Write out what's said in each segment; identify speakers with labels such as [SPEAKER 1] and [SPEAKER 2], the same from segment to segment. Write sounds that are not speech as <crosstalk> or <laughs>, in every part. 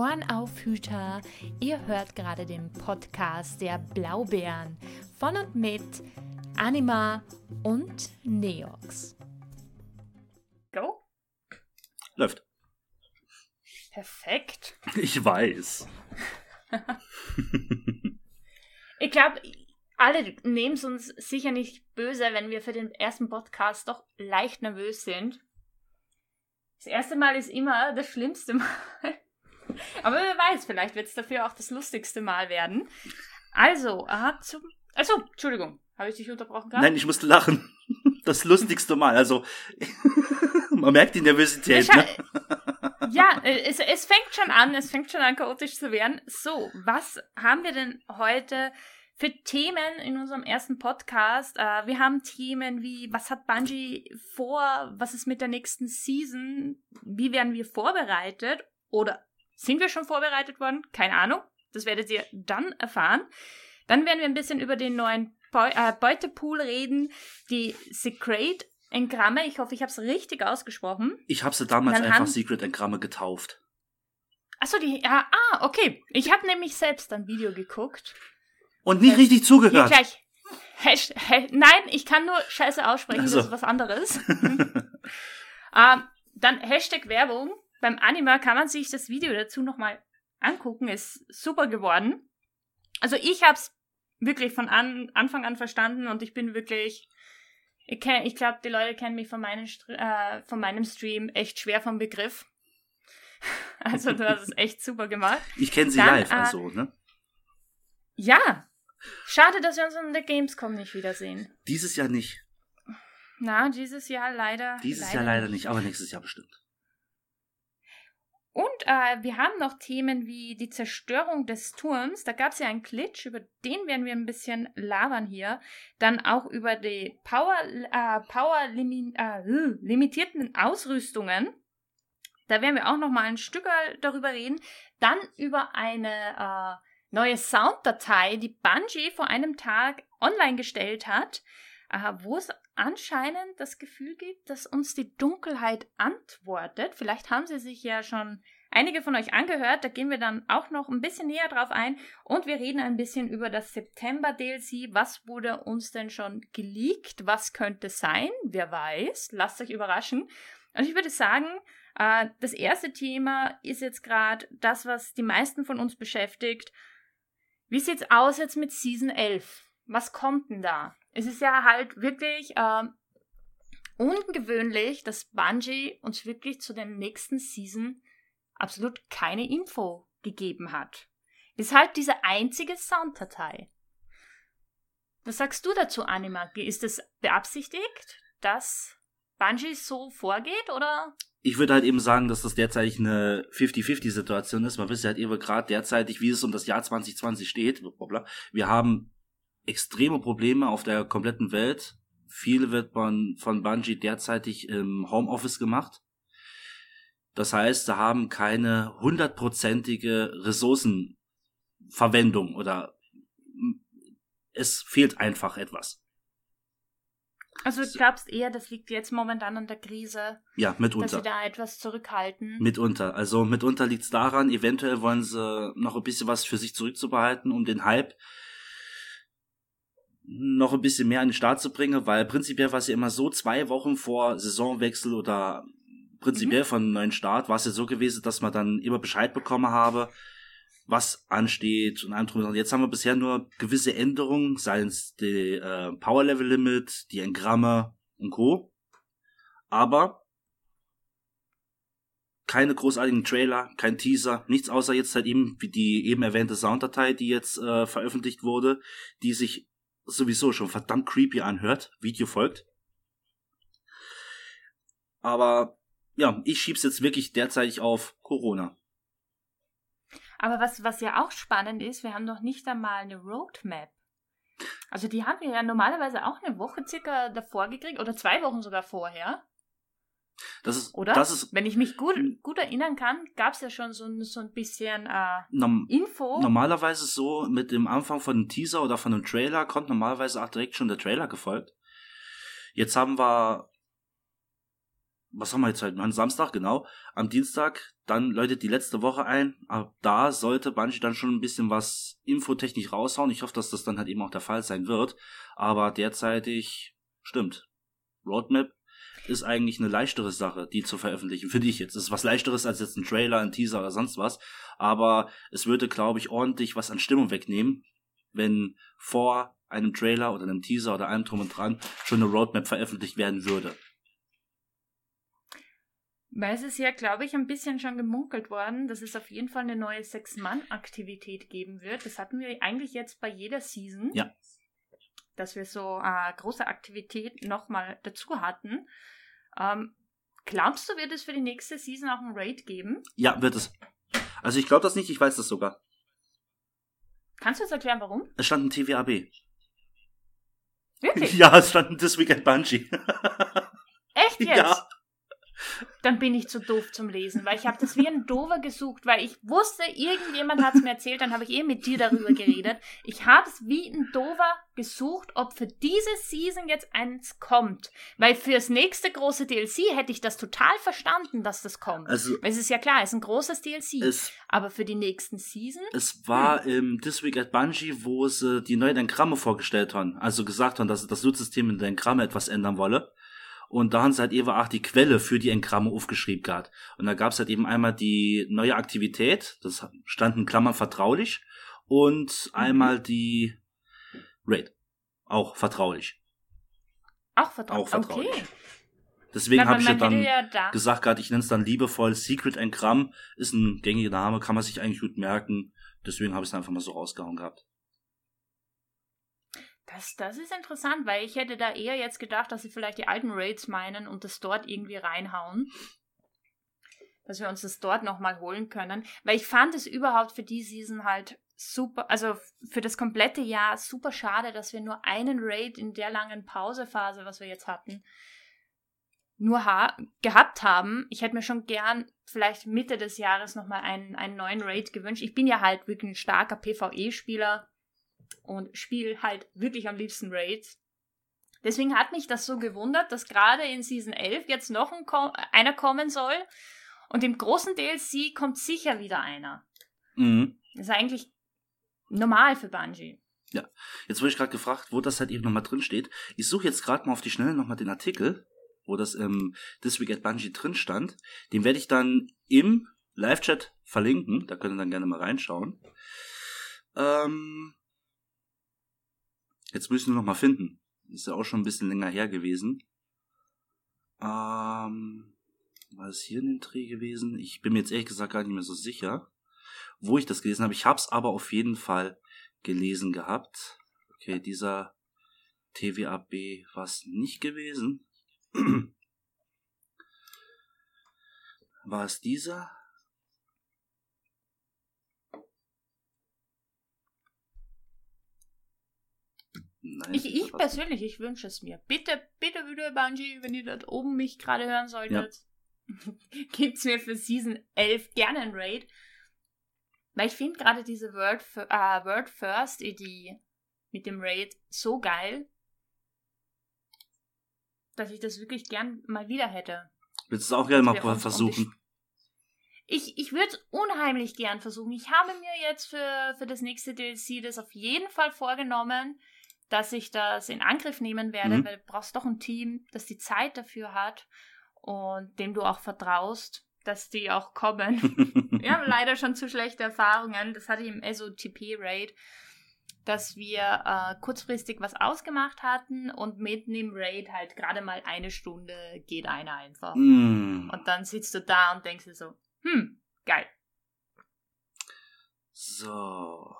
[SPEAKER 1] Ohrenaufhüter. Ihr hört gerade den Podcast der Blaubeeren von und mit Anima und Neox.
[SPEAKER 2] Go?
[SPEAKER 3] Läuft.
[SPEAKER 2] Perfekt.
[SPEAKER 3] Ich weiß. <laughs>
[SPEAKER 2] Ich glaube, alle nehmen es uns sicher nicht böse, wenn wir für den ersten Podcast doch leicht nervös sind. Das erste Mal ist immer das schlimmste Mal. Aber wer weiß, vielleicht wird es dafür auch das lustigste Mal werden. Also, aha, zum. Achso, Entschuldigung. Habe ich dich unterbrochen gerade?
[SPEAKER 3] Nein, ich musste lachen. <laughs> Das lustigste Mal. Also, <laughs> man merkt die Nervosität.
[SPEAKER 2] Ja,
[SPEAKER 3] Ne?
[SPEAKER 2] Ja, äh, es, es fängt schon an, es fängt schon an chaotisch zu werden. So, was haben wir denn heute für Themen in unserem ersten Podcast? Äh, wir haben Themen wie, was hat Bungie vor? Was ist mit der nächsten Season? Wie werden wir vorbereitet? Oder sind wir schon vorbereitet worden? Keine Ahnung. Das werdet ihr dann erfahren. Dann werden wir ein bisschen über den neuen Beu äh, Beutepool reden, die Secret Engramme. Ich hoffe, ich habe es richtig ausgesprochen.
[SPEAKER 3] Ich habe sie damals
[SPEAKER 2] Dann
[SPEAKER 3] einfach
[SPEAKER 2] haben-
[SPEAKER 3] Secret Engramme getauft.
[SPEAKER 2] Achso, die. Ja, ah, okay. Ich habe nämlich selbst ein Video geguckt.
[SPEAKER 3] Und nicht richtig
[SPEAKER 2] Hier
[SPEAKER 3] zugehört.
[SPEAKER 2] gleich. Hash, ha, nein, ich kann nur Scheiße aussprechen,
[SPEAKER 3] Ach so.
[SPEAKER 2] das ist was anderes. ähm, <laughs> <laughs> dann Hashtag Werbung. Beim Anima kann man sich das Video dazu nochmal angucken. Ist super geworden. Also ich habe es wirklich von an, Anfang an verstanden und ich bin wirklich. Ich, kenn- ich glaube, die Leute kennen mich von, meinen, äh, von meinem Stream echt schwer vom Begriff. <laughs> Also du hast es echt super gemacht.
[SPEAKER 3] Ich kenne sie
[SPEAKER 2] Dann,
[SPEAKER 3] live,
[SPEAKER 2] äh,
[SPEAKER 3] also, ne?
[SPEAKER 2] Ja. Schade, dass wir uns in der Gamescom nicht wiedersehen.
[SPEAKER 3] Dieses Jahr nicht.
[SPEAKER 2] Na, dieses Jahr leider.
[SPEAKER 3] Dieses Jahr leider nicht, aber nächstes Jahr bestimmt.
[SPEAKER 2] Und äh, wir haben noch Themen wie die Zerstörung des Turms. Da gab es ja einen Glitch, über den werden wir ein bisschen labern hier. Dann auch über die Power, äh, Power limi äh, äh, limitierten Ausrüstungen. Da werden wir auch noch mal ein Stück darüber reden. Dann über eine äh, neue Sounddatei, die Bungie vor einem Tag online gestellt hat, äh, wo es anscheinend das Gefühl gibt, dass uns die Dunkelheit antwortet. Vielleicht haben sie sich ja schon einige von euch angehört. Da gehen wir dann auch noch ein bisschen näher drauf ein. Und wir reden ein bisschen über das September-DLC. Was wurde uns denn schon geleakt? Was könnte sein? Wer weiß. Lasst euch überraschen. Und ich würde sagen, äh, das erste Thema ist jetzt gerade das, was die meisten von uns beschäftigt. Wie sieht's aus jetzt mit Season 11? Was kommt denn da? Es ist ja halt wirklich ähm, ungewöhnlich, dass Bungie uns wirklich zu der nächsten Season absolut keine Info gegeben hat. Ist halt diese einzige Sounddatei. Was sagst du dazu, Anima? Ist es beabsichtigt, dass Bungie so vorgeht oder?
[SPEAKER 3] Ich würde halt eben sagen, dass das derzeit eine 50-50-Situation ist. Man wisst ja halt eben gerade derzeitig, wie es um das Jahr 2020 steht. Wir haben extreme Probleme auf der kompletten Welt. Viel wird man von Bungie derzeitig im Homeoffice gemacht. Das heißt, da haben keine hundertprozentige Ressourcenverwendung oder es fehlt einfach etwas.
[SPEAKER 2] Also du glaubst eher, das liegt jetzt momentan an der Krise,
[SPEAKER 3] Ja,
[SPEAKER 2] dass
[SPEAKER 3] mitunter.
[SPEAKER 2] sie da etwas zurückhalten.
[SPEAKER 3] Mitunter. Also mitunter liegt es daran, eventuell wollen sie noch ein bisschen was für sich zurückzubehalten, um den Hype noch ein bisschen mehr an den Start zu bringen, weil prinzipiell war es ja immer so, zwei Wochen vor Saisonwechsel oder prinzipiell von einem neuen Start war es ja so gewesen, dass man dann immer Bescheid bekommen habe, was ansteht und allem drum und. Jetzt haben wir bisher nur gewisse Änderungen, seien es die äh, Power Level Limit, die Engramme und Co. Aber keine großartigen Trailer, kein Teaser, nichts außer jetzt halt eben wie die eben erwähnte Sounddatei, die jetzt äh, veröffentlicht wurde, die sich sowieso schon verdammt creepy anhört. Video folgt. Aber ja, ich schieb's jetzt wirklich derzeitig auf Corona.
[SPEAKER 2] Aber was, was ja auch spannend ist, wir haben noch nicht einmal eine Roadmap. Also die haben wir ja normalerweise auch eine Woche circa davor gekriegt oder zwei Wochen sogar vorher,
[SPEAKER 3] Das ist,
[SPEAKER 2] oder?
[SPEAKER 3] das ist
[SPEAKER 2] Wenn ich mich gut, gut erinnern kann, gab es ja schon so, ein- so ein bisschen äh,
[SPEAKER 3] norm
[SPEAKER 2] Info.
[SPEAKER 3] normalerweise so mit dem Anfang von einem Teaser oder von einem Trailer kommt normalerweise auch direkt schon der Trailer gefolgt. Jetzt haben wir was haben wir jetzt heute? An Samstag, genau. Am Dienstag, dann läutet die letzte Woche ein. Ab da sollte Bungie dann schon ein bisschen was infotechnisch raushauen. Ich hoffe, dass das dann halt eben auch der Fall sein wird. Aber derzeitig stimmt. Roadmap ist eigentlich eine leichtere Sache, die zu veröffentlichen. Für dich jetzt. Es ist was leichteres als jetzt ein Trailer, ein Teaser oder sonst was. Aber es würde, glaube ich, ordentlich was an Stimmung wegnehmen, wenn vor einem Trailer oder einem Teaser oder allem drum und dran schon eine Roadmap veröffentlicht werden würde.
[SPEAKER 2] Weil es ist ja, glaube ich, ein bisschen schon gemunkelt worden, dass es auf jeden Fall eine neue Sechs-Mann-Aktivität geben wird. Das hatten wir eigentlich jetzt bei jeder Season.
[SPEAKER 3] Ja.
[SPEAKER 2] Dass wir so äh, große Aktivität nochmal dazu hatten. Ähm, glaubst du, wird es für die nächste Season auch ein Raid geben?
[SPEAKER 3] Ja, wird es. Also ich glaube das nicht, ich weiß das sogar.
[SPEAKER 2] Kannst du uns erklären, warum?
[SPEAKER 3] Es stand ein TWAB.
[SPEAKER 2] Wirklich? <laughs>
[SPEAKER 3] Ja, es stand ein This Weekend Bungie.
[SPEAKER 2] Echt <laughs> jetzt?
[SPEAKER 3] Ja.
[SPEAKER 2] Dann bin ich zu doof zum Lesen, weil ich habe das wie ein Dover gesucht, weil ich wusste, irgendjemand hat es mir erzählt, dann habe ich eh mit dir darüber geredet. Ich habe es wie ein Dover gesucht, ob für diese Season jetzt eins kommt. Weil fürs nächste große DLC hätte ich das total verstanden, dass das kommt.
[SPEAKER 3] Also,
[SPEAKER 2] Weil es ist ja klar, es ist ein großes DLC.
[SPEAKER 3] es,
[SPEAKER 2] aber für die nächsten Season?
[SPEAKER 3] es war im This Week at Bungie, wo sie die neuen Engramme vorgestellt haben. Also gesagt haben, dass sie das Nutzsystem in den Engramme etwas ändern wolle. Und da haben sie halt eben auch die Quelle für die Engramme aufgeschrieben gehabt. Und da gab es halt eben einmal die neue Aktivität, das stand in Klammern vertraulich, und einmal die Raid. Auch vertraulich.
[SPEAKER 2] Auch vertraut.
[SPEAKER 3] Auch vertraulich.
[SPEAKER 2] Okay.
[SPEAKER 3] Deswegen habe ich ja dann
[SPEAKER 2] ja da
[SPEAKER 3] gesagt gehabt, ich nenne es dann liebevoll Secret Engramm. Ist ein gängiger Name, kann man sich eigentlich gut merken. Deswegen habe ich es einfach mal so rausgehauen gehabt.
[SPEAKER 2] Das, das ist interessant, weil ich hätte da eher jetzt gedacht, dass sie vielleicht die alten Raids meinen und das dort irgendwie reinhauen. Dass wir uns das dort nochmal holen können. Weil ich fand es überhaupt für die Season halt super, also für das komplette Jahr super schade, dass wir nur einen Raid in der langen Pausephase, was wir jetzt hatten, nur ha gehabt haben. Ich hätte mir schon gern vielleicht Mitte des Jahres nochmal einen, einen neuen Raid gewünscht. Ich bin ja halt wirklich ein starker PvE-Spieler und spiele halt wirklich am liebsten Raids. Deswegen hat mich das so gewundert, dass gerade in Season 11 jetzt noch ein Ko einer kommen soll. Und im großen DLC kommt sicher wieder einer.
[SPEAKER 3] Mhm.
[SPEAKER 2] Das ist eigentlich normal für Bungie.
[SPEAKER 3] Jetzt wurde ich gerade gefragt, wo das halt eben nochmal drin steht. Ich suche jetzt gerade mal auf die Schnelle nochmal den Artikel, wo das im This Week at Bungie drin stand. Den werde ich dann im Live-Chat verlinken. Da könnt ihr dann gerne mal reinschauen. Ähm, jetzt müssen wir noch mal finden. Ist ja auch schon ein bisschen länger her gewesen. Ähm, war es hier in dem Dreh gewesen? Ich bin mir jetzt ehrlich gesagt gar nicht mehr so sicher, wo ich das gelesen habe. Ich habe es aber auf jeden Fall gelesen gehabt. Okay, dieser TWAB war es nicht gewesen. <clears throat> War es dieser? Nein,
[SPEAKER 2] Ich, ich persönlich, ich wünsche es mir. Bitte, bitte, bitte, Bungie, wenn ihr dort oben mich gerade hören solltet, <laughs> gibt's mir für Season 11 gerne ein Raid. Weil ich finde gerade diese Fir- äh, Word First Idee mit dem Raid so geil, dass ich das wirklich gern mal wieder hätte.
[SPEAKER 3] Willst du es auch gerne mal versuchen?
[SPEAKER 2] Ich, ich würde es unheimlich gern versuchen. Ich habe mir jetzt für, für das nächste DLC das auf jeden Fall vorgenommen, dass ich das in Angriff nehmen werde,
[SPEAKER 3] Mhm.
[SPEAKER 2] weil du brauchst doch ein Team, das die Zeit dafür hat und dem du auch vertraust, dass die auch kommen. <laughs> Wir haben leider schon zu schlechte Erfahrungen. Das hatte ich im SOTP-Raid, dass wir äh, kurzfristig was ausgemacht hatten und mitten im Raid halt gerade mal eine Stunde geht einer einfach.
[SPEAKER 3] Mm.
[SPEAKER 2] Und dann sitzt du da und denkst dir so, hm, geil.
[SPEAKER 3] So.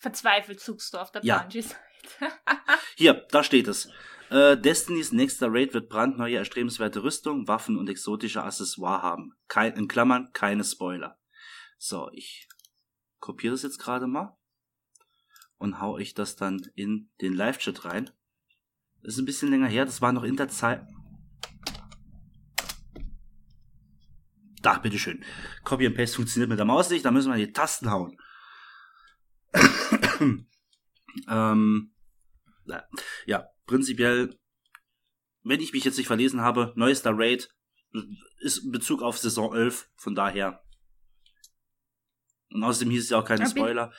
[SPEAKER 2] Verzweifelt suchst du auf der
[SPEAKER 3] Ja.
[SPEAKER 2] Bungie-Seite. <laughs>
[SPEAKER 3] Hier, da steht es. Äh, Destinys nächster Raid wird brandneue, erstrebenswerte Rüstung, Waffen und exotische Accessoire haben. Kein, in Klammern, keine Spoiler. So, ich kopiere das jetzt gerade mal und hau ich das dann in den Live-Chat rein. Das ist ein bisschen länger her, das war noch in der Zeit. Da, bitteschön. Copy and Paste funktioniert mit der Maus nicht, da müssen wir die Tasten hauen. Ähm, ja, prinzipiell, wenn ich mich jetzt nicht verlesen habe, neuester Raid ist in Bezug auf Saison 11, von daher. Und außerdem hieß es ja auch keine Spoiler.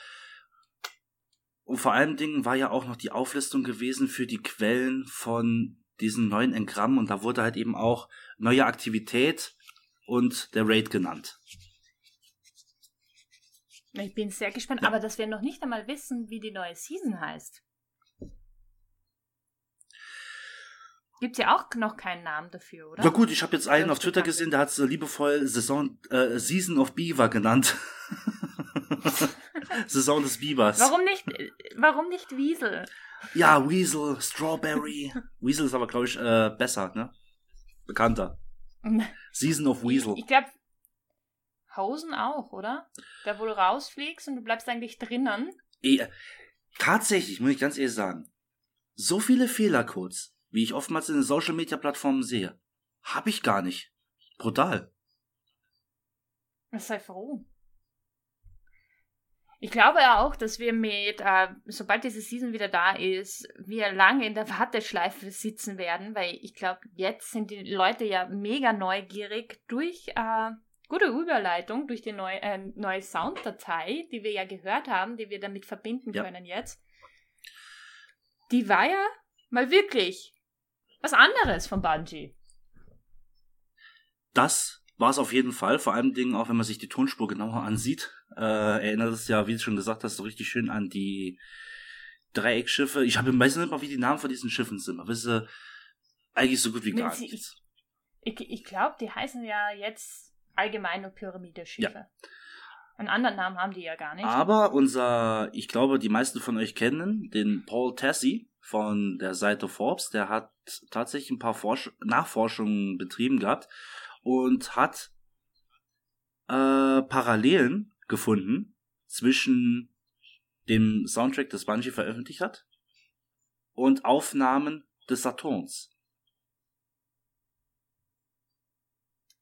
[SPEAKER 3] Und vor allen Dingen war ja auch noch die Auflistung gewesen für die Quellen von diesen neuen Engramm und da wurde halt eben auch neue Aktivität und der Raid genannt.
[SPEAKER 2] Ich bin sehr gespannt, ja. aber dass wir noch nicht einmal wissen, wie die neue Season heißt. Gibt es ja auch noch keinen Namen dafür, oder?
[SPEAKER 3] Na gut, ich habe jetzt einen auf Twitter gesehen, der hat es liebevoll Saison, äh, Season of Beaver genannt. <laughs> Saison des Beavers.
[SPEAKER 2] Warum nicht, warum nicht Wiesel?
[SPEAKER 3] Ja, Weasel, Strawberry. <laughs> Weasel ist aber, glaube ich, äh, besser, ne? Bekannter. <laughs> Season of Weasel.
[SPEAKER 2] Ich, ich glaube, Hosen auch, oder? Da, wo du rausfliegst und du bleibst eigentlich drinnen.
[SPEAKER 3] E tatsächlich, muss ich ganz ehrlich sagen, so viele Fehlercodes, wie ich oftmals in den Social Media Plattformen sehe, habe ich gar nicht. Brutal.
[SPEAKER 2] Sei froh. Ich glaube ja auch, dass wir mit, äh, sobald diese Season wieder da ist, wir lange in der Warteschleife sitzen werden, weil ich glaube, jetzt sind die Leute ja mega neugierig durch äh, gute Überleitung, durch die neu, äh, neue Sounddatei, die wir ja gehört haben, die wir damit verbinden ja. können jetzt. Die war ja mal wirklich was anderes von Bungie.
[SPEAKER 3] Das war es auf jeden Fall, vor allem Dingen auch, wenn man sich die Tonspur genauer ansieht äh, erinnert es ja, wie du schon gesagt hast, so richtig schön an die Dreieckschiffe. Ich habe meistens nicht mal, wie die Namen von diesen Schiffen sind, aber es ist eigentlich so gut wie gar nichts.
[SPEAKER 2] Ich, ich, ich glaube, die heißen ja jetzt allgemein nur Pyramideschiffe. Ja. Einen anderen Namen haben die ja gar nicht.
[SPEAKER 3] Aber unser, ich glaube, die meisten von euch kennen den Paul Tassi von der Seite Forbes. Der hat tatsächlich ein paar Forsch Nachforschungen betrieben gehabt und hat äh, Parallelen gefunden zwischen dem Soundtrack, das Bungie veröffentlicht hat, und Aufnahmen des Saturns.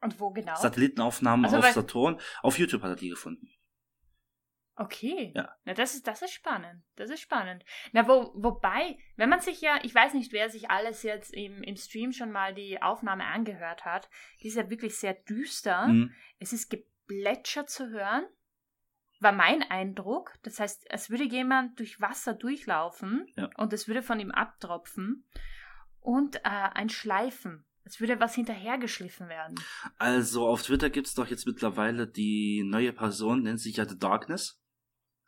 [SPEAKER 2] Und wo genau?
[SPEAKER 3] Satellitenaufnahmen also, auf Saturn. Auf YouTube hat er die gefunden.
[SPEAKER 2] Okay.
[SPEAKER 3] Ja.
[SPEAKER 2] Na, das ist, das ist spannend. Das ist spannend. Na, wo, wobei, wenn man sich ja, ich weiß nicht, wer sich alles jetzt im, im Stream schon mal die Aufnahme angehört hat, die ist ja wirklich sehr düster. Mhm. Es ist geplätschert zu hören war mein Eindruck. Das heißt, es würde jemand durch Wasser durchlaufen ja. und es würde von ihm abtropfen und äh, ein Schleifen. Es würde was hinterhergeschliffen werden.
[SPEAKER 3] Also auf Twitter gibt es doch jetzt mittlerweile die neue Person, nennt sich ja The Darkness.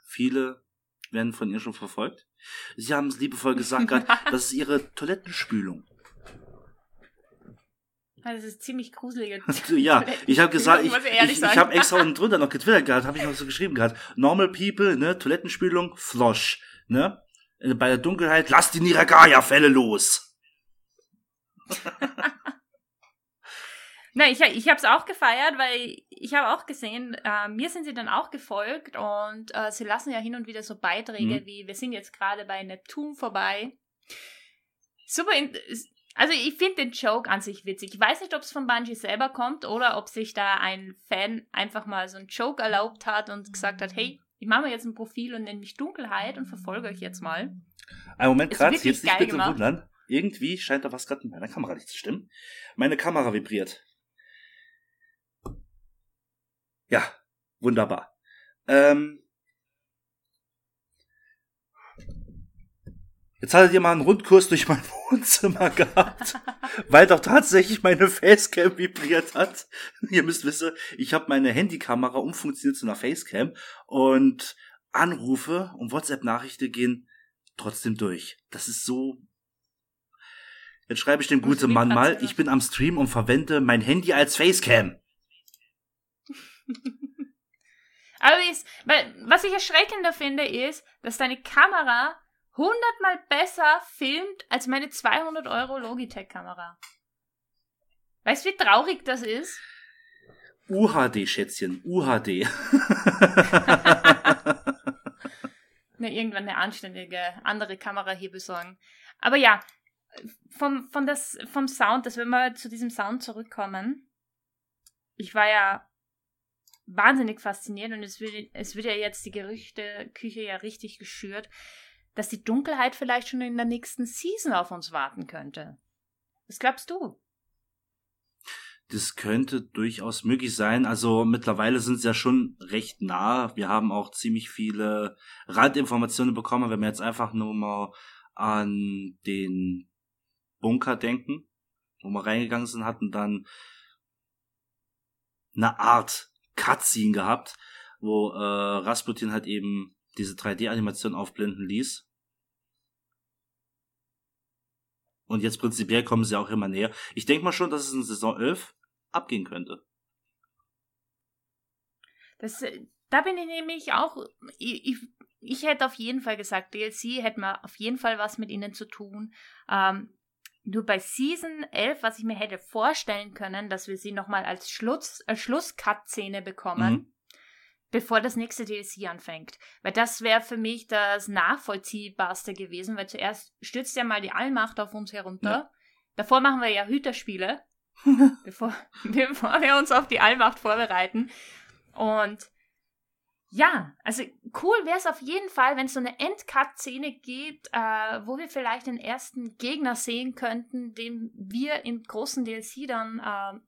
[SPEAKER 3] Viele werden von ihr schon verfolgt. Sie haben es liebevoll gesagt, <laughs> das ist ihre Toilettenspülung.
[SPEAKER 2] Das ist ziemlich gruselig. <laughs>
[SPEAKER 3] ja, ich habe gesagt, ich, ich, ich habe extra unten drunter noch <laughs> getwittert gehabt, habe ich noch so geschrieben gehabt. Normal people, ne, Toilettenspülung, Flosch, ne? Bei der Dunkelheit, lass die Niragaya-Fälle los. <laughs>
[SPEAKER 2] Na, ich, ich habe es auch gefeiert, weil ich habe auch gesehen, äh, mir sind sie dann auch gefolgt und äh, sie lassen ja hin und wieder so Beiträge mhm. wie, wir sind jetzt gerade bei Neptun vorbei. Super, also ich finde den Joke an sich witzig. Ich weiß nicht, ob es von Bungie selber kommt oder ob sich da ein Fan einfach mal so einen Joke erlaubt hat und gesagt hat, hey, ich mache mir jetzt ein Profil und nenne mich Dunkelheit und verfolge euch jetzt mal.
[SPEAKER 3] Ein Moment, gerade jetzt nicht bitte gemacht. wundern. Irgendwie scheint da was gerade mit meiner Kamera nicht zu stimmen. Meine Kamera vibriert. Ja, wunderbar. Ähm, Jetzt hattet ihr mal einen Rundkurs durch mein <laughs> Wohnzimmer gehabt, weil doch tatsächlich meine Facecam vibriert hat. <laughs> Ihr müsst wissen, ich habe meine Handykamera umfunktioniert zu einer Facecam und Anrufe und WhatsApp-Nachrichten gehen trotzdem durch. Das ist so. Jetzt schreibe ich dem guten Mann mal, ich bin am Stream und verwende mein Handy als Facecam. <laughs>
[SPEAKER 2] Aber was ich erschreckender finde, ist, dass deine Kamera hundertmal besser filmt als meine 200 Euro Logitech-Kamera. Weißt du, wie traurig das ist?
[SPEAKER 3] UHD, Schätzchen, UHD. <laughs> <laughs>
[SPEAKER 2] Na, irgendwann eine anständige andere Kamera hier besorgen. Aber ja, vom, von das, vom Sound, dass wir mal zu diesem Sound zurückkommen. Ich war ja wahnsinnig fasziniert und es wird, es wird ja jetzt die Gerüchteküche ja richtig geschürt dass die Dunkelheit vielleicht schon in der nächsten Season auf uns warten könnte. Was glaubst du?
[SPEAKER 3] Das könnte durchaus möglich sein. Also mittlerweile sind sie ja schon recht nah. Wir haben auch ziemlich viele Randinformationen bekommen, wenn wir jetzt einfach nur mal an den Bunker denken, wo wir reingegangen sind, hatten dann eine Art Cutscene gehabt, wo äh, Rasputin halt eben diese 3D-Animation aufblenden ließ. Und jetzt prinzipiell kommen sie auch immer näher. Ich denke mal schon, dass es in Saison 11 abgehen könnte.
[SPEAKER 2] Das, äh, da bin ich nämlich auch, ich, ich, ich hätte auf jeden Fall gesagt, DLC hätte man auf jeden Fall was mit ihnen zu tun. Ähm, nur bei Season 11, was ich mir hätte vorstellen können, dass wir sie nochmal als Schluss, äh, Schluss-Cut-Szene bekommen, mhm. bevor das nächste DLC anfängt. Weil das wäre für mich das nachvollziehbarste gewesen, weil zuerst stürzt ja mal die Allmacht auf uns herunter. Ja. Davor machen wir ja Hüterspiele, <laughs> bevor, <laughs> bevor wir uns auf die Allmacht vorbereiten. Und ja, also cool wäre es auf jeden Fall, wenn es so eine Endcut-Szene gibt, äh, wo wir vielleicht den ersten Gegner sehen könnten, dem wir im großen DLC dann äh,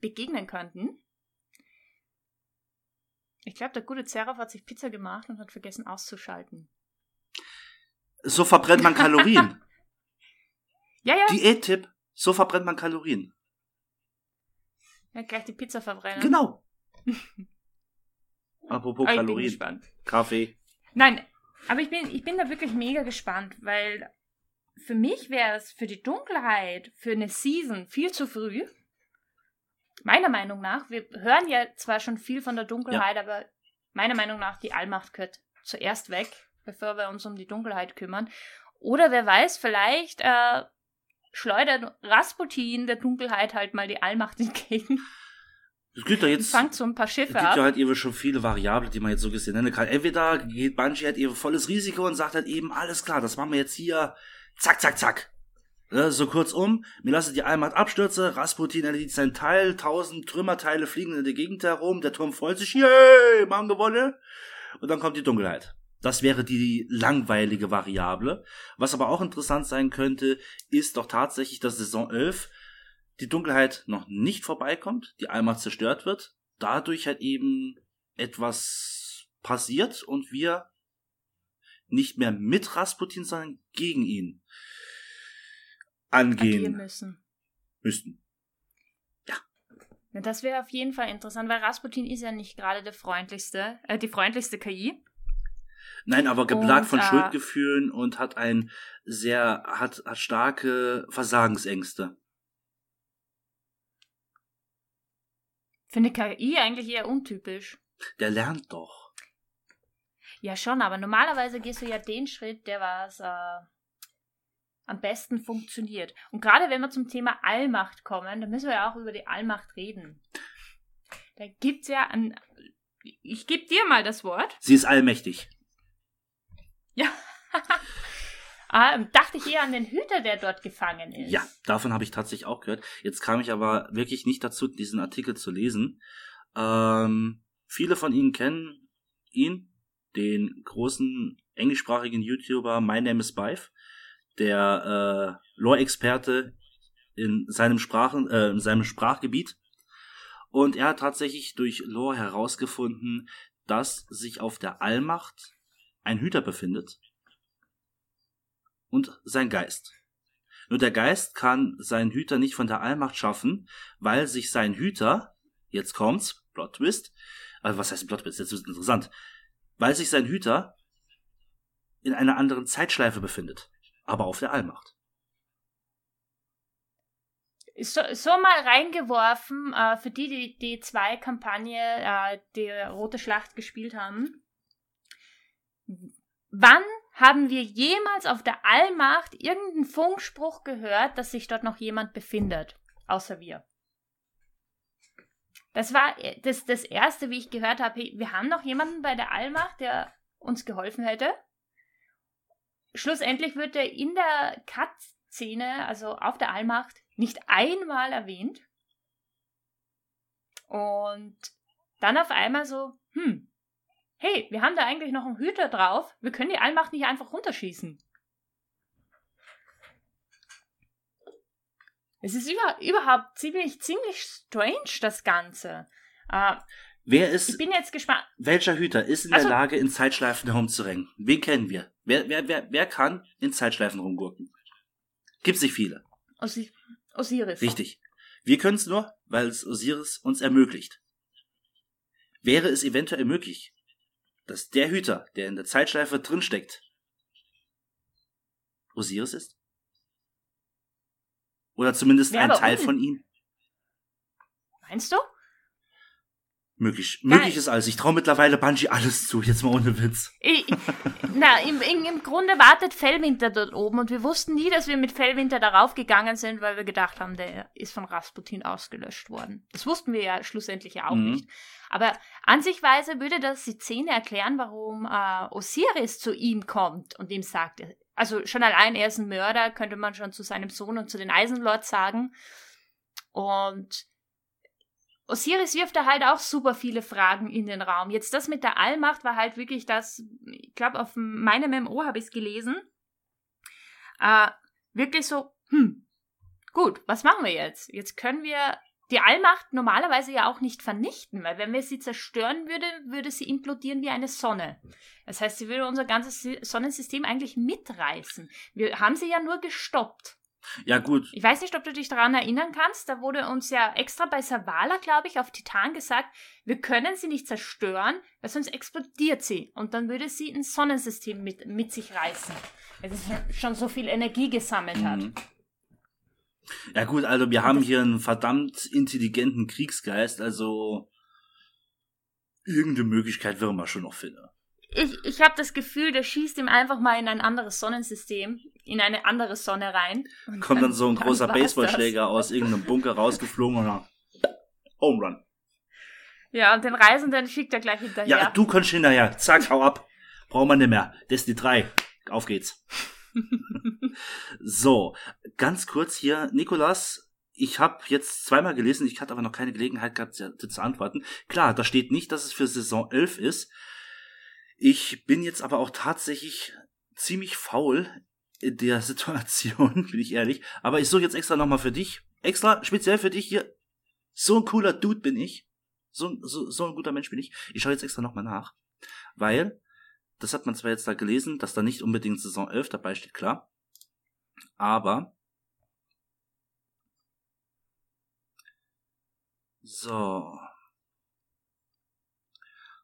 [SPEAKER 2] begegnen könnten. Ich glaube, der gute Seraph hat sich Pizza gemacht und hat vergessen auszuschalten.
[SPEAKER 3] So verbrennt man Kalorien. <laughs>
[SPEAKER 2] ja, ja.
[SPEAKER 3] Diät-Tipp, so verbrennt man Kalorien.
[SPEAKER 2] Ja, gleich die Pizza verbrennen.
[SPEAKER 3] Genau. <laughs> Apropos aber Kalorien. Kaffee.
[SPEAKER 2] Nein, aber ich bin, ich bin da wirklich mega gespannt, weil für mich wäre es für die Dunkelheit, für eine Season viel zu früh. Meiner Meinung nach. Wir hören ja zwar schon viel von der Dunkelheit, ja. aber meiner Meinung nach, die Allmacht gehört zuerst weg, bevor wir uns um die Dunkelheit kümmern. Oder wer weiß, vielleicht äh, schleudert Rasputin der Dunkelheit halt mal die Allmacht entgegen.
[SPEAKER 3] Es gibt da jetzt.
[SPEAKER 2] Fangt so ein paar Schiffe
[SPEAKER 3] Es gibt ab. ja halt eben schon viele Variablen, die man jetzt so gesehen nennen kann. Entweder geht Bungie halt eben volles Risiko und sagt halt eben, alles klar, das machen wir jetzt hier, zack, zack, zack. Ja, so kurzum, mir lasse die Allmacht abstürze, Rasputin erledigt sein Teil, tausend Trümmerteile fliegen in der Gegend herum, der Turm freut sich, yay, machen gewonnen. Und dann kommt die Dunkelheit. Das wäre die langweilige Variable. Was aber auch interessant sein könnte, ist doch tatsächlich, dass Saison 11 die Dunkelheit noch nicht vorbeikommt, die Allmacht zerstört wird, dadurch halt eben etwas passiert und wir nicht mehr mit Rasputin, sondern gegen ihn angehen
[SPEAKER 2] müssen.
[SPEAKER 3] müssten. Ja.
[SPEAKER 2] ja das wäre auf jeden Fall interessant, weil Rasputin ist ja nicht gerade der freundlichste, äh, die freundlichste KI.
[SPEAKER 3] Nein, aber geplagt von äh, Schuldgefühlen und hat ein sehr, hat, hat starke Versagensängste.
[SPEAKER 2] Finde KI eigentlich eher untypisch.
[SPEAKER 3] Der lernt doch.
[SPEAKER 2] Ja, schon, aber normalerweise gehst du ja den Schritt, der was äh, am besten funktioniert. Und gerade wenn wir zum Thema Allmacht kommen, dann müssen wir ja auch über die Allmacht reden. Da gibt's ja ein. Ich gebe dir mal das Wort.
[SPEAKER 3] Sie ist allmächtig.
[SPEAKER 2] Ja. Ah, dachte ich eher an den Hüter, der dort gefangen ist.
[SPEAKER 3] Ja, davon habe ich tatsächlich auch gehört. Jetzt kam ich aber wirklich nicht dazu, diesen Artikel zu lesen. Ähm, viele von Ihnen kennen ihn, den großen englischsprachigen YouTuber My Name is Bife, der äh, Lore-Experte in seinem Sprachen, äh, in seinem Sprachgebiet. Und er hat tatsächlich durch Lore herausgefunden, dass sich auf der Allmacht ein Hüter befindet, und sein Geist. Nur der Geist kann seinen Hüter nicht von der Allmacht schaffen, weil sich sein Hüter, jetzt kommt's, Plot Twist, also was heißt Plot Twist, jetzt ist interessant, weil sich sein Hüter in einer anderen Zeitschleife befindet, aber auf der Allmacht.
[SPEAKER 2] So, so mal reingeworfen, äh, für die, die die zwei Kampagne, äh, die Rote Schlacht gespielt haben. Wann haben wir jemals auf der Allmacht irgendeinen Funkspruch gehört, dass sich dort noch jemand befindet? Außer wir. Das war das, das Erste, wie ich gehört habe, wir haben noch jemanden bei der Allmacht, der uns geholfen hätte. Schlussendlich wird er in der Cut-Szene, also auf der Allmacht, nicht einmal erwähnt. Und dann auf einmal so, hm, hey, wir haben da eigentlich noch einen Hüter drauf, wir können die Allmacht nicht einfach runterschießen. Es ist über, überhaupt ziemlich, ziemlich strange, das Ganze. Äh,
[SPEAKER 3] Wer ist,
[SPEAKER 2] ich bin jetzt gespannt.
[SPEAKER 3] welcher Hüter ist in
[SPEAKER 2] Also-
[SPEAKER 3] der Lage, in Zeitschleifen herumzurennen? Wen kennen wir? Wer, wer, wer, wer kann in Zeitschleifen rumgurken? Gibt's nicht viele.
[SPEAKER 2] Osi Osiris.
[SPEAKER 3] Richtig. Wir können es nur, weil es Osiris uns ermöglicht. Wäre es eventuell möglich, dass der Hüter, der in der Zeitschleife drinsteckt, Osiris ist? Oder zumindest
[SPEAKER 2] Wäre
[SPEAKER 3] ein Teil
[SPEAKER 2] un-
[SPEAKER 3] von ihm?
[SPEAKER 2] Meinst du?
[SPEAKER 3] Möglich.
[SPEAKER 2] Geil.
[SPEAKER 3] Möglich ist alles. Ich traue mittlerweile Bungie alles zu, jetzt mal ohne Witz.
[SPEAKER 2] Ich, na, im, im, im Grunde wartet Fellwinter dort oben und wir wussten nie, dass wir mit Fellwinter darauf gegangen sind, weil wir gedacht haben, der ist von Rasputin ausgelöscht worden. Das wussten wir ja schlussendlich ja auch
[SPEAKER 3] Mhm.
[SPEAKER 2] nicht. Aber an sich weise würde das die Szene erklären, warum äh, Osiris zu ihm kommt und ihm sagt, also schon allein er ist ein Mörder, könnte man schon zu seinem Sohn und zu den Eisenlords sagen. Und Osiris wirft da halt auch super viele Fragen in den Raum. Jetzt das mit der Allmacht war halt wirklich das, ich glaube, auf meinem MMO habe ich es gelesen. Äh, wirklich so, hm, gut, was machen wir jetzt? Jetzt können wir die Allmacht normalerweise ja auch nicht vernichten, weil wenn wir sie zerstören würde, würde sie implodieren wie eine Sonne. Das heißt, sie würde unser ganzes Sonnensystem eigentlich mitreißen. Wir haben sie ja nur gestoppt.
[SPEAKER 3] Ja, gut.
[SPEAKER 2] Ich weiß nicht, ob du dich daran erinnern kannst. Da wurde uns ja extra bei Savala, glaube ich, auf Titan gesagt, wir können sie nicht zerstören, weil sonst explodiert sie. Und dann würde sie ein Sonnensystem mit, mit sich reißen. Weil sie schon- so viel Energie gesammelt hat.
[SPEAKER 3] Mhm. Ja gut, also wir haben hier einen verdammt intelligenten Kriegsgeist, also irgendeine Möglichkeit werden wir schon noch finden.
[SPEAKER 2] Ich, ich habe das Gefühl, der schießt ihm einfach mal in ein anderes Sonnensystem, in eine andere Sonne rein.
[SPEAKER 3] Kommt dann so ein großer Baseballschläger aus irgendeinem Bunker rausgeflogen und dann Home Run.
[SPEAKER 2] Ja, und den Reisenden schickt er gleich hinterher.
[SPEAKER 3] Ja, du kannst hinterher. Zack, hau ab. Brauchen wir nicht mehr. Destiny 3. Auf geht's. <laughs> so, ganz kurz hier, Nikolas. Ich habe jetzt zweimal gelesen, ich hatte aber noch keine Gelegenheit gehabt, zu antworten. Klar, da steht nicht, dass es für Saison 11 ist. Ich bin jetzt aber auch tatsächlich ziemlich faul in der <laughs> Situation, bin ich ehrlich. Aber ich suche jetzt extra nochmal für dich, extra speziell für dich hier. So ein cooler Dude bin ich. So, so, so ein guter Mensch bin ich. Ich schaue jetzt extra nochmal nach. Weil, das hat man zwar jetzt da gelesen, dass da nicht unbedingt Saison 11 dabei steht, klar. Aber, so.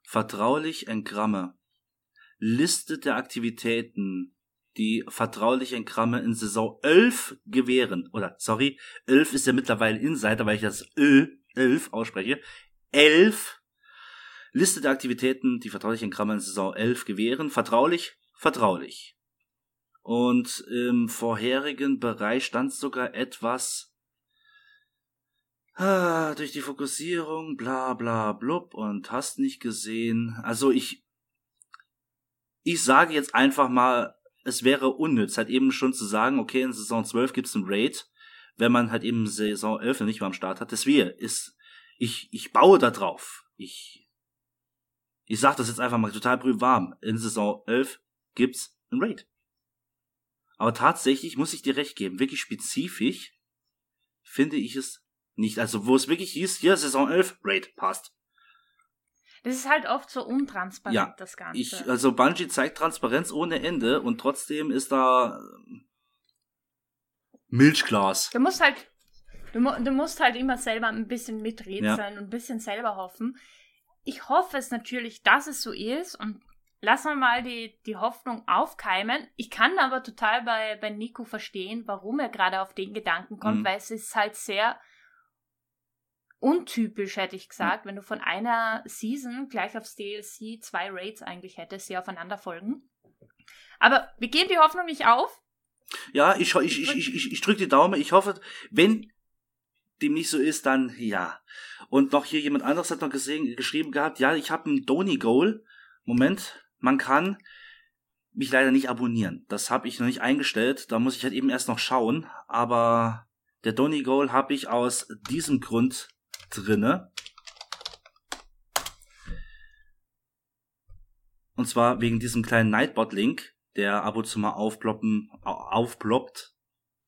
[SPEAKER 3] Vertraulich Engramme. Liste der Aktivitäten, die vertraulich Engramme in Saison 11 gewähren. Oder, sorry, 11 ist ja mittlerweile Insider, weil ich das Ö, 11 ausspreche. 11 Liste der Aktivitäten, die vertraulich Engramme in Saison 11 gewähren. Vertraulich, vertraulich. Und im vorherigen Bereich stand sogar etwas ah, durch die Fokussierung, bla bla blub und hast nicht gesehen. Also ich ich sage jetzt einfach mal, es wäre unnütz, halt eben schon zu sagen, okay, in Saison 12 gibt's einen Raid, wenn man halt eben Saison 11 noch nicht mal am Start hat. Deswegen ist, ich, ich baue da drauf. Ich, ich sag das jetzt einfach mal total brüh warm. In Saison 11 gibt's einen Raid. Aber tatsächlich muss ich dir recht geben, wirklich spezifisch finde ich es nicht. Also, wo es wirklich hieß, hier Saison 11, Raid, passt.
[SPEAKER 2] Das ist halt oft so untransparent,
[SPEAKER 3] Ja,
[SPEAKER 2] das Ganze.
[SPEAKER 3] Ich, also Bungie zeigt Transparenz ohne Ende und trotzdem ist da ähm, Milchglas.
[SPEAKER 2] Du musst halt, du, du musst halt immer selber ein bisschen miträtseln und ein bisschen selber hoffen. Ich hoffe es natürlich, dass es so ist und lassen wir mal die, die Hoffnung aufkeimen. Ich kann aber total bei, bei Nico verstehen, warum er gerade auf den Gedanken kommt,
[SPEAKER 3] Mhm.
[SPEAKER 2] weil es ist halt sehr untypisch, hätte ich gesagt, wenn du von einer Season gleich aufs DLC zwei Raids eigentlich hättest, die aufeinander folgen. Aber wir geben die Hoffnung nicht auf.
[SPEAKER 3] Ja, ich, ich, ich, ich, ich, ich drücke die Daumen. Ich hoffe, wenn dem nicht so ist, dann ja. Und noch hier jemand anderes hat noch gesehen, geschrieben gehabt, ja, ich habe ein Doni-Goal. Moment, man kann mich leider nicht abonnieren. Das habe ich noch nicht eingestellt. Da muss ich halt eben erst noch schauen. Aber der Doni-Goal habe ich aus diesem Grund drinne. Und zwar wegen diesem kleinen Nightbot-Link, der ab und zu mal aufploppen, aufploppt.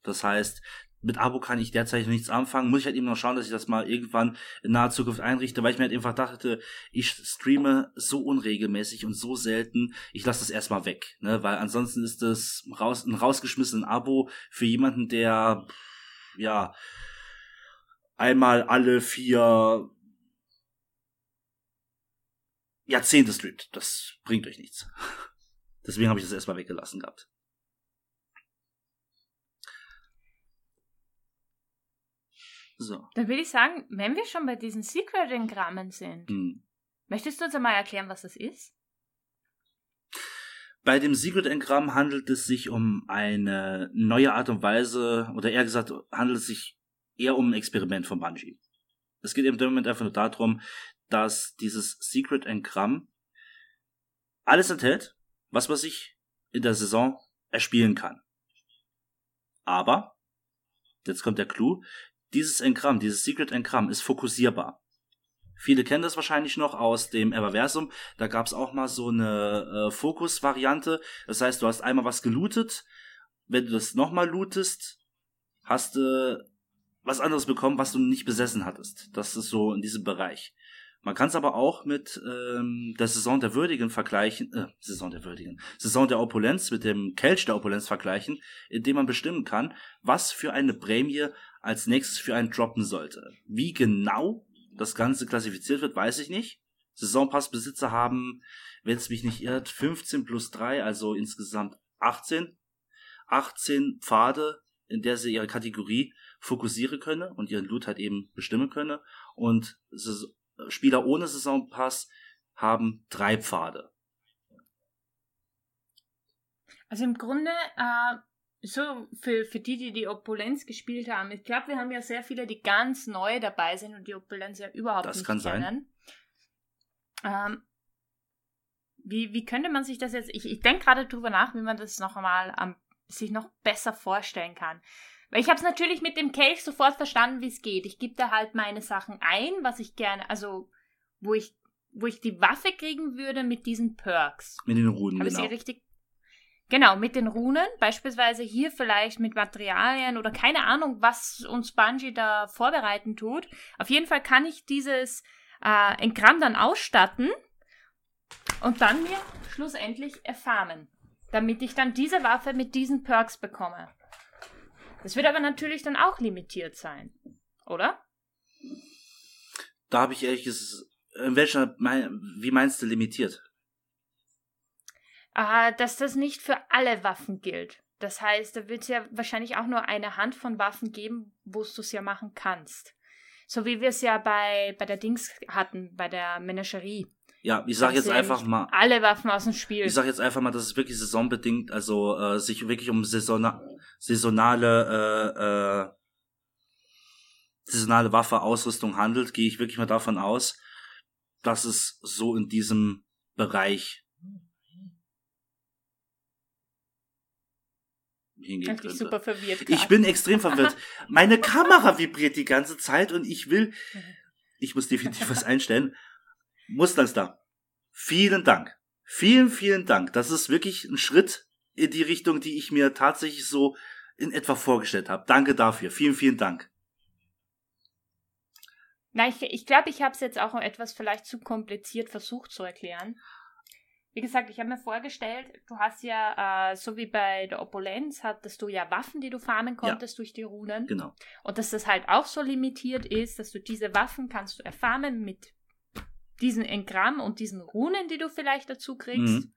[SPEAKER 3] Das heißt, mit Abo kann ich derzeit nichts anfangen. Muss ich halt eben noch schauen, dass ich das mal irgendwann in naher Zukunft einrichte, weil ich mir halt einfach dachte, ich streame so unregelmäßig und so selten, ich lasse das erstmal weg, ne? Weil ansonsten ist das raus, ein rausgeschmissenes Abo für jemanden, der ja einmal alle vier Jahrzehnte streamt. Das bringt euch nichts. <laughs> Deswegen habe ich das erstmal weggelassen gehabt.
[SPEAKER 2] So. Dann würde ich sagen, wenn wir schon bei diesen Secret-Engrammen sind, hm. möchtest du uns einmal erklären, was das ist?
[SPEAKER 3] Bei dem Secret-Engramm handelt es sich um eine neue Art und Weise, oder eher gesagt, handelt es sich eher um ein Experiment von Bungie. Es geht im Moment einfach nur darum, dass dieses Secret-Engramm alles enthält, was man sich in der Saison erspielen kann. Aber, jetzt kommt der Clou, dieses Engramm, dieses Secret Engramm ist fokussierbar. Viele kennen das wahrscheinlich noch aus dem Everversum. Da gab es auch mal so eine äh, Fokus-Variante. Das heißt, du hast einmal was gelootet. Wenn du das nochmal lootest, hast du was anderes bekommen, was du nicht besessen hattest. Das ist so in diesem Bereich. Man kann es aber auch mit ähm, der Saison der Würdigen vergleichen, äh, Saison der Würdigen, Saison der Opulenz mit dem Kelch der Opulenz vergleichen, indem man bestimmen kann, was für eine Prämie als nächstes für einen droppen sollte. Wie genau das Ganze klassifiziert wird, weiß ich nicht. Saisonpassbesitzer haben, wenn es mich nicht irrt, 15 plus 3, also insgesamt 18. 18 Pfade, in der sie ihre Kategorie fokussieren können und ihren Loot halt eben bestimmen können. Und Spieler ohne Saisonpass haben drei Pfade.
[SPEAKER 2] Also im Grunde, äh, so für, für die, die die Opulenz gespielt haben, ich glaube, wir haben ja sehr viele, die ganz neu dabei sind und die Opulenz ja überhaupt das nicht kann kennen. Sein. Ähm, wie, wie könnte man sich das jetzt, ich, ich denke gerade drüber nach, wie man das noch einmal am, sich noch besser vorstellen kann. Weil ich habe es natürlich mit dem Kelch sofort verstanden, wie es geht. Ich gebe da halt meine Sachen ein, was ich gerne, also wo ich, wo ich die Waffe kriegen würde mit diesen Perks.
[SPEAKER 3] Mit den Runen,
[SPEAKER 2] Habe genau. ich sie richtig? Genau, mit den Runen, beispielsweise hier vielleicht mit Materialien oder keine Ahnung, was uns Bungie da vorbereiten tut. Auf jeden Fall kann ich dieses äh, Engramm dann ausstatten und dann mir schlussendlich erfarmen, damit ich dann diese Waffe mit diesen Perks bekomme. Das wird aber natürlich dann auch limitiert sein, oder?
[SPEAKER 3] Da habe ich ehrlich gesagt, in welcher, wie meinst du limitiert?
[SPEAKER 2] Äh, dass das nicht für alle Waffen gilt. Das heißt, da wird es ja wahrscheinlich auch nur eine Hand von Waffen geben, wo du es ja machen kannst. So wie wir es ja bei, bei der Dings hatten, bei der Menagerie.
[SPEAKER 3] Ja, ich sag jetzt einfach mal.
[SPEAKER 2] Alle Waffen aus dem Spiel.
[SPEAKER 3] Ich sag jetzt einfach mal, dass es wirklich saisonbedingt, also äh, sich wirklich um saisona saisonale äh, äh, saisonale Waffe Ausrüstung handelt, gehe ich wirklich mal davon aus, dass es so in diesem Bereich
[SPEAKER 2] hingehen könnte. super verwirrt.
[SPEAKER 3] Ich bin extrem verwirrt. Meine <laughs> Kamera vibriert die ganze Zeit und ich will, ich muss definitiv was einstellen. Mustanstar, vielen Dank. Vielen, vielen Dank. Das ist wirklich ein Schritt in die Richtung, die ich mir tatsächlich so in etwa vorgestellt habe. Danke dafür. Vielen, vielen Dank.
[SPEAKER 2] Na, ich glaube, ich, glaub, ich habe es jetzt auch etwas vielleicht zu kompliziert versucht zu erklären. Wie gesagt, ich habe mir vorgestellt, du hast ja, äh, so wie bei der Opulenz, hattest du ja Waffen, die du farmen konntest ja, durch die Runen.
[SPEAKER 3] Genau.
[SPEAKER 2] Und dass das halt auch so limitiert ist, dass du diese Waffen kannst du erfarmen mit diesen Engramm und diesen Runen, die du vielleicht dazu kriegst. Mhm.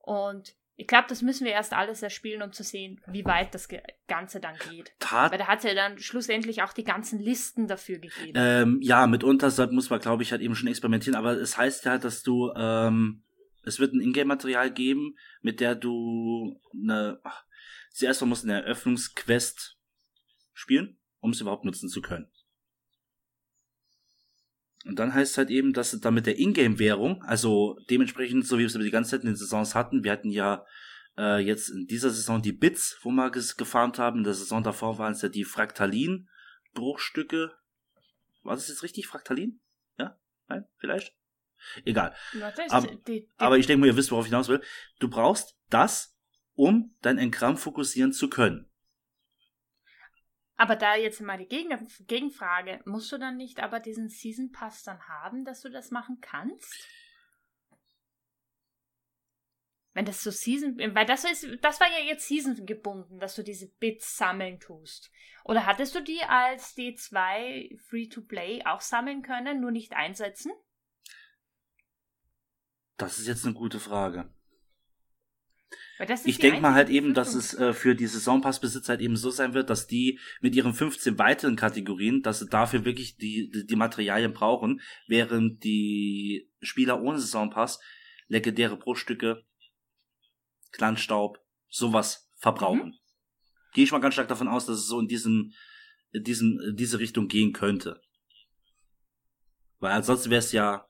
[SPEAKER 2] Und ich glaube, das müssen wir erst alles erspielen, um zu sehen, wie weit das Ganze dann geht. Tat Weil da hat ja dann schlussendlich auch die ganzen Listen dafür gegeben.
[SPEAKER 3] Ähm, ja, mitunter muss man, glaube ich, halt eben schon experimentieren. Aber es heißt ja, dass du ähm, es wird ein Ingame-Material geben, mit der du eine, ach, zuerst mal musst eine Eröffnungsquest spielen, um es überhaupt nutzen zu können. Und dann heißt es halt eben, dass da mit der Ingame-Währung, also dementsprechend, so wie wir es über die ganze Zeit in den Saisons hatten, wir hatten ja äh, jetzt in dieser Saison die Bits, wo wir gefarmt haben, in der Saison davor waren es ja die Fraktalin-Bruchstücke. War das jetzt richtig, Fraktalin? Ja? Nein? Vielleicht? Egal. Aber, aber ich denke mal, ihr wisst, worauf ich hinaus will. Du brauchst das, um dein Engramm fokussieren zu können.
[SPEAKER 2] Aber da jetzt mal die Gegen Gegenfrage, musst du dann nicht aber diesen Season Pass dann haben, dass du das machen kannst? Wenn das so Season, weil das ist, das war ja jetzt Season gebunden, dass du diese Bits sammeln tust. Oder hattest du die als D2 Free-to-Play auch sammeln können, nur nicht einsetzen?
[SPEAKER 3] Das ist jetzt eine gute Frage ich denke mal halt eben, dass es äh, für die Saisonpassbesitzer halt eben so sein wird, dass die mit ihren 15 weiteren Kategorien, dass sie dafür wirklich die, die, die Materialien brauchen, während die Spieler ohne Saisonpass legendäre Brotstücke, Glanzstaub, sowas verbrauchen. Mhm. Gehe ich mal ganz stark davon aus, dass es so in diesem, in diesem, in diese Richtung gehen könnte. Weil ansonsten wäre es ja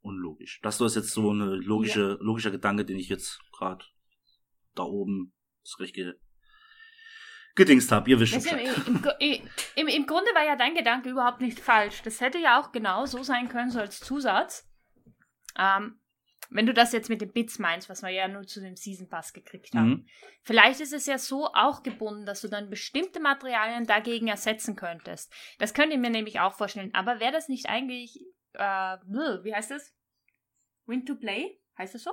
[SPEAKER 3] unlogisch. Das ist jetzt so eine logische, ja. logischer Gedanke, den ich jetzt gerade da oben das richtige gedingst habe. Ihr wisst schon.
[SPEAKER 2] Im, im, Im Grunde war ja dein Gedanke überhaupt nicht falsch. Das hätte ja auch genau so sein können, so als Zusatz. Ähm, wenn du das jetzt mit den Bits meinst, was wir ja nur zu dem Season Pass gekriegt haben. Mhm. Vielleicht ist es ja so auch gebunden, dass du dann bestimmte Materialien dagegen ersetzen könntest. Das könnte ich mir nämlich auch vorstellen. Aber wäre das nicht eigentlich, äh, wie heißt das? Win to Play? Heißt das so?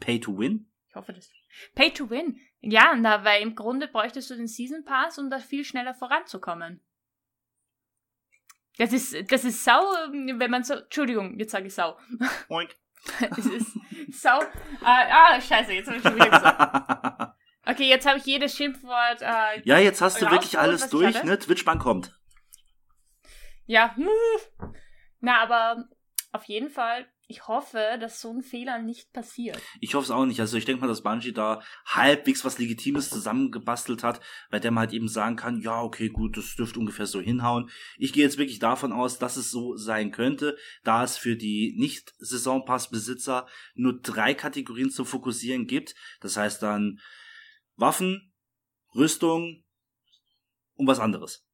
[SPEAKER 3] Pay to Win?
[SPEAKER 2] Ich hoffe das. Pay to Win. Ja, na, weil im Grunde bräuchtest du den Season Pass, um da viel schneller voranzukommen. Das ist, das ist sau, wenn man so. Entschuldigung, jetzt sage ich sau. Oink. <laughs> es ist sau. Ah, ah, scheiße, jetzt habe ich schon wieder gesagt. <laughs> Okay, jetzt habe ich jedes Schimpfwort. Äh,
[SPEAKER 3] ja, jetzt hast du wirklich alles durch, ne? Twitchbank kommt.
[SPEAKER 2] Ja, na, aber auf jeden Fall ich hoffe, dass so ein Fehler nicht passiert.
[SPEAKER 3] Ich hoffe es auch nicht. Also ich denke mal, dass Bungie da halbwegs was Legitimes zusammengebastelt hat, bei der man halt eben sagen kann, ja, okay, gut, das dürfte ungefähr so hinhauen. Ich gehe jetzt wirklich davon aus, dass es so sein könnte, da es für die Nicht-Saisonpass-Besitzer nur drei Kategorien zu fokussieren gibt. Das heißt dann Waffen, Rüstung und was anderes.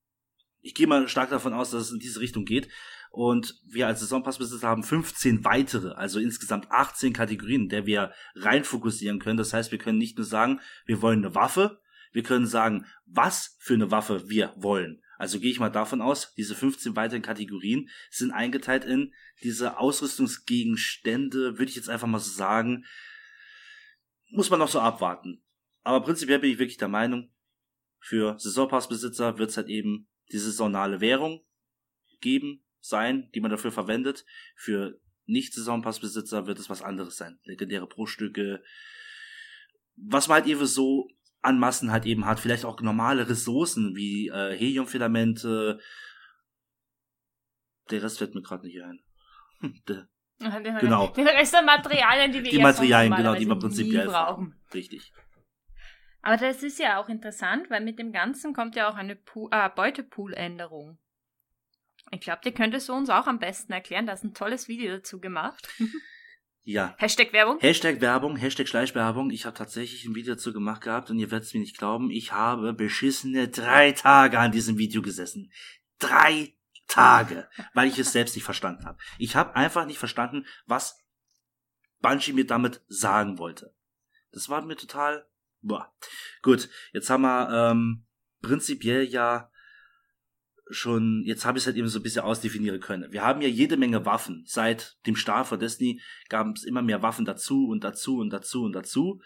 [SPEAKER 3] Ich gehe mal stark davon aus, dass es in diese Richtung geht. Und wir als Saisonpassbesitzer haben 15 weitere, also insgesamt 18 Kategorien, in der wir rein fokussieren können. Das heißt, wir können nicht nur sagen, wir wollen eine Waffe, wir können sagen, was für eine Waffe wir wollen. Also gehe ich mal davon aus, diese 15 weiteren Kategorien sind eingeteilt in diese Ausrüstungsgegenstände, würde ich jetzt einfach mal so sagen, muss man noch so abwarten. Aber prinzipiell bin ich wirklich der Meinung, für Saisonpassbesitzer wird es halt eben die saisonale Währung geben, sein, die man dafür verwendet. Für Nicht-Saisonpassbesitzer wird es was anderes sein. Legendäre Pro-Stücke. Was man halt eben so an Massen halt eben hat. Vielleicht auch normale Ressourcen wie äh, Heliumfilamente. Der Rest fällt mir gerade nicht ein. Der, <laughs> genau.
[SPEAKER 2] Die Rest der Materialien, die wir
[SPEAKER 3] Die Materialien, genau, die wir prinzipiell brauchen. Richtig.
[SPEAKER 2] Aber das ist ja auch interessant, weil mit dem Ganzen kommt ja auch eine äh, Beutepool-Änderung. Ich glaube, die könntest du uns auch am besten erklären. Da ist ein tolles Video dazu gemacht. <laughs>
[SPEAKER 3] Ja.
[SPEAKER 2] Hashtag Werbung?
[SPEAKER 3] Hashtag Werbung, Hashtag Schleichwerbung. Ich habe tatsächlich ein Video dazu gemacht gehabt und ihr werdet es mir nicht glauben. Ich habe beschissene drei Tage an diesem Video gesessen. Drei Tage, <laughs> weil ich es selbst nicht verstanden habe. Ich habe einfach nicht verstanden, was Bungie mir damit sagen wollte. Das war mir total. Boah. Gut, jetzt haben wir ähm, prinzipiell ja schon, jetzt habe ich es halt eben so ein bisschen ausdefinieren können. Wir haben ja jede Menge Waffen. Seit dem Start von Destiny gab es immer mehr Waffen dazu und dazu und dazu und dazu.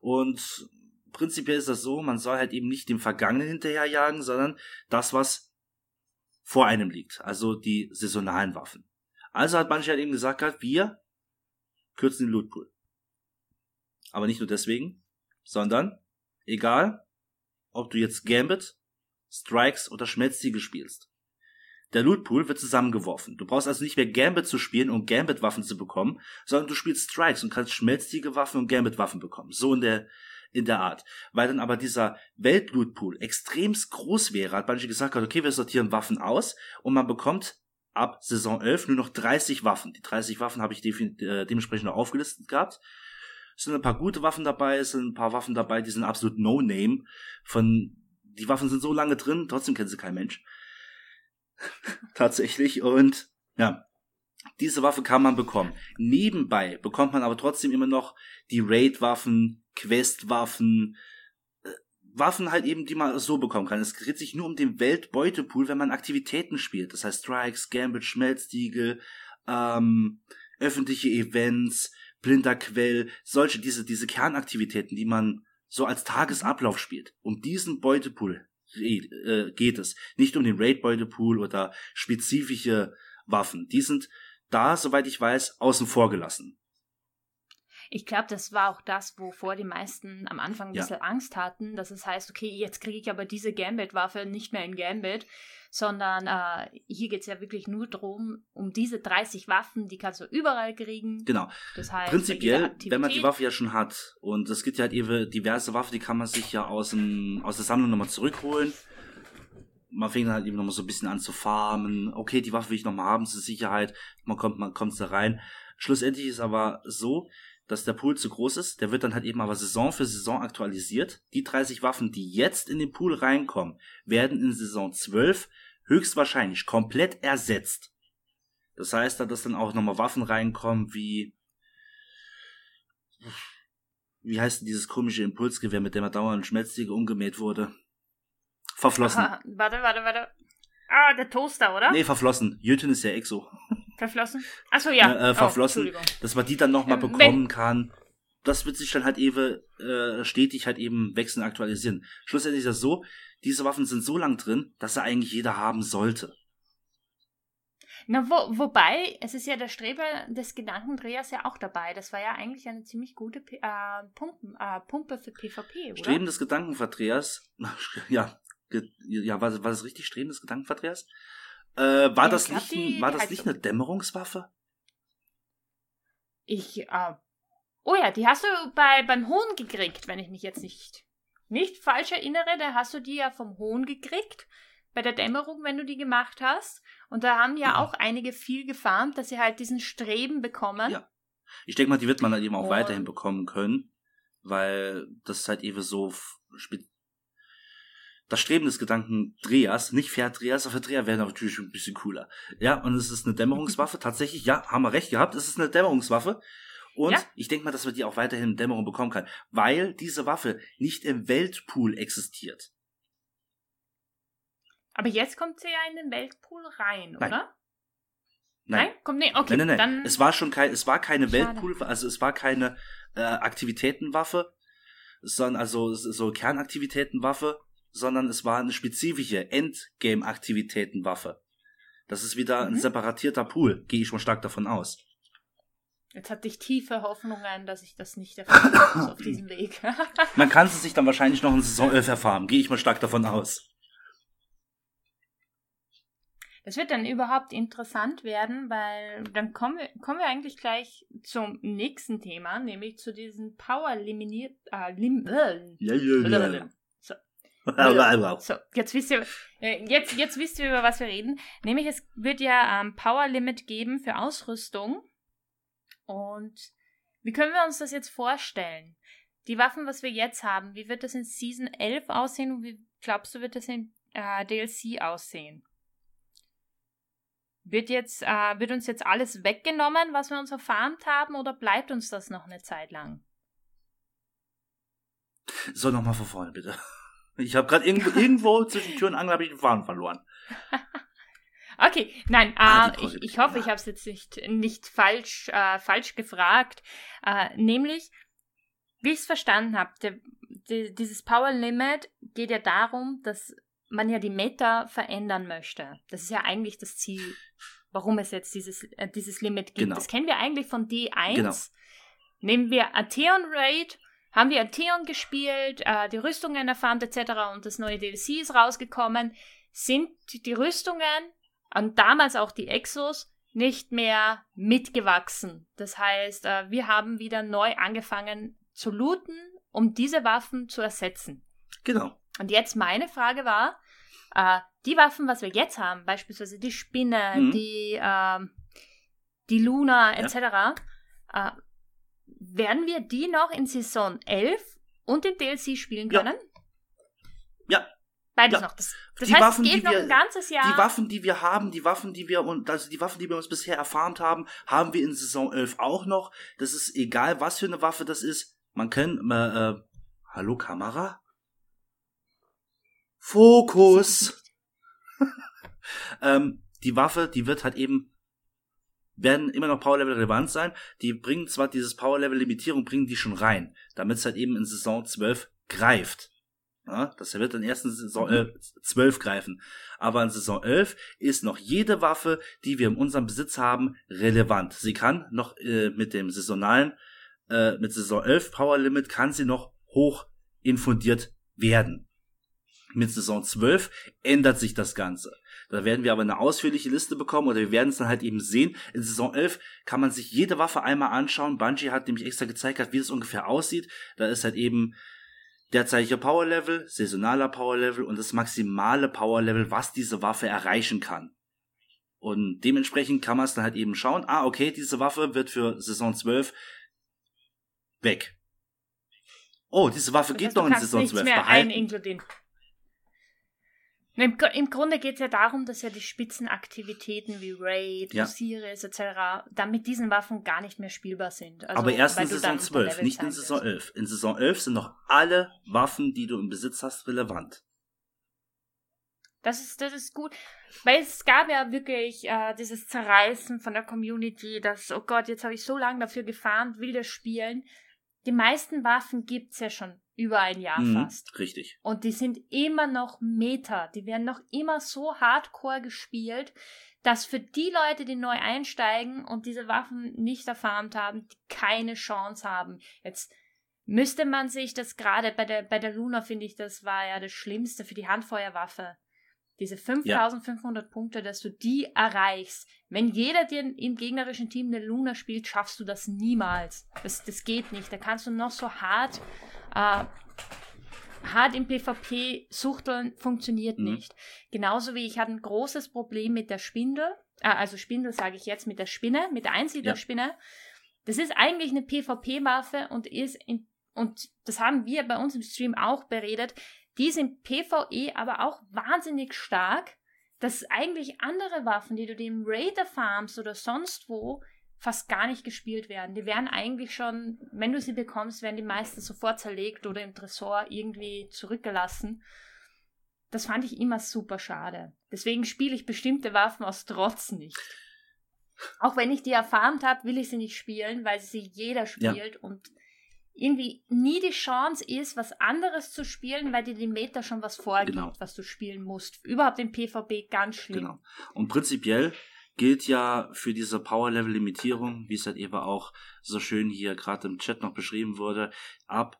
[SPEAKER 3] Und prinzipiell ist das so, man soll halt eben nicht dem Vergangenen hinterherjagen, sondern das, was vor einem liegt. Also die saisonalen Waffen. Also hat manche halt eben gesagt, halt, wir kürzen den Lootpool. Aber nicht nur deswegen, sondern egal, ob du jetzt Gambit Strikes oder Schmelztiegel spielst. Der Lootpool wird zusammengeworfen. Du brauchst also nicht mehr Gambit zu spielen, um Gambit-Waffen zu bekommen, sondern du spielst Strikes und kannst Schmelztiegel-Waffen und Gambit-Waffen bekommen. So in der, in der Art. Weil dann aber dieser Welt-Lootpool extremst groß wäre, hat Bungie gesagt, okay, wir sortieren Waffen aus und man bekommt ab Saison 11 nur noch 30 Waffen. Die 30 Waffen habe ich äh, dementsprechend noch aufgelistet gehabt. Es sind ein paar gute Waffen dabei, es sind ein paar Waffen dabei, die sind absolut No-Name. Von die Waffen sind so lange drin, trotzdem kennt sie kein Mensch. <laughs> Tatsächlich. Und ja, Diese Waffe kann man bekommen. Nebenbei bekommt man aber trotzdem immer noch die Raid-Waffen, Quest-Waffen, äh, Waffen halt eben, die man so bekommen kann. Es dreht sich nur um den Weltbeutepool, wenn man Aktivitäten spielt. Das heißt Strikes, Gambit, Schmelztiegel, ähm, öffentliche Events, blinder Quell, solche, diese, diese Kernaktivitäten, die man so als Tagesablauf spielt. Um diesen Beutepool äh, geht es. Nicht um den Raid-Beutepool oder spezifische Waffen. Die sind da, soweit ich weiß, außen vor gelassen.
[SPEAKER 2] Ich glaube, das war auch das, wovor die meisten am Anfang ein bisschen ja. Angst hatten, dass es heißt, okay, jetzt kriege ich aber diese Gambit-Waffe nicht mehr in Gambit, sondern äh, hier geht es ja wirklich nur darum, um diese 30 Waffen, die kannst du überall kriegen.
[SPEAKER 3] Genau. Das heißt, Prinzipiell, wenn man die Waffe ja schon hat, und es gibt ja halt eben diverse Waffen, die kann man sich ja aus, dem, aus der Sammlung nochmal zurückholen. Man fängt dann halt eben nochmal so ein bisschen an zu farmen. Okay, die Waffe will ich nochmal haben zur Sicherheit. Man kommt, man kommt da rein. Schlussendlich ist aber so, dass der Pool zu groß ist. Der wird dann halt eben aber Saison für Saison aktualisiert. Die 30 Waffen, die jetzt in den Pool reinkommen, werden in Saison 12 höchstwahrscheinlich komplett ersetzt. Das heißt, dass dann auch nochmal Waffen reinkommen wie wie heißt denn dieses komische Impulsgewehr, mit dem er dauernd Schmelztiegel umgemäht wurde? Verflossen. Aha, <laughs>
[SPEAKER 2] warte, warte, warte. Ah, der Toaster, oder?
[SPEAKER 3] Nee, verflossen. Jüten ist ja Exo.
[SPEAKER 2] Verflossen? Achso, ja.
[SPEAKER 3] Äh, äh, verflossen, oh, dass man die dann nochmal ähm, bekommen kann. Das wird sich dann halt eben äh, stetig halt eben wechseln, aktualisieren. Schlussendlich ist das so, diese Waffen sind so lang drin, dass er eigentlich jeder haben sollte.
[SPEAKER 2] Na, wo, wobei, es ist ja der Streber des Gedankendrehers ja auch dabei. Das war ja eigentlich eine ziemlich gute P äh, Pumpen, äh, Pumpe für PvP, oder?
[SPEAKER 3] Streben des Gedankenverdrehers, <laughs> ja, ja, war, war das richtig Streben des Gedankenverdrehers? Äh, war das, nicht, die, war das nicht eine Dämmerungswaffe?
[SPEAKER 2] Ich, äh, oh ja, die hast du bei, beim Hohn gekriegt, wenn ich mich jetzt nicht, nicht falsch erinnere. Da hast du die ja vom Hohn gekriegt, bei der Dämmerung, wenn du die gemacht hast. Und da haben ja, ja. auch einige viel gefarmt, dass sie halt diesen Streben bekommen. Ja.
[SPEAKER 3] Ich denke mal, die wird man halt eben auch Und weiterhin bekommen können, weil das halt eben so das Streben des Gedanken Dreas, nicht Pferd aber Dreher wäre natürlich ein bisschen cooler. Ja, und es ist eine Dämmerungswaffe, tatsächlich, ja, haben wir recht gehabt, es ist eine Dämmerungswaffe. Und ja. ich denke mal, dass man die auch weiterhin in Dämmerung bekommen kann, weil diese Waffe nicht im Weltpool existiert.
[SPEAKER 2] Aber jetzt kommt sie ja in den Weltpool rein,
[SPEAKER 3] Nein.
[SPEAKER 2] oder?
[SPEAKER 3] Nein. Nein?
[SPEAKER 2] Kommt nee, okay.
[SPEAKER 3] Nein, nein, nein. es war schon kein, es war keine Schade. Weltpool, also es war keine äh, Aktivitätenwaffe, sondern also so Kernaktivitätenwaffe, sondern es war eine spezifische Endgame-Aktivitätenwaffe. Das ist wieder mhm. ein separatierter Pool, gehe ich schon stark davon aus.
[SPEAKER 2] Jetzt hatte ich tiefe Hoffnungen, dass ich das nicht erfahren muss auf diesem Weg. <laughs> <laughs>
[SPEAKER 3] Man kann es sich dann wahrscheinlich noch in Saison 11 erfahren, gehe ich mal stark davon aus.
[SPEAKER 2] Das wird dann überhaupt interessant werden, weil dann kommen wir, kommen wir eigentlich gleich zum nächsten Thema, nämlich zu diesen Power limitiert äh, lim, äh, ja, ja, ja. So, jetzt wisst ihr, äh, jetzt, jetzt wisst ihr, über was wir reden. Nämlich, es wird ja ähm, Power Limit geben für Ausrüstung. Und wie können wir uns das jetzt vorstellen? Die Waffen, was wir jetzt haben, wie wird das in Season 11 aussehen und wie glaubst du, wird das in äh, DLC aussehen? Wird, jetzt, äh, wird uns jetzt alles weggenommen, was wir uns erfarmt haben, oder bleibt uns das noch eine Zeit lang?
[SPEAKER 3] So, nochmal von vorne, bitte. Ich habe gerade irgendwo, <laughs> irgendwo zwischen Tür und Angel habe ich den Faden verloren. <laughs>
[SPEAKER 2] Okay, nein, ah, äh, ich, ich hoffe, ich habe es jetzt nicht, nicht falsch, äh, falsch gefragt. Äh, nämlich, wie ich es verstanden habe, die, dieses Power Limit geht ja darum, dass man ja die Meta verändern möchte. Das ist ja eigentlich das Ziel, warum es jetzt dieses, äh, dieses Limit gibt. Genau. Das kennen wir eigentlich von D1. Genau. Nehmen wir Atheon Raid haben wir Theon gespielt, äh, die Rüstungen erfahren etc. und das neue DLC ist rausgekommen, sind die Rüstungen und damals auch die Exos nicht mehr mitgewachsen. Das heißt, äh, wir haben wieder neu angefangen zu looten, um diese Waffen zu ersetzen.
[SPEAKER 3] Genau.
[SPEAKER 2] Und jetzt meine Frage war, äh, die Waffen, was wir jetzt haben, beispielsweise die Spinne, mhm. die, äh, die Luna etc., ja. Werden wir die noch in Saison 11 und in DLC spielen können?
[SPEAKER 3] Ja. ja.
[SPEAKER 2] Beides
[SPEAKER 3] Ja.
[SPEAKER 2] noch. Das, das
[SPEAKER 3] Die
[SPEAKER 2] heißt,
[SPEAKER 3] Waffen,
[SPEAKER 2] es geht noch
[SPEAKER 3] wir-
[SPEAKER 2] ein ganzes Jahr.
[SPEAKER 3] Die Waffen, die wir haben, die Waffen, die wir und also die Waffen, die wir uns bisher erfarmt haben, haben wir in Saison 11 auch noch. Das ist egal, was für eine Waffe das ist. Man kann, äh, äh, hallo Kamera? Fokus! <laughs> ähm, die Waffe, die wird halt eben, werden immer noch Power Level relevant sein. Die bringen zwar dieses Power Level Limitierung, bringen die schon rein, damit es halt eben in Saison 12 greift. Ja, das wird in ersten Saison äh, 12 greifen. Aber in Saison 11 ist noch jede Waffe, die wir in unserem Besitz haben, relevant. Sie kann noch äh, mit dem saisonalen, äh, mit Saison 11 Power Limit, kann sie noch hoch infundiert werden. Mit Saison 12 ändert sich das Ganze. Da werden wir aber eine ausführliche Liste bekommen oder wir werden es dann halt eben sehen. In Saison 11 kann man sich jede Waffe einmal anschauen. Bungie hat nämlich extra gezeigt, wie es ungefähr aussieht. Da ist halt eben derzeitige Power Level, saisonaler Power Level und das maximale Power Level, was diese Waffe erreichen kann. Und dementsprechend kann man es dann halt eben schauen, ah, okay, diese Waffe wird für Saison 12 weg. Oh, diese Waffe
[SPEAKER 2] Das
[SPEAKER 3] geht
[SPEAKER 2] heißt,
[SPEAKER 3] noch in Saison
[SPEAKER 2] nichts
[SPEAKER 3] 12
[SPEAKER 2] mehr
[SPEAKER 3] behalten.
[SPEAKER 2] eininkludieren. Im, Im Grunde geht es ja darum, dass ja die Spitzenaktivitäten wie Raid,
[SPEAKER 3] Ja.
[SPEAKER 2] Osiris etc. dann mit diesen Waffen gar nicht mehr spielbar sind. Also,
[SPEAKER 3] aber erst in Saison
[SPEAKER 2] dann
[SPEAKER 3] 12,
[SPEAKER 2] unterlevelt
[SPEAKER 3] nicht in Saison
[SPEAKER 2] wirst.
[SPEAKER 3] 11. In Saison 11 sind noch alle Waffen, die du im Besitz hast, relevant.
[SPEAKER 2] Das ist, das ist gut. Weil es gab ja wirklich äh, dieses Zerreißen von der Community, dass, oh Gott, jetzt habe ich so lange dafür gefahren, will das spielen. Die meisten Waffen gibt's ja schon über ein Jahr
[SPEAKER 3] Mhm,
[SPEAKER 2] fast.
[SPEAKER 3] richtig.
[SPEAKER 2] Und die sind immer noch Meta. Die werden noch immer so hardcore gespielt, dass für die Leute, die neu einsteigen und diese Waffen nicht erfarmt haben, keine Chance haben. Jetzt müsste man sich das gerade bei der, bei der Luna, finde ich, das war ja das Schlimmste für die Handfeuerwaffe. Diese 5500 Punkte, dass du die erreichst. Wenn jeder dir im gegnerischen Team eine Luna spielt, schaffst du das niemals. Das, das geht nicht. Da kannst du noch so hart äh, hart im PvP suchteln funktioniert
[SPEAKER 3] Mhm.
[SPEAKER 2] nicht. Genauso wie ich hatte ein großes Problem mit der Spindel, äh, also Spindel sage ich jetzt mit der Spinne, mit der Einsiedlerspinne. Das ist eigentlich eine PvP-Waffe und ist in, und das haben wir bei uns im Stream auch beredet. Die im PvE aber auch wahnsinnig stark, dass eigentlich andere Waffen, die du im Raider farmst oder sonst wo, fast gar nicht gespielt werden. Die werden eigentlich schon, wenn du sie bekommst, werden die meisten sofort zerlegt oder im Tresor irgendwie zurückgelassen. Das fand ich immer super schade. Deswegen spiele ich bestimmte Waffen aus Trotz nicht. Auch wenn ich die erfarmt habe, will ich sie nicht spielen, weil sie jeder spielt und irgendwie nie die Chance ist, was anderes zu spielen, weil dir die Meta schon was vorgibt,
[SPEAKER 3] Genau.
[SPEAKER 2] was du spielen musst. Überhaupt im PvP ganz schlimm.
[SPEAKER 3] Genau. Und prinzipiell gilt ja für diese Power-Level-Limitierung, wie es halt eben auch so schön hier gerade im Chat noch beschrieben wurde, ab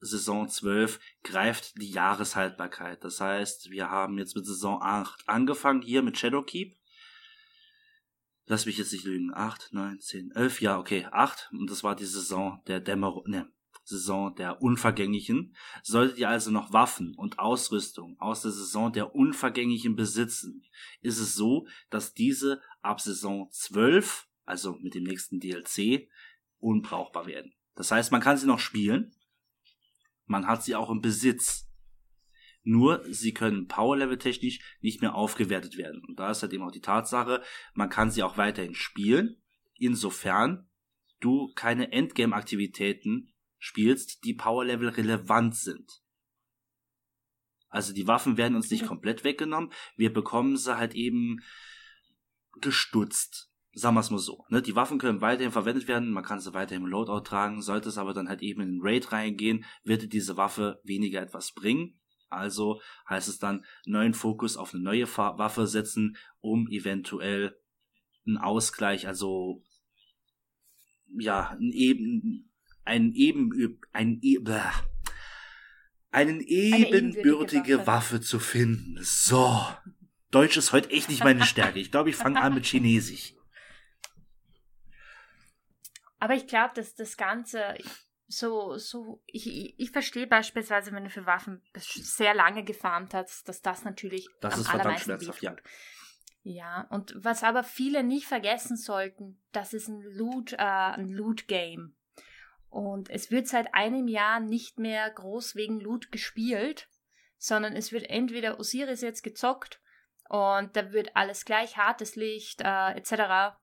[SPEAKER 3] Saison 12 greift die Jahreshaltbarkeit. Das heißt, wir haben jetzt mit Saison 8 angefangen, hier mit Shadowkeep. Lass mich jetzt nicht lügen. 8, 9, 10, 11, ja, okay, 8. Und das war die Saison der Dämmerung, ne, Saison der Unvergänglichen. Solltet ihr also noch Waffen und Ausrüstung aus der Saison der Unvergänglichen besitzen, ist es so, dass diese ab Saison 12, also mit dem nächsten DLC, unbrauchbar werden. Das heißt, man kann sie noch spielen, man hat sie auch im Besitz. Nur sie können Power-Level technisch nicht mehr aufgewertet werden. Und da ist halt eben auch die Tatsache, man kann sie auch weiterhin spielen, insofern du keine Endgame-Aktivitäten spielst, die Power-Level relevant sind. Also die Waffen werden uns nicht komplett weggenommen, wir bekommen sie halt eben gestutzt. Sagen wir es mal so. Ne? Die Waffen können weiterhin verwendet werden, man kann sie weiterhin im Loadout tragen, sollte es aber dann halt eben in den Raid reingehen, wird diese Waffe weniger etwas bringen. Also heißt es dann neuen Fokus auf eine neue Waffe setzen, um eventuell einen Ausgleich, also ja, ein eben, ein eben, ein, e- einen ebenbürtige
[SPEAKER 2] ebenbürtige
[SPEAKER 3] Waffe.
[SPEAKER 2] Waffe.
[SPEAKER 3] zu finden. So. Deutsch ist heute echt nicht meine Stärke. Ich glaube, ich fange an mit Chinesisch.
[SPEAKER 2] Aber ich glaube, dass das Ganze so, so, ich, ich, verstehe beispielsweise, wenn du für Waffen sehr lange gefarmt hast, dass das natürlich
[SPEAKER 3] Das
[SPEAKER 2] am
[SPEAKER 3] ist verdammt
[SPEAKER 2] allermeisten
[SPEAKER 3] schmerzhaft, ja.
[SPEAKER 2] Ja, und was aber viele nicht vergessen sollten, das ist ein Loot, äh, ein Loot-Game. Und es wird seit einem Jahr nicht mehr groß wegen Loot gespielt, sondern es wird entweder Osiris jetzt gezockt und da wird alles gleich, hartes Licht äh, etc.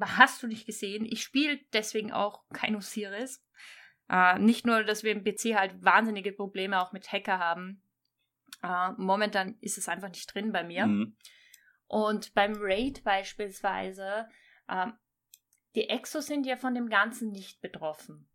[SPEAKER 2] Hast du nicht gesehen? Ich spiele deswegen auch kein Osiris. Äh, nicht nur, dass wir im PC halt wahnsinnige Probleme auch mit Hacker haben. Äh, momentan ist es einfach nicht drin bei mir. Mhm. Und beim Raid beispielsweise, äh, die Exos sind ja von dem Ganzen nicht betroffen.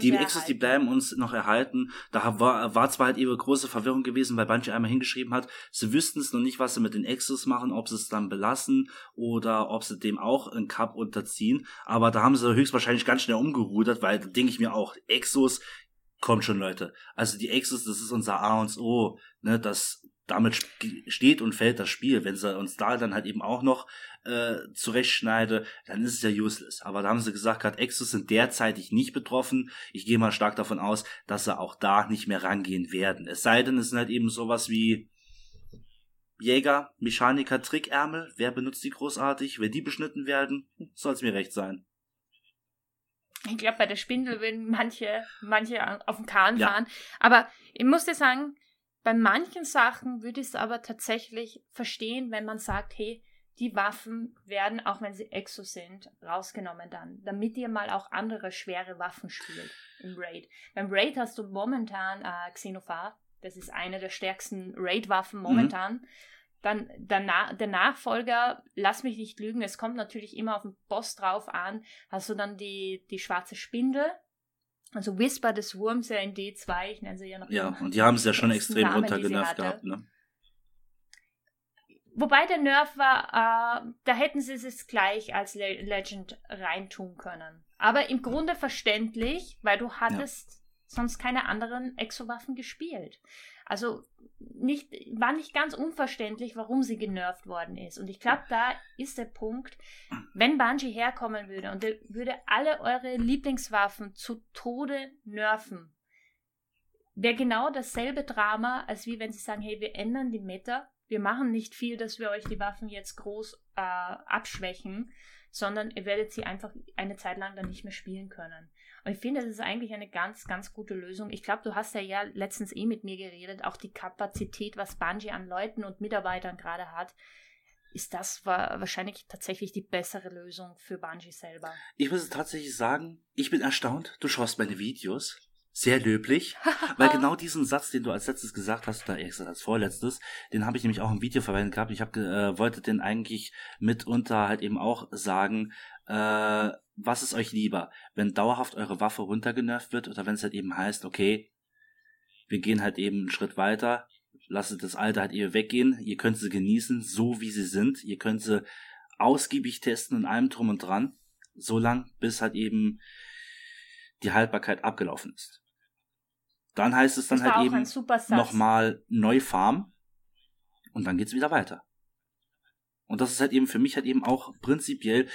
[SPEAKER 3] Die, die Exos, die bleiben uns noch erhalten. Da war, war zwar halt ihre große Verwirrung gewesen, weil Bungie einmal hingeschrieben hat, sie wüssten es noch nicht, was sie mit den Exos machen, ob sie es dann belassen oder ob sie dem auch einen Cup unterziehen. Aber da haben sie höchstwahrscheinlich ganz schnell umgerudert, weil da denke ich mir auch, Exos, kommt schon Leute. Also die Exos, das ist unser A und O, ne, das damit steht und fällt das Spiel. Wenn sie uns da dann halt eben auch noch äh, zurechtschneide, dann ist es ja useless. Aber da haben sie gesagt, gerade Exos sind derzeitig nicht betroffen. Ich gehe mal stark davon aus, dass sie auch da nicht mehr rangehen werden. Es sei denn, es sind halt eben sowas wie Jäger, Mechaniker, Trickärmel. Wer benutzt die großartig? Wenn die beschnitten werden, soll es mir recht sein.
[SPEAKER 2] Ich glaube, bei der Spindel würden manche, manche auf den Kahn ja. fahren. Aber ich muss dir sagen, bei manchen Sachen würde ich es aber tatsächlich verstehen, wenn man sagt, hey, die Waffen werden, auch wenn sie Exo sind, rausgenommen dann, damit ihr mal auch andere schwere Waffen spielt im Raid. Beim Raid hast du momentan äh, Xenophar, das ist eine der stärksten Raid-Waffen mhm. momentan. Mhm. Dann der, Na der Nachfolger, lass mich nicht lügen, es kommt natürlich immer auf den Boss drauf an, hast du dann die, die schwarze Spindel, also Whisper des Wurms ja in D2, ich nenne sie ja noch.
[SPEAKER 3] Ja, und die haben es ja schon extrem runtergenervt gehabt, ne?
[SPEAKER 2] Wobei der Nerf war, äh, da hätten sie es gleich als Le Legend reintun können. Aber im Grunde verständlich, weil du hattest ja. sonst keine anderen Exo-Waffen gespielt. Also nicht, war nicht ganz unverständlich, warum sie genervt worden ist. Und ich glaube, da ist der Punkt, wenn Bungie herkommen würde und würde alle eure Lieblingswaffen zu Tode nerven, wäre genau dasselbe Drama, als wie wenn sie sagen, hey, wir ändern die Meta wir machen nicht viel, dass wir euch die Waffen jetzt groß äh, abschwächen, sondern ihr werdet sie einfach eine Zeit lang dann nicht mehr spielen können. Und ich finde, das ist eigentlich eine ganz, ganz gute Lösung. Ich glaube, du hast ja, ja letztens eh mit mir geredet, auch die Kapazität, was Bungie an Leuten und Mitarbeitern gerade hat, ist das wahrscheinlich tatsächlich die bessere Lösung für Bungie selber.
[SPEAKER 3] Ich muss tatsächlich sagen, ich bin erstaunt. Du schaust meine Videos sehr löblich, weil <laughs> genau diesen Satz, den du als letztes gesagt hast, oder eher gesagt als vorletztes, den habe ich nämlich auch im Video verwendet gehabt. Ich habe äh, wollte den eigentlich mitunter halt eben auch sagen, äh, was ist euch lieber, wenn dauerhaft eure Waffe runtergenervt wird oder wenn es halt eben heißt, okay, wir gehen halt eben einen Schritt weiter, lasst das Alte halt eben weggehen, ihr könnt sie genießen, so wie sie sind, ihr könnt sie ausgiebig testen und allem drum und dran, so lang, bis halt eben die Haltbarkeit abgelaufen ist. Dann heißt es dann halt eben nochmal neu farmen und dann geht's wieder weiter. Und das ist halt eben für mich halt eben auch prinzipiell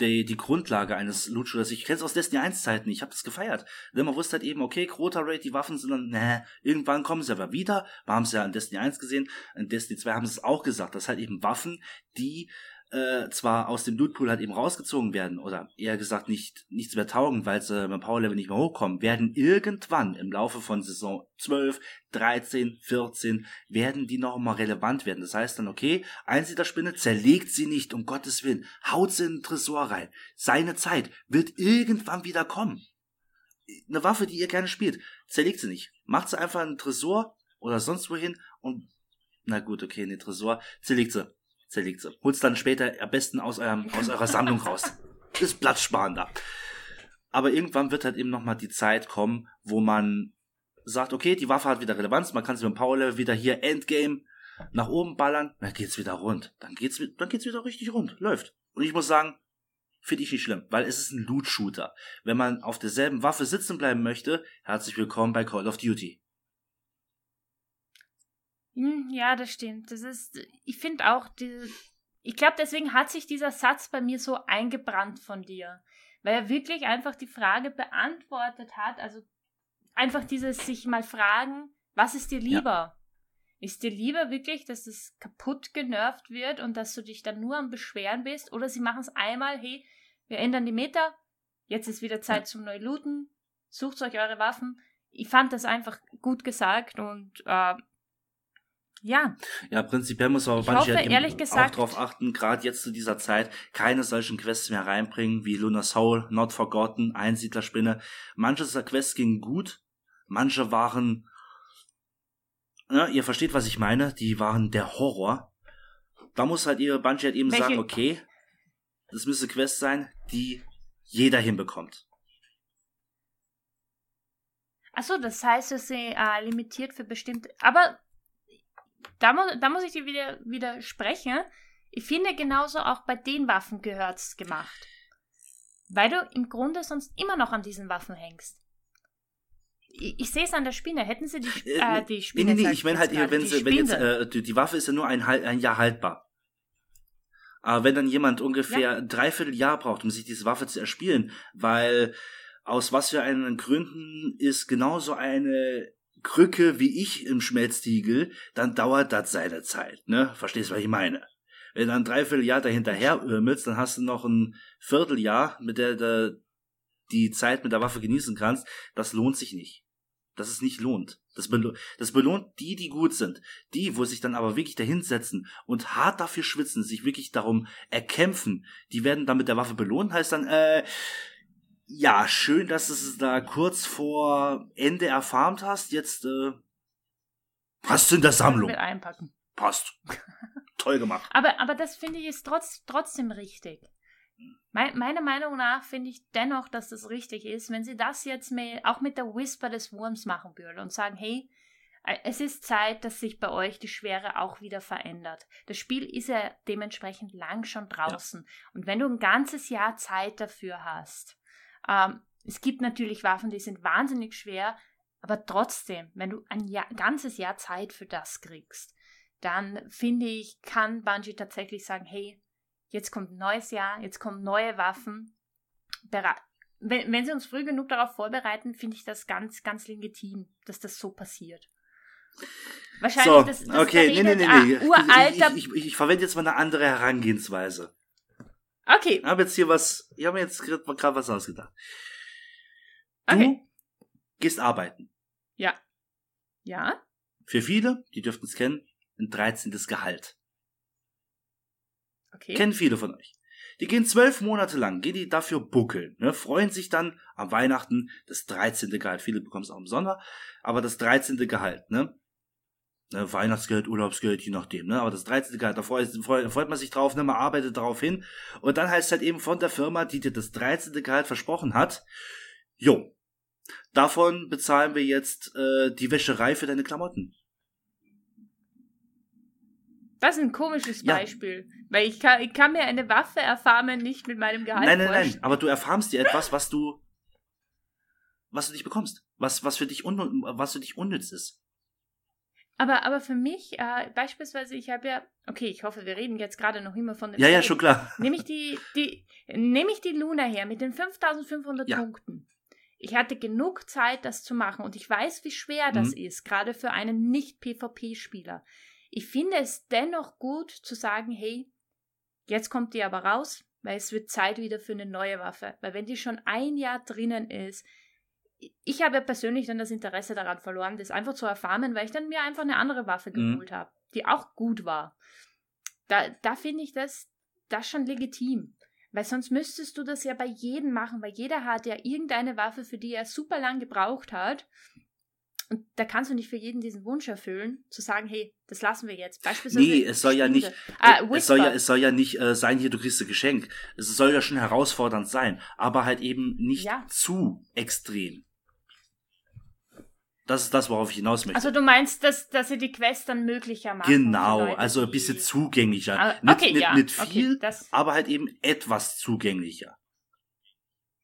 [SPEAKER 3] die, die Grundlage eines Loot Shooters. Ich kenne es aus Destiny 1 Zeiten, ich habe das gefeiert. Denn man wusste halt eben, okay, Crota Raid, die Waffen sind dann, ne, irgendwann kommen sie aber wieder. Wir haben es ja in Destiny 1 gesehen, in Destiny 2 haben sie es auch gesagt, dass halt eben Waffen, die äh, zwar aus dem Lootpool halt eben rausgezogen werden oder eher gesagt nicht nichts mehr taugen, weil sie beim Powerlevel nicht mehr hochkommen, werden irgendwann im Laufe von Saison 12, 13, 14 werden die noch mal relevant werden. Das heißt dann, okay, Einsiedlerspinne zerlegt sie nicht, um Gottes Willen, haut sie in den Tresor rein. Seine Zeit wird irgendwann wieder kommen. Eine Waffe, die ihr gerne spielt, zerlegt sie nicht. Macht sie einfach in den Tresor oder sonst wohin und na gut, okay, in den Tresor, zerlegt sie zerlegt sie. Holt's dann später am besten aus, eurem, aus eurer Sammlung raus. <laughs> Ist platzsparender. Aber irgendwann wird halt eben nochmal die Zeit kommen, wo man sagt, okay, die Waffe hat wieder Relevanz, man kann sie mit dem Powerlevel wieder hier Endgame nach oben ballern, dann geht's wieder rund. Dann geht's, dann geht's wieder richtig rund. Läuft. Und ich muss sagen, finde ich nicht schlimm, weil es ist ein Loot-Shooter. Wenn man auf derselben Waffe sitzen bleiben möchte, herzlich willkommen bei Call of Duty.
[SPEAKER 2] Hm, ja, das stimmt. Das ist, ich finde auch, die, ich glaube, deswegen hat sich dieser Satz bei mir so eingebrannt von dir, weil er wirklich einfach die Frage beantwortet hat. Also einfach dieses sich mal fragen, was ist dir lieber? Ja. Ist dir lieber wirklich, dass es kaputt genervt wird und dass du dich dann nur am Beschweren bist? Oder sie machen es einmal, hey, wir ändern die Meter, jetzt ist wieder Zeit ja. zum Neulooten, sucht euch eure Waffen. Ich fand das einfach gut gesagt und äh, Ja.
[SPEAKER 3] Ja, prinzipiell muss aber Bungie
[SPEAKER 2] hoffe,
[SPEAKER 3] halt
[SPEAKER 2] gesagt-
[SPEAKER 3] auch darauf achten, gerade jetzt zu dieser Zeit, keine solchen Quests mehr reinbringen, wie Lunar Soul, Not Forgotten, Einsiedlerspinne. Manche dieser Quests gingen gut, manche waren, ja, ihr versteht, was ich meine, die waren der Horror. Da muss halt ihr Bungie halt eben
[SPEAKER 2] Welche-
[SPEAKER 3] sagen, okay, das müsste Quest sein, die jeder hinbekommt.
[SPEAKER 2] Achso, das heißt, es ist äh, limitiert für bestimmte. Aber da, mu da muss ich dir wieder widersprechen. Ich finde, genauso auch bei den Waffen gehört's gemacht. Weil du im Grunde sonst immer noch an diesen Waffen hängst. Ich, ich sehe es an der Spinne. Hätten sie die, Sp
[SPEAKER 3] Äh,
[SPEAKER 2] äh, die
[SPEAKER 3] Nee,
[SPEAKER 2] Spinne.
[SPEAKER 3] nee, nee,
[SPEAKER 2] sag
[SPEAKER 3] ich meine halt,
[SPEAKER 2] gerade,
[SPEAKER 3] wenn,
[SPEAKER 2] die
[SPEAKER 3] sie, wenn jetzt, äh, die, die Waffe ist ja nur ein, ein Jahr haltbar. Aber wenn dann jemand ungefähr ein Dreivierteljahr braucht, um sich diese Waffe zu erspielen, weil aus was für einen Gründen ist genauso eine Krücke wie ich im Schmelztiegel, dann dauert das seine Zeit, ne? Verstehst, was ich meine? Wenn du ein Dreivierteljahr dahinterher irmelst, dann hast du noch ein Vierteljahr, mit der du die Zeit mit der Waffe genießen kannst. Das lohnt sich nicht. Das ist nicht lohnt. Das, belo das belohnt die, die gut sind. Die, wo sich dann aber wirklich dahinsetzen und hart dafür schwitzen, sich wirklich darum erkämpfen, die werden dann mit der Waffe belohnt, heißt dann, äh, ja, schön, dass du es da kurz vor Ende erfarmt hast. Jetzt, äh, du in der Sammlung.
[SPEAKER 2] Mit einpacken.
[SPEAKER 3] Passt. <laughs> Toll gemacht.
[SPEAKER 2] Aber, aber das finde ich ist trotz, trotzdem richtig. Mei- meiner Meinung nach finde ich dennoch, dass das richtig ist, wenn sie das jetzt mehr, auch mit der Whisper des Wurms machen würden und sagen, hey, äh, es ist Zeit, dass sich bei euch die Schwere auch wieder verändert. Das Spiel ist ja dementsprechend lang schon draußen. Und wenn du ein ganzes Jahr Zeit dafür hast, ähm, es gibt natürlich Waffen, die sind wahnsinnig schwer, aber trotzdem, wenn du ein Jahr, ganzes Jahr Zeit für das kriegst, dann finde ich, kann Bungie tatsächlich sagen, hey, jetzt kommt ein neues Jahr, jetzt kommen neue Waffen. Wenn, wenn sie uns früh genug darauf vorbereiten, finde ich das ganz, ganz legitim, dass das so passiert. Wahrscheinlich,
[SPEAKER 3] So,
[SPEAKER 2] das, das
[SPEAKER 3] okay, nee, nee, nee,
[SPEAKER 2] ah,
[SPEAKER 3] nee.
[SPEAKER 2] uralter.
[SPEAKER 3] Ich, ich, ich, ich verwende jetzt mal eine andere Herangehensweise.
[SPEAKER 2] Okay,
[SPEAKER 3] Ich habe jetzt hier was, ich habe mir jetzt gerade was ausgedacht. Du
[SPEAKER 2] okay.
[SPEAKER 3] gehst arbeiten.
[SPEAKER 2] Ja. Ja.
[SPEAKER 3] Für viele, die dürften es kennen, ein 13. Gehalt.
[SPEAKER 2] Okay.
[SPEAKER 3] Kennen viele von euch. Die gehen zwölf Monate lang, gehen die dafür buckeln, ne, freuen sich dann am Weihnachten das 13. Gehalt. Viele bekommen es auch im Sommer, aber das 13. Gehalt, ne? Ne Weihnachtsgeld, Urlaubsgeld, je nachdem, ne? Aber das 13. Gehalt, da freut, freut, freut man sich drauf, ne? Man arbeitet darauf hin. Und dann heißt es halt eben von der Firma, die dir das 13. Gehalt versprochen hat, jo, davon bezahlen wir jetzt äh, die Wäscherei für deine Klamotten.
[SPEAKER 2] Das ist ein komisches
[SPEAKER 3] Ja.
[SPEAKER 2] Beispiel. Weil ich kann, ich kann mir eine Waffe erfarmen, nicht mit meinem Gehalt
[SPEAKER 3] Nein, nein, nein, aber du erfahrst dir etwas, was du, was du nicht bekommst, was, was für dich un, was für dich unnütz ist.
[SPEAKER 2] Aber, aber für mich, äh, beispielsweise, ich habe ja, okay, ich hoffe, wir reden jetzt gerade noch immer von dem
[SPEAKER 3] Ja, ja,
[SPEAKER 2] Spiel.
[SPEAKER 3] schon klar.
[SPEAKER 2] Nehme ich die, die, nehme ich die Luna her mit den 5500
[SPEAKER 3] Ja.
[SPEAKER 2] Punkten. Ich hatte genug Zeit, das zu machen und ich weiß, wie schwer das
[SPEAKER 3] Mhm.
[SPEAKER 2] ist, gerade für einen Nicht-PvP-Spieler. Ich finde es dennoch gut zu sagen, hey, jetzt kommt die aber raus, weil es wird Zeit wieder für eine neue Waffe. Weil wenn die schon ein Jahr drinnen ist, ich habe ja persönlich dann das Interesse daran verloren, das einfach zu erfahren, weil ich dann mir einfach eine andere Waffe
[SPEAKER 3] Mhm.
[SPEAKER 2] geholt habe, die auch gut war. Da, da finde ich das, das schon legitim. Weil sonst müsstest du das ja bei jedem machen, weil jeder hat ja irgendeine Waffe, für die er super lang gebraucht hat. Und da kannst du nicht für jeden diesen Wunsch erfüllen, zu sagen, hey, das lassen wir jetzt. Beispielsweise
[SPEAKER 3] Nee, es soll ja nicht,
[SPEAKER 2] Ah,
[SPEAKER 3] es soll ja, es soll ja nicht äh, sein, hier, du kriegst ein Geschenk. Es soll ja schon herausfordernd sein, aber halt eben nicht
[SPEAKER 2] Ja.
[SPEAKER 3] zu extrem. Das ist das, worauf ich hinaus möchte.
[SPEAKER 2] Also du meinst, dass, dass sie die Quest dann möglicher machen?
[SPEAKER 3] genau,
[SPEAKER 2] Leute,
[SPEAKER 3] also ein bisschen zugänglicher.
[SPEAKER 2] Ah,
[SPEAKER 3] nicht
[SPEAKER 2] okay,
[SPEAKER 3] nicht,
[SPEAKER 2] ja,
[SPEAKER 3] nicht
[SPEAKER 2] okay,
[SPEAKER 3] viel,
[SPEAKER 2] das-
[SPEAKER 3] aber halt eben etwas zugänglicher.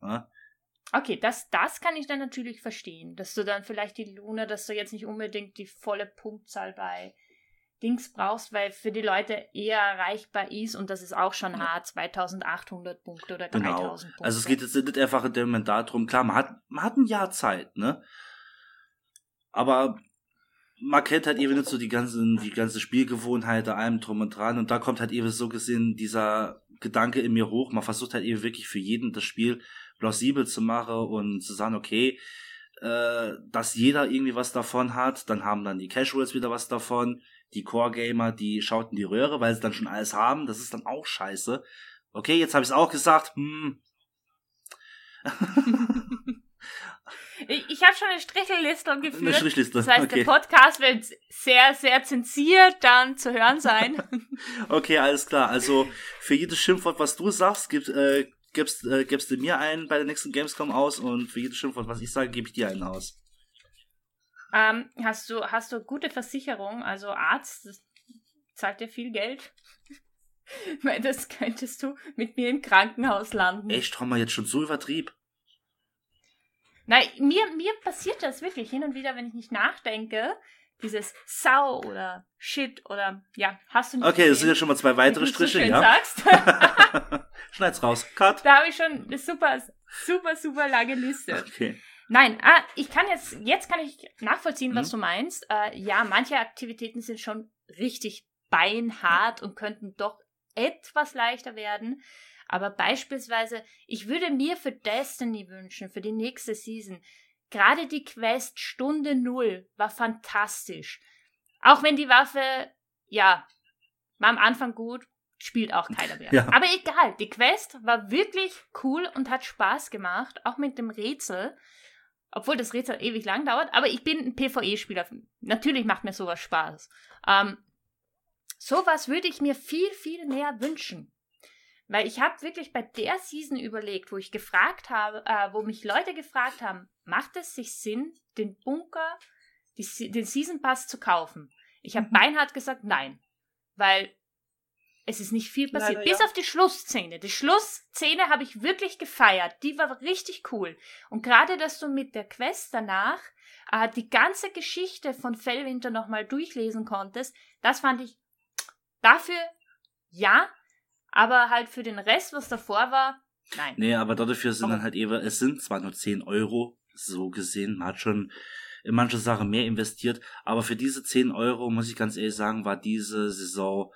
[SPEAKER 3] Ja?
[SPEAKER 2] Okay, das, das kann ich dann natürlich verstehen, dass du dann vielleicht die Luna, dass du jetzt nicht unbedingt die volle Punktzahl bei Dings brauchst, weil für die Leute eher erreichbar ist und das ist auch schon hart, 2800 Punkte oder 3000
[SPEAKER 3] Genau.
[SPEAKER 2] Punkte.
[SPEAKER 3] Also es geht jetzt nicht einfach in dem Moment darum, klar, man hat, man hat ein Jahr Zeit, ne? Aber man kennt halt eben nicht so die ganzen, die ganze Spielgewohnheit, allem drum und dran. Und da kommt halt eben so gesehen dieser Gedanke in mir hoch. Man versucht halt eben wirklich für jeden das Spiel plausibel zu machen und zu sagen, okay, äh, dass jeder irgendwie was davon hat. Dann haben dann die Casuals wieder was davon. Die Core-Gamer, die schauten die Röhre, weil sie dann schon alles haben. Das ist dann auch scheiße. Okay, jetzt habe ich es auch gesagt. Hm. <laughs>
[SPEAKER 2] ich ich habe schon eine Strichliste geführt.
[SPEAKER 3] Eine Strichliste.
[SPEAKER 2] Das heißt,
[SPEAKER 3] okay.
[SPEAKER 2] der Podcast wird sehr, sehr zensiert dann zu hören sein. <laughs>
[SPEAKER 3] okay, alles klar. Also für jedes Schimpfwort, was du sagst, gib, äh, gibst, äh, gibst du mir einen bei der nächsten Gamescom aus und für jedes Schimpfwort, was ich sage, gebe ich dir einen aus.
[SPEAKER 2] Ähm, hast du hast du gute Versicherung, also Arzt, das zahlt dir viel Geld? <laughs> Weil das könntest du mit mir im Krankenhaus landen.
[SPEAKER 3] Echt, haben wir jetzt schon so übertrieben?
[SPEAKER 2] Nein, mir, mir passiert das wirklich hin und wieder, wenn ich nicht nachdenke. Dieses Sau oder Shit oder ja, hast du nicht
[SPEAKER 3] Okay, das sind ja schon mal zwei weitere
[SPEAKER 2] du so
[SPEAKER 3] Striche,
[SPEAKER 2] schön
[SPEAKER 3] ja.
[SPEAKER 2] sagst. <laughs>
[SPEAKER 3] Schneid's raus. Cut.
[SPEAKER 2] da habe ich schon eine super, super, super lange Liste.
[SPEAKER 3] Okay.
[SPEAKER 2] Nein, ah, ich kann jetzt, jetzt kann ich nachvollziehen, was
[SPEAKER 3] Mhm.
[SPEAKER 2] du meinst. Äh, ja, manche Aktivitäten sind schon richtig beinhart und könnten doch etwas leichter werden. Aber beispielsweise, ich würde mir für Destiny wünschen, für die nächste Season, gerade die Quest Stunde Null war fantastisch. Auch wenn die Waffe, ja, war am Anfang gut, spielt auch keiner mehr. <laughs>
[SPEAKER 3] Ja.
[SPEAKER 2] Aber egal, die Quest war wirklich cool und hat Spaß gemacht, auch mit dem Rätsel. Obwohl das Rätsel ewig lang dauert, aber ich bin ein PvE-Spieler. Natürlich macht mir sowas Spaß. Ähm, sowas würde ich mir viel, viel mehr wünschen. Weil ich habe wirklich bei der Season überlegt, wo ich gefragt habe, äh, wo mich Leute gefragt haben, macht es sich Sinn, den Bunker, die, den Season Pass zu kaufen? Ich habe
[SPEAKER 4] Mhm.
[SPEAKER 2] beinhart gesagt, nein. Weil es ist nicht viel passiert.
[SPEAKER 4] Leider
[SPEAKER 2] Bis
[SPEAKER 4] ja.
[SPEAKER 2] auf die Schlussszene. Die Schlussszene habe ich wirklich gefeiert. Die war richtig cool. Und gerade, dass du mit der Quest danach äh, die ganze Geschichte von Fellwinter nochmal durchlesen konntest, das fand ich dafür ja, aber halt für den Rest, was davor war, nein.
[SPEAKER 3] Nee, aber dafür sind
[SPEAKER 2] Aber-
[SPEAKER 3] dann halt eben, es sind zwar nur 10 Euro, so gesehen, man hat schon in manche Sachen mehr investiert, aber für diese 10 Euro, muss ich ganz ehrlich sagen, war diese Saison,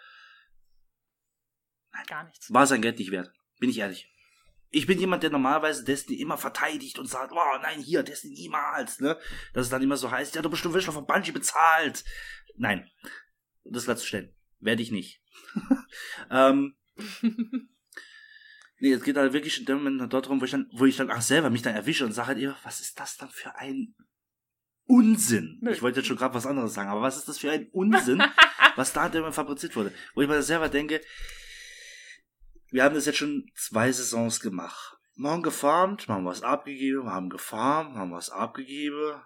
[SPEAKER 2] Gar nichts.
[SPEAKER 3] war sein Geld nicht wert. Bin ich ehrlich. Ich bin jemand, der normalerweise Destiny immer verteidigt und sagt, oh nein, hier, Destiny niemals, ne? Dass es dann immer so heißt, ja, du bestimmt wirst noch von Bungie bezahlt. Nein. Das klarzustellen. Werde ich nicht. <laughs> ähm, <laughs> Nee, es geht halt wirklich in dem Moment darum, wo ich dann, wo ich dann auch selber mich dann erwische und sage halt immer, was ist das dann für ein Unsinn?
[SPEAKER 2] Nö.
[SPEAKER 3] Ich wollte jetzt schon gerade was anderes sagen, aber was ist das für ein Unsinn, <laughs> was da immer fabriziert wurde? Wo ich mir selber denke, wir haben das jetzt schon zwei Saisons gemacht. Wir haben gefarmt, wir haben was abgegeben, wir haben gefarmt, wir haben was abgegeben.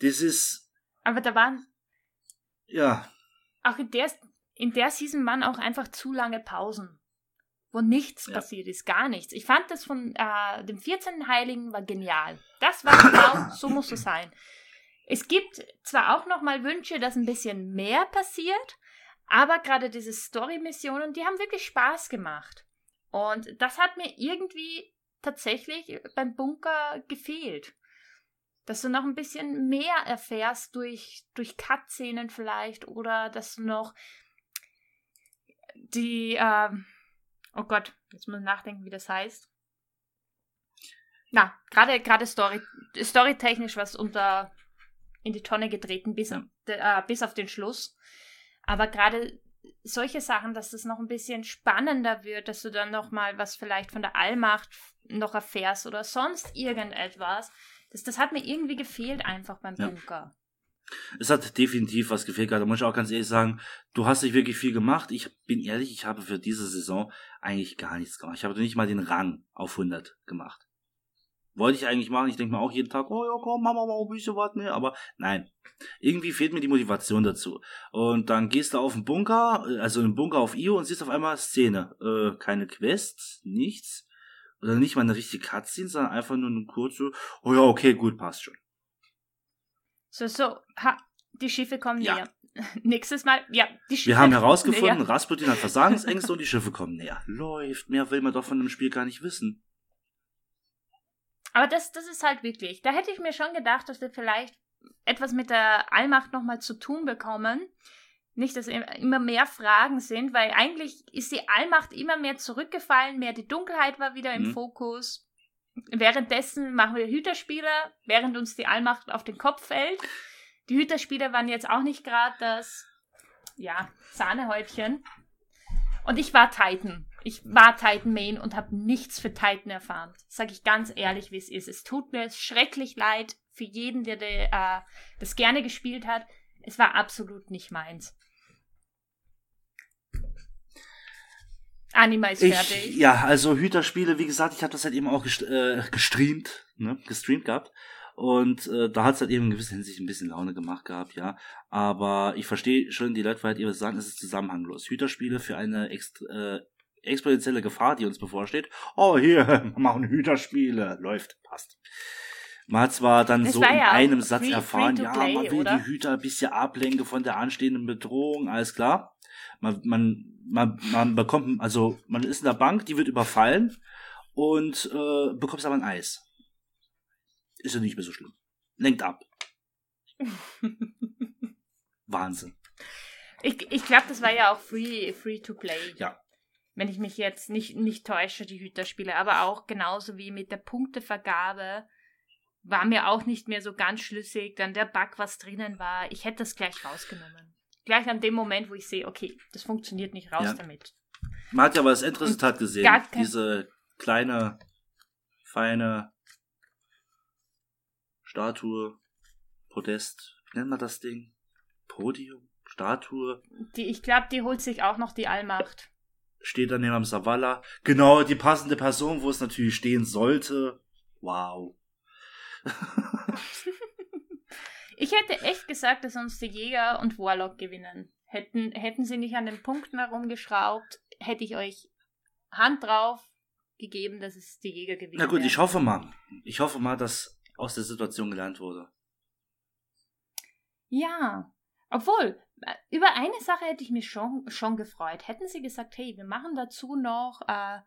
[SPEAKER 3] Das ist,
[SPEAKER 2] Aber da waren
[SPEAKER 3] ja,
[SPEAKER 2] auch in der, in der Season waren auch einfach zu lange Pausen, wo nichts
[SPEAKER 3] Ja.
[SPEAKER 2] passiert ist, gar nichts. Ich fand das von äh, dem 14. Heiligen war genial. Das war genau, <coughs> so muss es sein. Es gibt zwar auch noch mal Wünsche, dass ein bisschen mehr passiert, aber gerade diese Story-Missionen, die haben wirklich Spaß gemacht. Und das hat mir irgendwie tatsächlich beim Bunker gefehlt. Dass du noch ein bisschen mehr erfährst durch, durch Cutscenen vielleicht oder dass du noch die, ähm, oh Gott, jetzt muss ich nachdenken, wie das heißt. Na, gerade gerade Story, storytechnisch was unter in die Tonne getreten bis,
[SPEAKER 3] Ja.
[SPEAKER 2] de- äh, bis auf den Schluss. Aber gerade solche Sachen, dass das noch ein bisschen spannender wird, dass du dann noch mal was vielleicht von der Allmacht noch erfährst oder sonst irgendetwas. Das, das hat mir irgendwie gefehlt einfach beim
[SPEAKER 3] Ja.
[SPEAKER 2] Bunker.
[SPEAKER 3] Es hat definitiv was gefehlt. Da muss ich auch ganz ehrlich sagen, du hast nicht wirklich viel gemacht. Ich bin ehrlich, ich habe für diese Saison eigentlich gar nichts gemacht. Ich habe nicht mal den Rang auf 100 gemacht. Wollte ich eigentlich machen. Ich denke mir auch jeden Tag, oh ja, komm, machen wir mal ein bisschen was mehr. Aber nein, irgendwie fehlt mir die Motivation dazu. Und dann gehst du auf den Bunker, äh, also einen Bunker auf IO und siehst auf einmal Szene. Äh, keine Quests, nichts. Oder nicht mal eine richtige Cutscene, sondern einfach nur eine kurze, oh ja, okay, gut, passt schon.
[SPEAKER 2] So, so, ha, die Schiffe kommen
[SPEAKER 3] Ja.
[SPEAKER 2] näher. <laughs> Nächstes Mal, ja, die Schiffe
[SPEAKER 3] Wir haben herausgefunden,
[SPEAKER 2] näher.
[SPEAKER 3] Rasputin hat Versagensängste <laughs> und die Schiffe kommen näher. Läuft. Mehr will man doch von dem Spiel gar nicht wissen.
[SPEAKER 2] Aber das, das ist halt wirklich. Da hätte ich mir schon gedacht, dass wir vielleicht etwas mit der Allmacht nochmal zu tun bekommen. Nicht, dass im- immer mehr Fragen sind, weil eigentlich ist die Allmacht immer mehr zurückgefallen, mehr die Dunkelheit war wieder im
[SPEAKER 3] Mhm.
[SPEAKER 2] Fokus. Währenddessen machen wir Hüterspieler, während uns die Allmacht auf den Kopf fällt. Die Hüterspiele waren jetzt auch nicht gerade das, ja, Sahnehäubchen. Und ich war Titan. Ich war Titan Main und habe nichts für Titan erfahren. Sag ich ganz ehrlich, wie es ist. Es tut mir schrecklich leid für jeden, der, der äh, das gerne gespielt hat. Es war absolut nicht meins. Anima ist
[SPEAKER 3] Ich,
[SPEAKER 2] fertig.
[SPEAKER 3] ja, also Hüterspiele, wie gesagt, ich habe das halt eben auch gest äh, gestreamt, ne, gestreamt gehabt. Und äh, da hat's halt eben in gewisser Hinsicht ein bisschen Laune gemacht gehabt, ja. Aber ich verstehe schon die Leute, weil halt eben sagen, es ist zusammenhanglos. Hüterspiele für eine ext äh, exponentielle Gefahr, die uns bevorsteht. Oh, hier, <laughs> wir machen Hüterspiele. Läuft, passt. Man hat zwar dann
[SPEAKER 2] Das
[SPEAKER 3] so in
[SPEAKER 2] ja auch
[SPEAKER 3] einem Satz
[SPEAKER 2] free-
[SPEAKER 3] erfahren,
[SPEAKER 2] free
[SPEAKER 3] ja, man will
[SPEAKER 2] oder?
[SPEAKER 3] die Hüter ein bisschen ablenken von der anstehenden Bedrohung, alles klar. Man, man, man, man bekommt, also man ist in der Bank, die wird überfallen und äh, bekommst aber ein Eis. Ist ja nicht mehr so schlimm. Lenkt ab. <laughs> Wahnsinn.
[SPEAKER 2] Ich, ich glaube, das war ja auch free, free to play.
[SPEAKER 3] Ja.
[SPEAKER 2] Wenn ich mich jetzt nicht, nicht täusche, die Hüterspiele. Aber auch genauso wie mit der Punktevergabe war mir auch nicht mehr so ganz schlüssig. Dann der Bug, was drinnen war. Ich hätte das gleich rausgenommen. Gleich an dem Moment, wo ich sehe, okay, das funktioniert nicht raus
[SPEAKER 3] Ja.
[SPEAKER 2] damit.
[SPEAKER 3] Man hat ja aber das Endresultat gesehen. Diese kleine, feine Statue, Podest, wie nennt man das Ding? Podium? Statue?
[SPEAKER 2] Die, ich glaube, die holt sich auch noch die Allmacht.
[SPEAKER 3] steht dann neben am Savala. Genau, die passende Person, wo es natürlich stehen sollte. Wow. <laughs>
[SPEAKER 2] Ich hätte echt gesagt, dass uns die Jäger und Warlock gewinnen. Hätten, hätten sie nicht an den Punkten herumgeschraubt, hätte ich euch Hand drauf gegeben, dass es die Jäger gewinnen.
[SPEAKER 3] Na gut,
[SPEAKER 2] werden.
[SPEAKER 3] ich hoffe mal. Ich hoffe mal, dass aus der Situation gelernt wurde.
[SPEAKER 2] Ja, obwohl, äh, über eine Sache hätte ich mich schon, schon gefreut. Hätten sie gesagt, hey, wir machen dazu noch äh,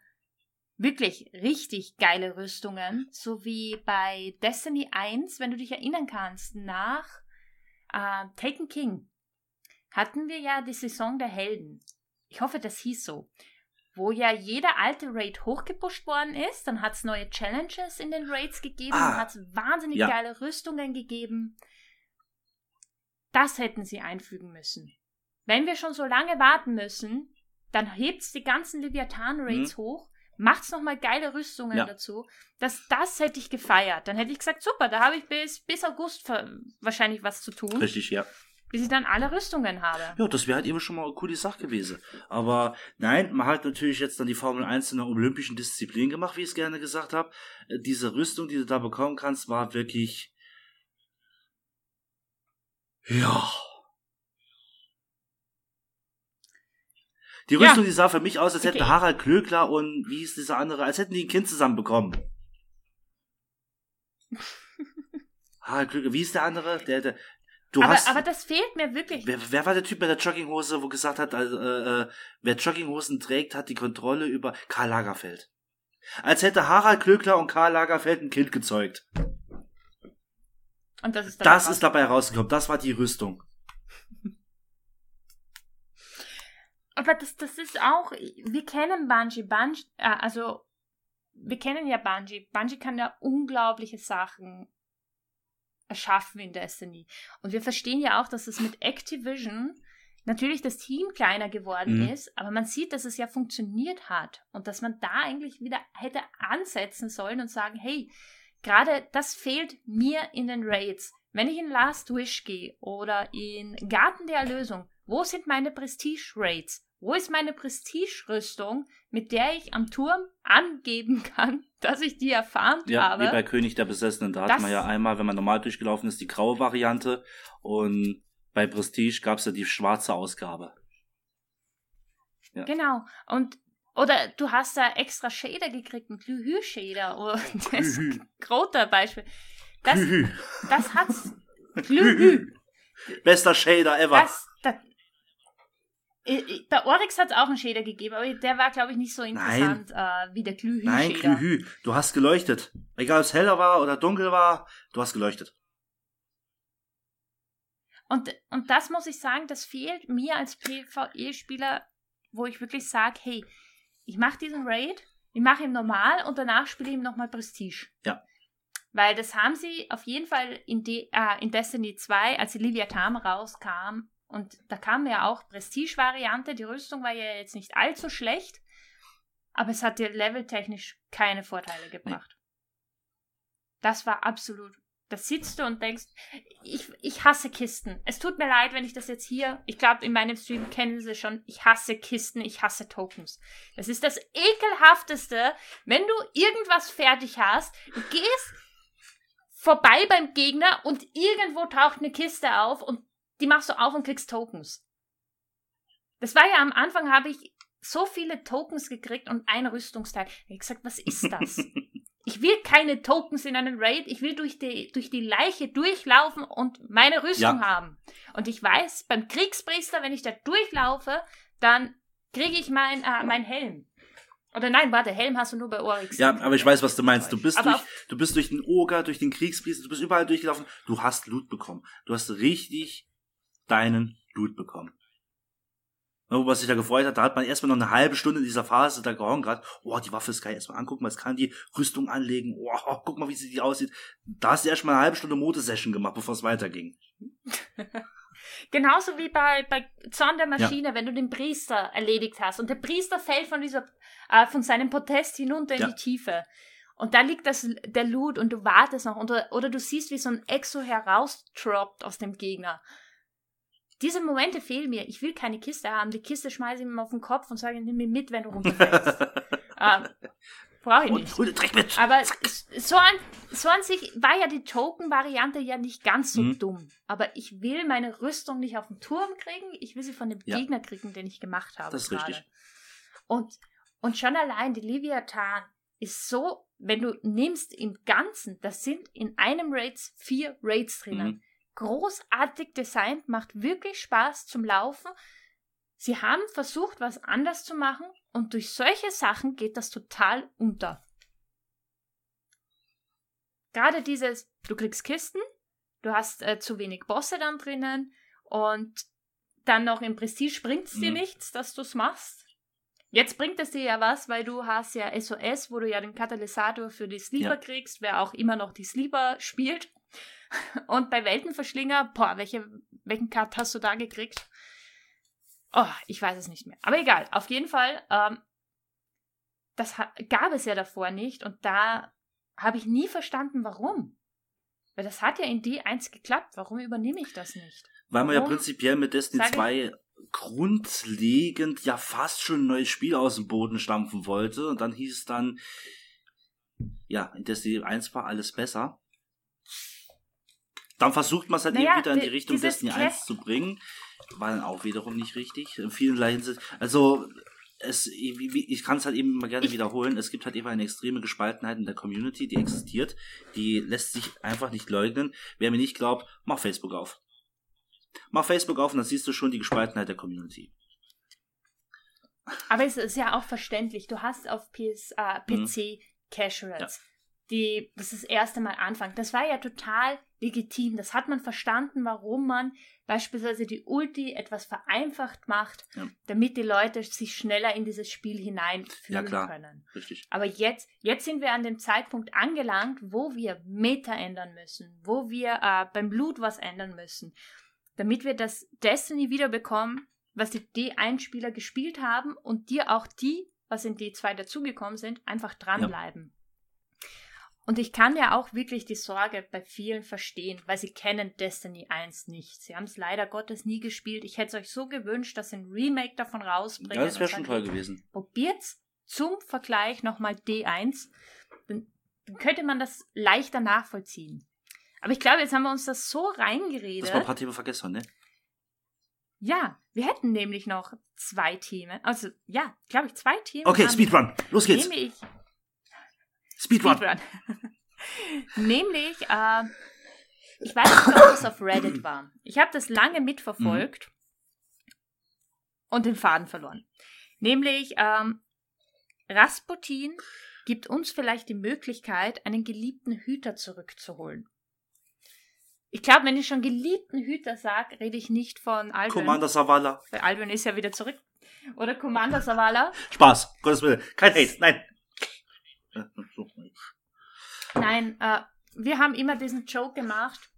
[SPEAKER 2] wirklich richtig geile Rüstungen, so wie bei Destiny 1, wenn du dich erinnern kannst, nach äh, Taken King hatten wir ja die Saison der Helden. Ich hoffe, das hieß so. Wo ja jeder alte Raid hochgepusht worden ist, dann hat es neue Challenges in den Raids gegeben,
[SPEAKER 3] Ah,
[SPEAKER 2] dann hat es wahnsinnig
[SPEAKER 3] ja.
[SPEAKER 2] geile Rüstungen gegeben. Das hätten sie einfügen müssen. Wenn wir schon so lange warten müssen, dann hebt's die ganzen Leviathan-Raids hoch, macht's nochmal geile Rüstungen.
[SPEAKER 3] Ja.
[SPEAKER 2] dazu. Das, das hätte ich gefeiert. Dann hätte ich gesagt, super, da habe ich bis, bis August wahrscheinlich was zu tun,
[SPEAKER 3] Richtig, ja.
[SPEAKER 2] bis ich dann alle Rüstungen habe.
[SPEAKER 3] Ja, das wäre halt eben schon mal eine coole Sache gewesen. Aber nein, man hat natürlich jetzt dann die Formel 1 in einer olympischen Disziplin gemacht, wie ich es gerne gesagt habe. Äh, Diese Rüstung, die du da bekommen kannst, war wirklich. Ja. Die
[SPEAKER 2] Ja.
[SPEAKER 3] Rüstung, die sah für mich aus, als hätten
[SPEAKER 2] Okay.
[SPEAKER 3] Harald Klöckler und wie hieß dieser andere, als hätten die ein Kind zusammen bekommen. <laughs> Harald Klöckler, wie hieß der andere? Der, der, du
[SPEAKER 2] aber,
[SPEAKER 3] hast.
[SPEAKER 2] aber das fehlt mir wirklich.
[SPEAKER 3] Wer, wer war der Typ mit der Jogginghose, wo gesagt hat, also, äh, äh, wer Jogginghosen trägt, hat die Kontrolle über Karl Lagerfeld. Als hätte Harald Klöckler und Karl Lagerfeld ein Kind gezeugt.
[SPEAKER 2] Und das ist,
[SPEAKER 3] Das
[SPEAKER 2] raus.
[SPEAKER 3] ist dabei rausgekommen. Das war die Rüstung. <laughs>
[SPEAKER 2] Aber das, das ist auch, wir kennen Bungie. Bungie, äh, also, wir kennen ja Bungie. Bungie kann ja unglaubliche Sachen erschaffen in Destiny. Und wir verstehen ja auch, dass es mit Activision natürlich das Team kleiner geworden
[SPEAKER 3] Mhm.
[SPEAKER 2] ist, aber man sieht, dass es ja funktioniert hat und dass man da eigentlich wieder hätte ansetzen sollen und sagen, hey, gerade das fehlt mir in den Raids. Wenn ich in Last Wish gehe oder in Garten der Erlösung, wo sind meine Prestige-Raids? Wo ist meine Prestige-Rüstung, mit der ich am Turm angeben kann, <laughs> dass ich die erfahren
[SPEAKER 3] Ja,
[SPEAKER 2] habe?
[SPEAKER 3] wie bei König der Besessenen. Da hat man ja einmal, wenn man normal durchgelaufen ist, die graue Variante. Und bei Prestige gab es ja die schwarze Ausgabe. Ja.
[SPEAKER 2] Genau. Und oder du hast da extra Shader gekriegt, einen Glühü-Shader oder <laughs> das. Groter Beispiel. Das,
[SPEAKER 3] Glühü.
[SPEAKER 2] das hat's. <laughs> Glühü.
[SPEAKER 3] Bester Shader ever.
[SPEAKER 2] Das, bei Oryx hat es auch einen Shader gegeben, aber der war, glaube ich, nicht so interessant äh, wie der Glühü-Shader.
[SPEAKER 3] Nein, Glühü. Du hast geleuchtet. Egal, ob es heller war oder dunkel war, du hast geleuchtet.
[SPEAKER 2] Und, und das muss ich sagen, das fehlt mir als PvE-Spieler, wo ich wirklich sage, hey, ich mache diesen Raid, ich mache ihn normal und danach spiele ich ihm nochmal Prestige.
[SPEAKER 3] Ja.
[SPEAKER 2] Weil das haben sie auf jeden Fall in, De äh, in Destiny 2, als die Leviathan rauskam, und da kam ja auch Prestige-Variante, die Rüstung war ja jetzt nicht allzu schlecht, aber es hat dir leveltechnisch keine Vorteile gebracht. Das war absolut. Da sitzt du und denkst, ich, ich hasse Kisten. Es tut mir leid, wenn ich das jetzt hier, ich glaube, in meinem Stream kennen sie schon, ich hasse Kisten, ich hasse Tokens. Das ist das ekelhafteste, wenn du irgendwas fertig hast, du gehst vorbei beim Gegner und irgendwo taucht eine Kiste auf und die machst du auf und kriegst Tokens. Das war ja am Anfang, habe ich so viele Tokens gekriegt und ein Rüstungsteil. Ich habe gesagt, was ist das? <laughs> ich will keine Tokens in einem Raid, ich will durch die, durch die Leiche durchlaufen und meine Rüstung ja. haben. Und ich weiß, beim Kriegspriester, wenn ich da durchlaufe, dann kriege ich mein, äh, mein Helm. Oder nein, warte, Helm hast du nur bei Oryx.
[SPEAKER 3] Ja, aber ich weiß, was du meinst. Du bist, durch, du bist durch den Oger, durch den Kriegspriester, du bist überall durchgelaufen. Du hast Loot bekommen. Du hast richtig deinen Loot bekommen was sich da gefreut hat, da hat man erstmal noch eine halbe Stunde in dieser Phase da gehauen gerade, oh, die Waffe ist geil, erstmal angucken, was kann die, Rüstung anlegen, oh, <laughs> guck mal, wie sie die aussieht. Da hast du erstmal eine halbe Stunde Motosession gemacht, bevor es weiterging. <laughs>
[SPEAKER 2] Genauso wie bei, bei Zorn der Maschine, ja. wenn du den Priester erledigt hast und der Priester fällt von dieser, äh, von seinem Protest hinunter in ja. die Tiefe. Und da liegt das, der Loot und du wartest noch oder, oder du siehst, wie so ein Exo herausdroppt aus dem Gegner. Diese Momente fehlen mir. Ich will keine Kiste haben. Die Kiste schmeiße ich mir auf den Kopf und sage, nimm mich mit, wenn du runterfällst. ähm, <laughs> Brauche ich nicht.
[SPEAKER 3] Den Dreck mit.
[SPEAKER 2] Aber so an, so an sich war ja die Token-Variante ja nicht ganz so mhm. dumm. Aber ich will meine Rüstung nicht auf den Turm kriegen. Ich will sie von dem ja. Gegner kriegen, den ich gemacht habe.
[SPEAKER 3] Das ist gerade. richtig.
[SPEAKER 2] Und, und schon allein die Leviathan ist so, wenn du nimmst im Ganzen, das sind in einem Raids vier Raids drinnen. Mhm großartig designt, macht wirklich Spaß zum Laufen. Sie haben versucht, was anders zu machen und durch solche Sachen geht das total unter. Gerade dieses, du kriegst Kisten, du hast äh, zu wenig Bosse dann drinnen und dann noch im Prestige bringt es dir mhm. nichts, dass du es machst. Jetzt bringt es dir ja was, weil du hast ja SOS, wo du ja den Katalysator für die Sleeper ja. kriegst, wer auch immer noch die Sleeper spielt. Und bei Weltenverschlinger, boah, welche, welchen Cut hast du da gekriegt? Oh, ich weiß es nicht mehr. Aber egal, auf jeden Fall, ähm, das gab es ja davor nicht und da habe ich nie verstanden, warum. Weil das hat ja in D1 geklappt. Warum übernehme ich das nicht?
[SPEAKER 3] Weil man warum? ja prinzipiell mit Destiny 2 grundlegend ja fast schon ein neues Spiel aus dem Boden stampfen wollte. Und dann hieß es dann, ja, in Destiny 1 war alles besser. Dann versucht man es halt naja, wieder in die Richtung Destiny 1 zu bringen. War dann auch wiederum nicht richtig. In vielen Hinsicht. Also, es, ich, ich kann es halt eben immer gerne wiederholen. Es gibt halt eben eine extreme Gespaltenheit in der Community, die existiert. Die lässt sich einfach nicht leugnen. Wer mir nicht glaubt, mach Facebook auf. Mach Facebook auf und dann siehst du schon die Gespaltenheit der Community.
[SPEAKER 2] Aber es ist ja auch verständlich. Du hast auf PS, äh, PC mhm. Casuals. Ja die das, das erste Mal anfangen. Das war ja total legitim. Das hat man verstanden, warum man beispielsweise die Ulti etwas vereinfacht macht, ja. damit die Leute sich schneller in dieses Spiel hineinfühlen ja, können.
[SPEAKER 3] Richtig.
[SPEAKER 2] Aber jetzt, jetzt sind wir an dem Zeitpunkt angelangt, wo wir Meta ändern müssen, wo wir äh, beim Blut was ändern müssen, damit wir das Destiny wiederbekommen, was die D1-Spieler gespielt haben und dir auch die, was in D2 dazugekommen sind, einfach dranbleiben. Ja. Und ich kann ja auch wirklich die Sorge bei vielen verstehen, weil sie kennen Destiny 1 nicht. Sie haben es leider Gottes nie gespielt. Ich hätte es euch so gewünscht, dass sie ein Remake davon rausbringen. Ja,
[SPEAKER 3] das wäre schon toll gewesen.
[SPEAKER 2] Probiert's zum Vergleich nochmal D1. Dann, dann könnte man das leichter nachvollziehen. Aber ich glaube, jetzt haben wir uns das so reingeredet.
[SPEAKER 3] Das war ein paar Themen vergessen, ne?
[SPEAKER 2] Ja, wir hätten nämlich noch zwei Themen. Also, ja, glaube ich, zwei Themen.
[SPEAKER 3] Okay, Speedrun. Los geht's.
[SPEAKER 2] Nämlich
[SPEAKER 3] Speedrun. Speedrun. <laughs>
[SPEAKER 2] Nämlich, äh, ich weiß nicht, ob das auf Reddit war. Ich habe das lange mitverfolgt mhm. und den Faden verloren. Nämlich, ähm, Rasputin gibt uns vielleicht die Möglichkeit, einen geliebten Hüter zurückzuholen. Ich glaube, wenn ich schon geliebten Hüter sage, rede ich nicht von
[SPEAKER 3] Albion. Commander Savala.
[SPEAKER 2] Weil Albion ist ja wieder zurück. Oder Commander Savala.
[SPEAKER 3] Spaß, Gottes Willen. Kein Hate, nein.
[SPEAKER 2] Nein, äh, wir haben immer diesen Joke gemacht.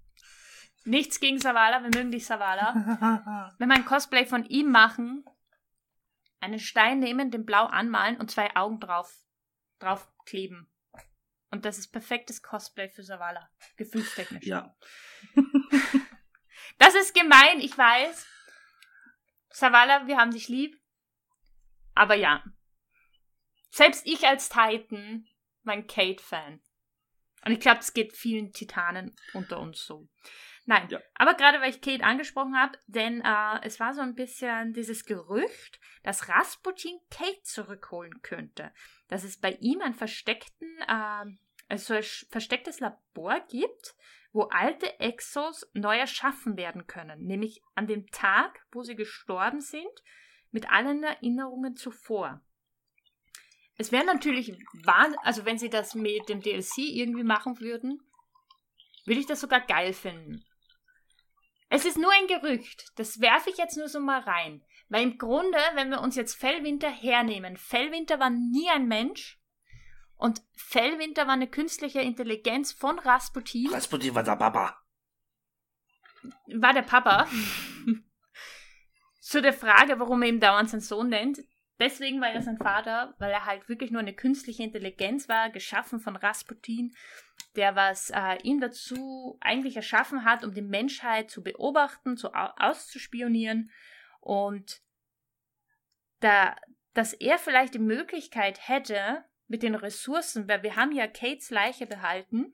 [SPEAKER 2] Nichts gegen Savala, wir mögen die Savala. <laughs> Wenn wir ein Cosplay von ihm machen, einen Stein nehmen, den blau anmalen und zwei Augen drauf, drauf kleben. Und das ist perfektes Cosplay für Savala. Gefühlstechnisch.
[SPEAKER 3] Ja.
[SPEAKER 2] Das ist gemein, ich weiß. Savala, wir haben dich lieb. Aber ja. Selbst ich als Titan, mein Kate-Fan. Und ich glaube, es geht vielen Titanen unter uns so. Nein,
[SPEAKER 3] Ja.
[SPEAKER 2] aber gerade weil ich Kate angesprochen habe, denn äh, es war so ein bisschen dieses Gerücht, dass Rasputin Kate zurückholen könnte. Dass es bei ihm ein versteckten, äh, also ein verstecktes Labor gibt, wo alte Exos neu erschaffen werden können. Nämlich an dem Tag, wo sie gestorben sind, mit allen Erinnerungen zuvor. Es wäre natürlich wahn, also wenn sie das mit dem DLC irgendwie machen würden, würde ich das sogar geil finden. Es ist nur ein Gerücht. Das werfe ich jetzt nur so mal rein. Weil im Grunde, wenn wir uns jetzt Fellwinter hernehmen, Fellwinter war nie ein Mensch und Fellwinter war eine künstliche Intelligenz von Rasputin,
[SPEAKER 3] Rasputin war der Papa.
[SPEAKER 2] war der Papa. <laughs> Zu der Frage, warum er ihm dauernd seinen Sohn nennt. Deswegen war er sein Vater, weil er halt wirklich nur eine künstliche Intelligenz war, geschaffen von Rasputin, der was äh, ihn dazu eigentlich erschaffen hat, um die Menschheit zu beobachten, zu au auszuspionieren. Und da, dass er vielleicht die Möglichkeit hätte, mit den Ressourcen, weil wir haben ja Kates Leiche behalten,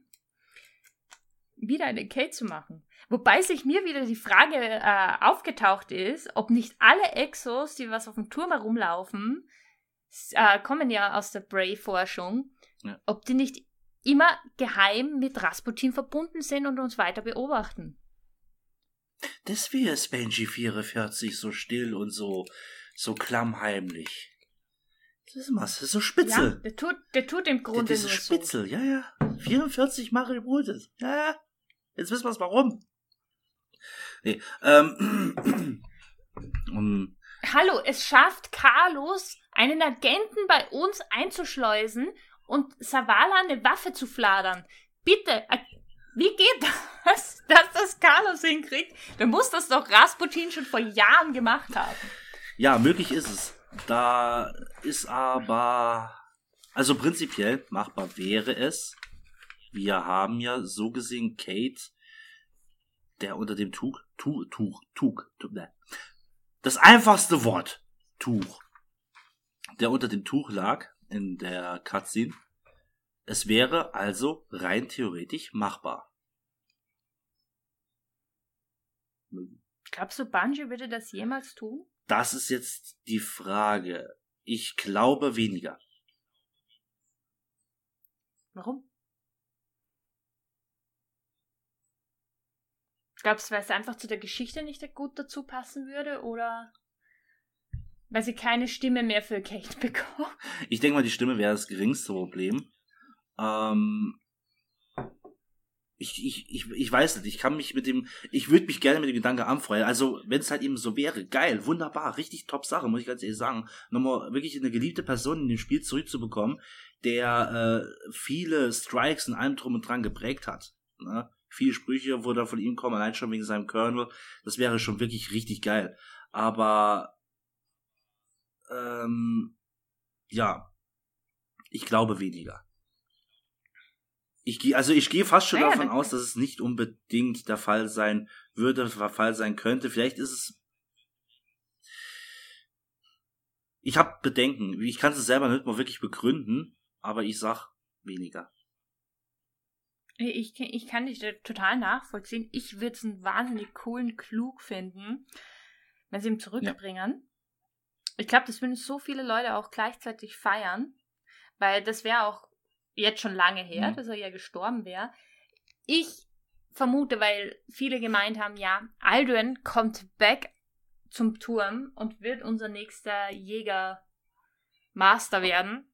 [SPEAKER 2] wieder eine Kate zu machen. Wobei sich mir wieder die Frage äh, aufgetaucht ist, ob nicht alle Exos, die was auf dem Turm herumlaufen, äh, kommen ja aus der Bray-Forschung,
[SPEAKER 3] Ja.
[SPEAKER 2] ob die nicht immer geheim mit Rasputin verbunden sind und uns weiter beobachten.
[SPEAKER 3] Deswegen ist Benji 44 so still und so, so klammheimlich. Das ist was, das ist so
[SPEAKER 2] Ja,
[SPEAKER 3] spitze.
[SPEAKER 2] der tut, der tut im Grunde
[SPEAKER 3] das ist
[SPEAKER 2] so.
[SPEAKER 3] spitzel, ja, ja. 44 Mario Brutus. Ja, ja. Jetzt wissen wir warum. Nee, ähm, <clears throat> um,
[SPEAKER 2] Hallo, es schafft Carlos, einen Agenten bei uns einzuschleusen und Savala eine Waffe zu fladern. Bitte, wie geht das, <laughs> dass das Carlos hinkriegt? Dann muss das doch Rasputin schon vor Jahren gemacht haben.
[SPEAKER 3] ja, möglich ist es. Da ist aber, also prinzipiell machbar wäre es. Wir haben ja so gesehen Kate, der unter dem Tuch, Tuch, Tuch, Tuch, Tuch ne. das einfachste Wort, Tuch, der unter dem Tuch lag in der Cutscene. Es wäre also rein theoretisch machbar.
[SPEAKER 2] Glaubst du, Bungie würde das jemals tun?
[SPEAKER 3] Das ist jetzt die Frage. Ich glaube weniger.
[SPEAKER 2] Warum? Glaubst du, weil es einfach zu der Geschichte nicht gut dazu passen würde oder weil sie keine Stimme mehr für Kate <laughs> bekommen?
[SPEAKER 3] Ich denke mal, die Stimme wäre das geringste Problem. Ähm, ich, ich, ich, ich weiß nicht, ich kann mich mit dem, ich würde mich gerne mit dem Gedanke anfreuen. Also, wenn es halt eben so wäre, geil, wunderbar, richtig top Sache, muss ich ganz ehrlich sagen. Nochmal wirklich eine geliebte Person in dem Spiel zurückzubekommen, der äh, viele Strikes in allem drum und dran geprägt hat. Ne? Viele Sprüche, wo da von ihm kommen, allein schon wegen seinem Colonel, das wäre schon wirklich richtig geil. Aber ähm, ja, ich glaube weniger. Ich gehe, also ich gehe fast schon
[SPEAKER 2] Naja,
[SPEAKER 3] davon aus, dass es nicht unbedingt der Fall sein würde, der Fall sein könnte. Vielleicht ist es. Ich habe Bedenken. Ich kann es selber nicht mal wirklich begründen, aber ich sag weniger.
[SPEAKER 2] Ich, ich kann dich total nachvollziehen. Ich würde es einen wahnsinnig coolen Klug finden, wenn sie ihn zurückbringen. Ich glaube, das würden so viele Leute auch gleichzeitig feiern, weil das wäre auch jetzt schon lange her,
[SPEAKER 3] Mhm.
[SPEAKER 2] dass er ja gestorben wäre. Ich vermute, weil viele gemeint haben, ja, Alduin kommt back zum Turm und wird unser nächster Jäger-Master werden.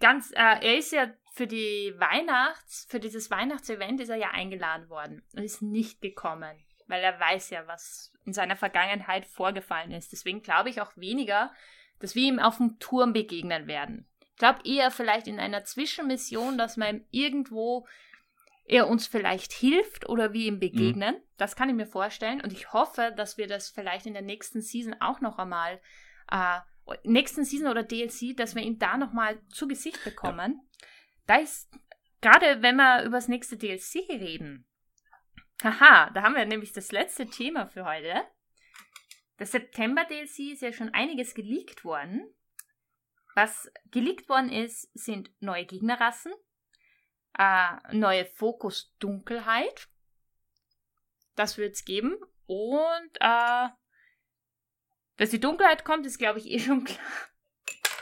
[SPEAKER 2] Ganz, äh, er ist ja für die Weihnachts, für dieses Weihnachtsevent ist er ja eingeladen worden und ist nicht gekommen, weil er weiß ja, was in seiner Vergangenheit vorgefallen ist. Deswegen glaube ich auch weniger, dass wir ihm auf dem Turm begegnen werden. Ich glaube eher vielleicht in einer Zwischenmission, dass man irgendwo er uns vielleicht hilft oder wir ihm begegnen. Mhm. Das kann ich mir vorstellen. Und ich hoffe, dass wir das vielleicht in der nächsten Season auch noch einmal, äh, nächsten Season oder DLC, dass wir ihn da nochmal zu Gesicht bekommen. Ja. Da ist, gerade wenn wir über das nächste DLC reden, haha, da haben wir nämlich das letzte Thema für heute. Das September DLC ist ja schon einiges geleakt worden. Was geleakt worden ist, sind neue Gegnerrassen, äh, neue Fokus Dunkelheit. Das wird es geben. Und äh, dass die Dunkelheit kommt, ist glaube ich eh schon klar.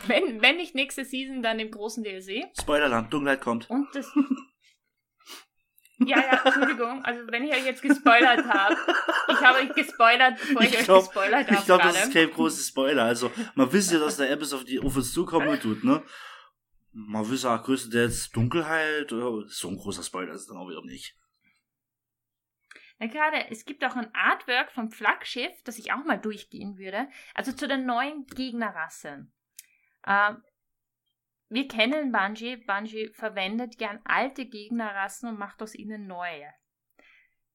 [SPEAKER 2] Wenn, wenn nicht nächste Season, dann im großen DLC.
[SPEAKER 3] Spoilerland, Dunkelheit kommt.
[SPEAKER 2] Und das. Ja, ja, Entschuldigung. Also, wenn ich euch jetzt gespoilert habe, ich habe euch gespoilert, bevor ich, ich glaub, euch gespoilert habe.
[SPEAKER 3] Ich glaube, das ist kein großes Spoiler. Also, man wisst ja, dass der Abyss auf, die, auf uns zukommen tut, ne? Man wisst auch größtenteils Dunkelheit. So ein großer Spoiler ist es dann auch wieder nicht.
[SPEAKER 2] Ja, gerade, es gibt auch ein Artwork vom Flaggschiff, das ich auch mal durchgehen würde. Also zu der neuen Gegnerrasse. Äh, wir kennen Bungie. Bungie verwendet gern alte Gegnerrassen und macht aus ihnen neue.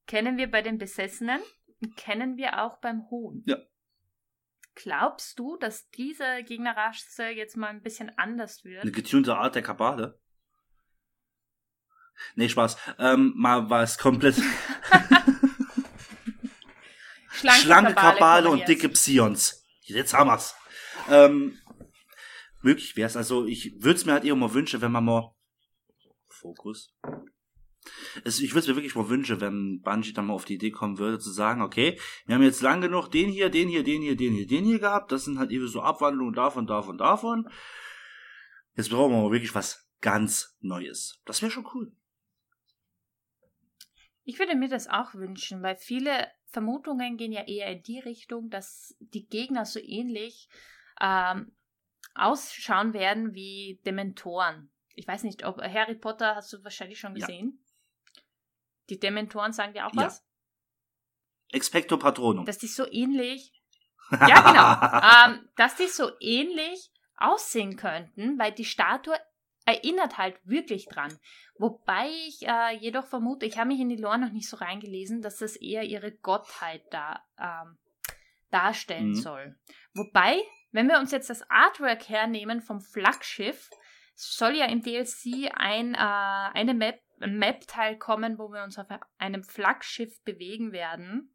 [SPEAKER 2] Kennen wir bei den Besessenen, kennen wir auch beim Hohn.
[SPEAKER 3] Ja.
[SPEAKER 2] Glaubst du, dass diese Gegnerrasse jetzt mal ein bisschen anders wird?
[SPEAKER 3] Eine getunte Art der Kabale? Nee, Spaß. Ähm, mal was komplett. <laughs> <laughs> Schlanke, Schlanke Kabale, Kabale und dicke Psions. Jetzt haben wir's. Ähm, möglich wäre es. Also ich würde es mir halt eher mal wünschen, wenn man mal Fokus. Es, ich würde es mir wirklich mal wünschen, wenn Bungie dann mal auf die Idee kommen würde, zu sagen, okay, wir haben jetzt lang genug den hier, den hier, den hier, den hier, den hier gehabt. Das sind halt eben so Abwandlungen davon, davon, davon. Jetzt brauchen wir mal wirklich was ganz Neues. Das wäre schon cool.
[SPEAKER 2] Ich würde mir das auch wünschen, weil viele Vermutungen gehen ja eher in die Richtung, dass die Gegner so ähnlich ähm, ausschauen werden wie Dementoren. Ich weiß nicht, ob Harry Potter hast du wahrscheinlich schon gesehen. Ja. Die Dementoren sagen dir auch ja. was?
[SPEAKER 3] Expecto Patronum.
[SPEAKER 2] Dass die so ähnlich. <laughs> ja, genau. ähm, dass die so ähnlich aussehen könnten, weil die Statue erinnert halt wirklich dran. Wobei ich äh, jedoch vermute, ich habe mich in die Lore noch nicht so reingelesen, dass das eher ihre Gottheit da ähm, darstellen mhm. soll. Wobei wenn wir uns jetzt das Artwork hernehmen vom Flaggschiff, soll ja im DLC ein, äh, eine Map, ein Map-Teil kommen, wo wir uns auf einem Flaggschiff bewegen werden.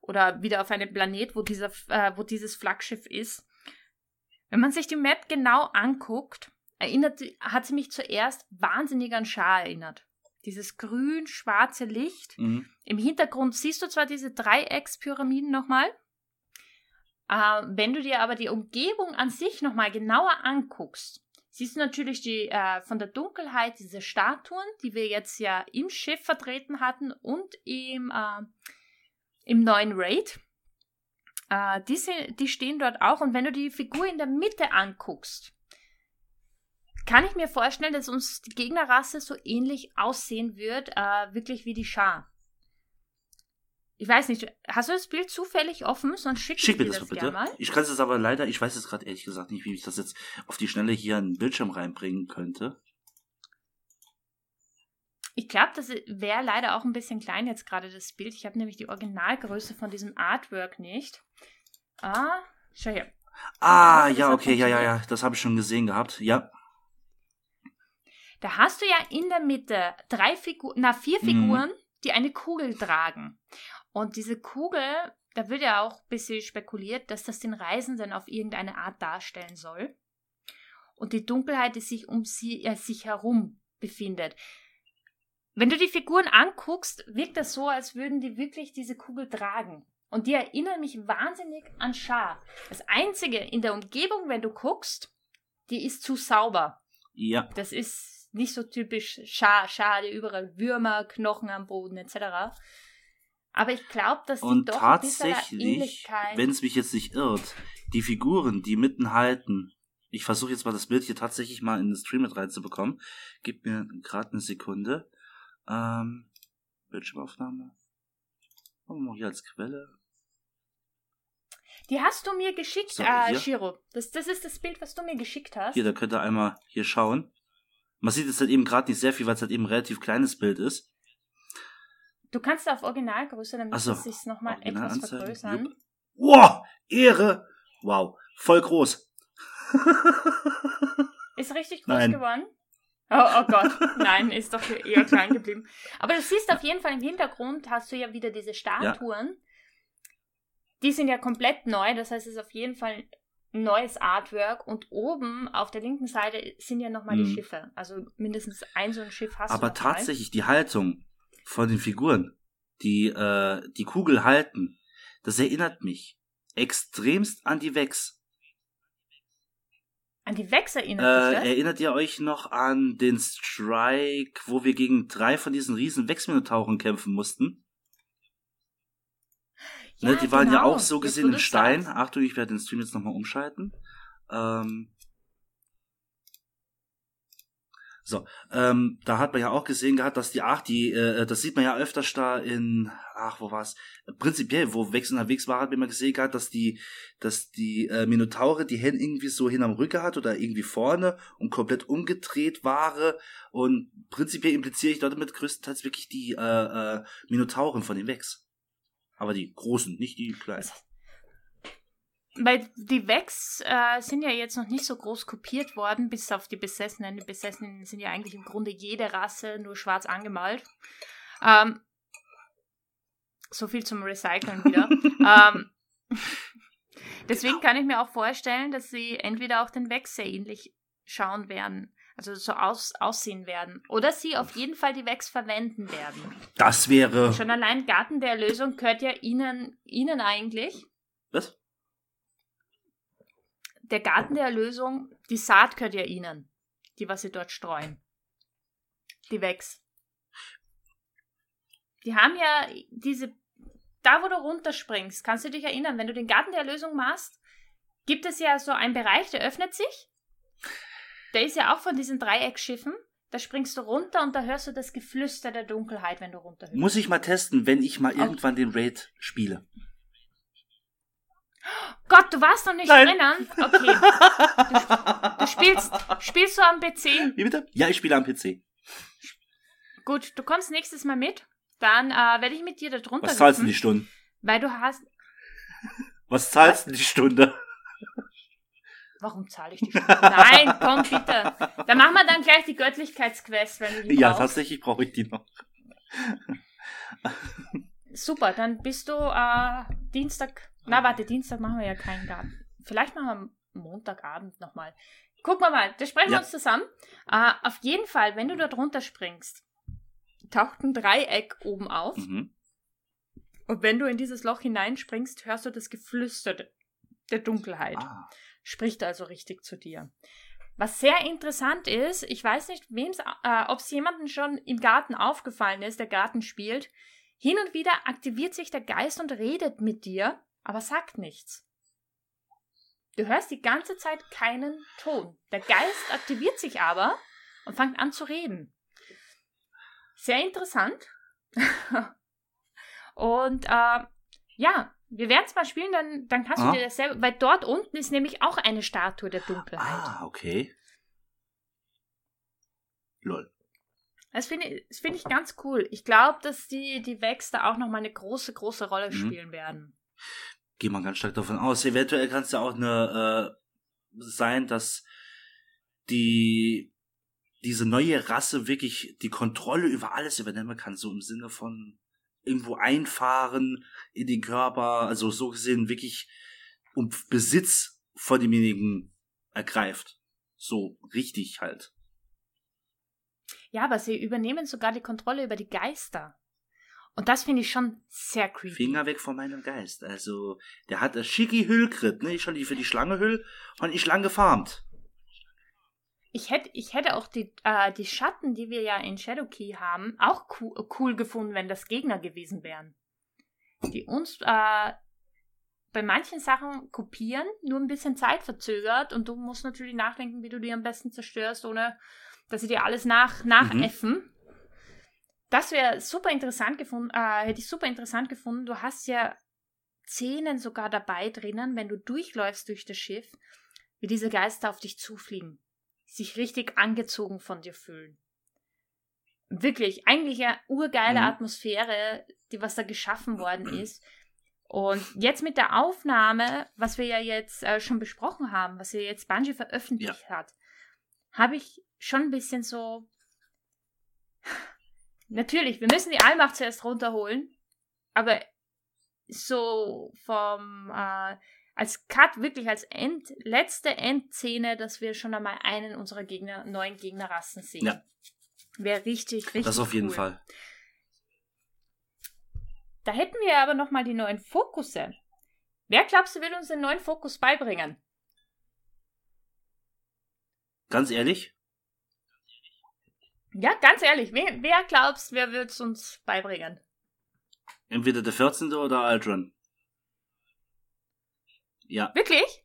[SPEAKER 2] Oder wieder auf einem Planet, wo, dieser, äh, wo dieses Flaggschiff ist. Wenn man sich die Map genau anguckt, erinnert, hat sie mich zuerst wahnsinnig an Schar erinnert. Dieses grün-schwarze Licht. Mhm. Im Hintergrund siehst du zwar diese Dreieckspyramiden nochmal, äh, wenn du dir aber die Umgebung an sich nochmal genauer anguckst, siehst du natürlich die, äh, von der Dunkelheit diese Statuen, die wir jetzt ja im Schiff vertreten hatten und im, äh, im neuen Raid. Äh, diese, die stehen dort auch. Und wenn du die Figur in der Mitte anguckst, kann ich mir vorstellen, dass uns die Gegnerrasse so ähnlich aussehen wird, äh, wirklich wie die Schar. Ich weiß nicht, hast du das Bild zufällig offen? Sonst schick,
[SPEAKER 3] schick mir das, das bitte. Mal. Ich kann es aber leider, ich weiß es gerade ehrlich gesagt nicht, wie ich das jetzt auf die Schnelle hier in den Bildschirm reinbringen könnte.
[SPEAKER 2] Ich glaube, das wäre leider auch ein bisschen klein jetzt gerade das Bild. Ich habe nämlich die Originalgröße von diesem Artwork nicht. Ah, schau hier.
[SPEAKER 3] Ah, ja, okay, ja, ja, ja, das habe ich schon gesehen gehabt. Ja.
[SPEAKER 2] Da hast du ja in der Mitte drei Figuren, na vier mhm. Figuren, mhm. die eine Kugel tragen. Und diese Kugel, da wird ja auch ein bisschen spekuliert, dass das den Reisenden auf irgendeine Art darstellen soll. Und die Dunkelheit, die sich um sie, äh, sich herum befindet. Wenn du die Figuren anguckst, wirkt das so, als würden die wirklich diese Kugel tragen. Und die erinnern mich wahnsinnig an Schar. Das Einzige in der Umgebung, wenn du guckst, die ist zu sauber.
[SPEAKER 3] Ja.
[SPEAKER 2] Das ist nicht so typisch Schar, Schade, überall Würmer, Knochen am Boden etc. Aber ich glaube, dass die
[SPEAKER 3] Und
[SPEAKER 2] doch
[SPEAKER 3] tatsächlich, wenn es mich jetzt nicht irrt, die Figuren, die mitten halten, ich versuche jetzt mal das Bild hier tatsächlich mal in den Stream mit reinzubekommen. Gib mir gerade eine Sekunde. Ähm, Bildschirmaufnahme. Machen wir hier als Quelle.
[SPEAKER 2] Die hast du mir geschickt,
[SPEAKER 3] So,
[SPEAKER 2] äh. Shiro. Das, das ist das Bild, was du mir geschickt hast.
[SPEAKER 3] Hier, da könnt ihr einmal hier schauen. Man sieht jetzt halt eben gerade nicht sehr viel, weil es halt eben ein relativ kleines Bild ist.
[SPEAKER 2] Du kannst auf Originalgröße, damit
[SPEAKER 3] Ach so,
[SPEAKER 2] es sich nochmal etwas vergrößern.
[SPEAKER 3] jupp. Wow, Ehre! Wow, voll groß. <laughs>
[SPEAKER 2] Ist richtig groß
[SPEAKER 3] Nein.
[SPEAKER 2] geworden? Oh, oh Gott, nein, ist doch eher klein geblieben. Aber du siehst auf jeden Fall im Hintergrund hast du ja wieder diese Statuen. Die sind ja komplett neu, das heißt, es ist auf jeden Fall neues Artwork. Und oben auf der linken Seite sind ja nochmal die
[SPEAKER 3] Mhm.
[SPEAKER 2] Schiffe. Also mindestens ein so ein Schiff hast
[SPEAKER 3] Aber
[SPEAKER 2] du. mal.
[SPEAKER 3] tatsächlich die Haltung von den Figuren, die äh, die Kugel halten, das erinnert mich extremst an die Vex.
[SPEAKER 2] An die Wex erinnert
[SPEAKER 3] Äh,
[SPEAKER 2] dich
[SPEAKER 3] erinnert ihr euch noch an den Strike, wo wir gegen drei von diesen riesen Vex-Minotauren kämpfen mussten? Ne, die waren ja
[SPEAKER 2] genau.
[SPEAKER 3] auch so gesehen
[SPEAKER 2] du's
[SPEAKER 3] Stein.
[SPEAKER 2] sagst.
[SPEAKER 3] Achtung, ich werde den Stream jetzt nochmal umschalten. Ähm, so, ähm, da hat man ja auch gesehen gehabt, dass die ach, die, äh, das sieht man ja öfters da in, ach, wo war's? Prinzipiell, wo Vex unterwegs war, hat man gesehen gehabt, dass die, dass die äh, Minotaure die Hände irgendwie so hinterm Rücken hat oder irgendwie vorne und komplett umgedreht war. Und prinzipiell impliziere ich damit größtenteils wirklich die äh, äh, Minotauren von den Vex. Aber die großen, nicht die kleinen.
[SPEAKER 2] Weil die Vex äh, sind ja jetzt noch nicht so groß kopiert worden, bis auf die Besessenen. Die Besessenen sind ja eigentlich im Grunde jede Rasse nur schwarz angemalt. Ähm, so viel zum Recyceln wieder. <laughs> ähm, deswegen kann ich mir auch vorstellen, dass sie entweder auch den Vex sehr ähnlich schauen werden. Also so aus, aussehen werden. Oder sie auf jeden Fall die Vex verwenden werden.
[SPEAKER 3] Das wäre.
[SPEAKER 2] Schon allein Garten der Erlösung gehört ja ihnen, ihnen eigentlich.
[SPEAKER 3] Was?
[SPEAKER 2] der Garten der Erlösung, die Saat gehört ja ihnen, die, was sie dort streuen. Die wächst. Die haben ja diese, da wo du runterspringst, kannst du dich erinnern, wenn du den Garten der Erlösung machst, gibt es ja so einen Bereich, der öffnet sich. Der ist ja auch von diesen Dreieckschiffen. Da springst du runter und da hörst du das Geflüster der Dunkelheit, wenn du runterhörst.
[SPEAKER 3] Muss ich mal testen, wenn ich mal
[SPEAKER 2] Auch-
[SPEAKER 3] irgendwann den Raid spiele.
[SPEAKER 2] Gott, du warst noch nicht
[SPEAKER 3] Nein.
[SPEAKER 2] drinnen? Okay. <laughs> Du spielst, spielst du am PC?
[SPEAKER 3] Wie bitte? Ja, ich spiele am PC.
[SPEAKER 2] Gut, du kommst nächstes Mal mit. Dann äh, werde ich mit dir da drunter
[SPEAKER 3] Was zahlst du die Stunde?
[SPEAKER 2] Weil du hast.
[SPEAKER 3] Was zahlst du die Stunde?
[SPEAKER 2] Warum zahle ich die Stunde? Nein, komm bitte. Dann machen wir dann gleich die Göttlichkeitsquest, wenn du die
[SPEAKER 3] Ja,
[SPEAKER 2] brauchst.
[SPEAKER 3] tatsächlich brauche ich die noch.
[SPEAKER 2] Super, dann bist du äh, Dienstag. Na, warte, Dienstag machen wir ja keinen Garten. Vielleicht machen wir Montagabend nochmal. Gucken wir mal, da sprechen wir
[SPEAKER 3] Ja.
[SPEAKER 2] uns zusammen. Äh, auf jeden Fall, wenn du da drunter springst, taucht ein Dreieck oben auf.
[SPEAKER 3] Mhm.
[SPEAKER 2] Und wenn du in dieses Loch hineinspringst, hörst du das Geflüster de- der Dunkelheit.
[SPEAKER 3] Ah,
[SPEAKER 2] Spricht also richtig zu dir. Was sehr interessant ist, ich weiß nicht, äh, ob es jemandem schon im Garten aufgefallen ist, der Garten spielt. Hin und wieder aktiviert sich der Geist und redet mit dir, aber sagt nichts. Du hörst die ganze Zeit keinen Ton. Der Geist aktiviert sich aber und fängt an zu reden. Sehr interessant. <laughs> und äh, ja, wir werden es mal spielen, dann, dann kannst
[SPEAKER 3] Ah.
[SPEAKER 2] du dir das selber, weil dort unten ist nämlich auch eine Statue der Dunkelheit.
[SPEAKER 3] ah okay. Lol.
[SPEAKER 2] Das finde ich, das finde ich ganz cool. Ich glaube, dass die, die Vex da auch nochmal eine große, große Rolle
[SPEAKER 3] Mhm.
[SPEAKER 2] spielen werden.
[SPEAKER 3] Gehe mal ganz stark davon aus. Eventuell kann es ja auch eine äh, sein, dass die diese neue Rasse wirklich die Kontrolle über alles übernehmen kann, so im Sinne von irgendwo einfahren in den Körper, also so gesehen wirklich um Besitz von demjenigen ergreift. So richtig halt.
[SPEAKER 2] Ja, aber sie übernehmen sogar die Kontrolle über die Geister. Und das finde ich schon sehr creepy.
[SPEAKER 3] Finger weg von meinem Geist. Also, der hat das schicki Hüllkrit, ne? Ich schon die für die Schlange Hüll und ich lang gefarmt.
[SPEAKER 2] Ich hätte, ich hätte auch die, äh, die Schatten, die wir ja in Shadowkey haben, auch cool, cool gefunden, wenn das Gegner gewesen wären. Die uns äh, bei manchen Sachen kopieren, nur ein bisschen zeitverzögert und du musst natürlich nachdenken, wie du die am besten zerstörst, ohne dass sie dir alles nach, nachäffen. Das wäre super interessant gefunden, äh, hätte ich super interessant gefunden. Du hast ja Szenen sogar dabei drinnen, wenn du durchläufst durch das Schiff, wie diese Geister auf dich zufliegen, sich richtig angezogen von dir fühlen. Wirklich, eigentlich eine urgeile
[SPEAKER 3] Mhm.
[SPEAKER 2] Atmosphäre, die was da geschaffen worden ist. Und jetzt mit der Aufnahme, was wir ja jetzt äh, schon besprochen haben, was ja jetzt Bungie veröffentlicht hat, habe ich schon ein bisschen so. <sighs> Natürlich, wir müssen die Allmacht zuerst runterholen, aber so vom äh, als Cut wirklich als End, letzte Endszene, dass wir schon einmal einen unserer Gegner, neuen Gegnerrassen sehen.
[SPEAKER 3] Ja.
[SPEAKER 2] Wäre richtig, richtig.
[SPEAKER 3] Das auf jeden
[SPEAKER 2] cool.
[SPEAKER 3] Fall.
[SPEAKER 2] Da hätten wir aber noch mal die neuen Fokusse. Wer glaubst du will uns den neuen Fokus beibringen?
[SPEAKER 3] Ganz ehrlich,
[SPEAKER 2] Ja, ganz ehrlich, wer, wer glaubst, wer wird es uns beibringen?
[SPEAKER 3] entweder der 14. oder Aldrin. Ja.
[SPEAKER 2] Wirklich?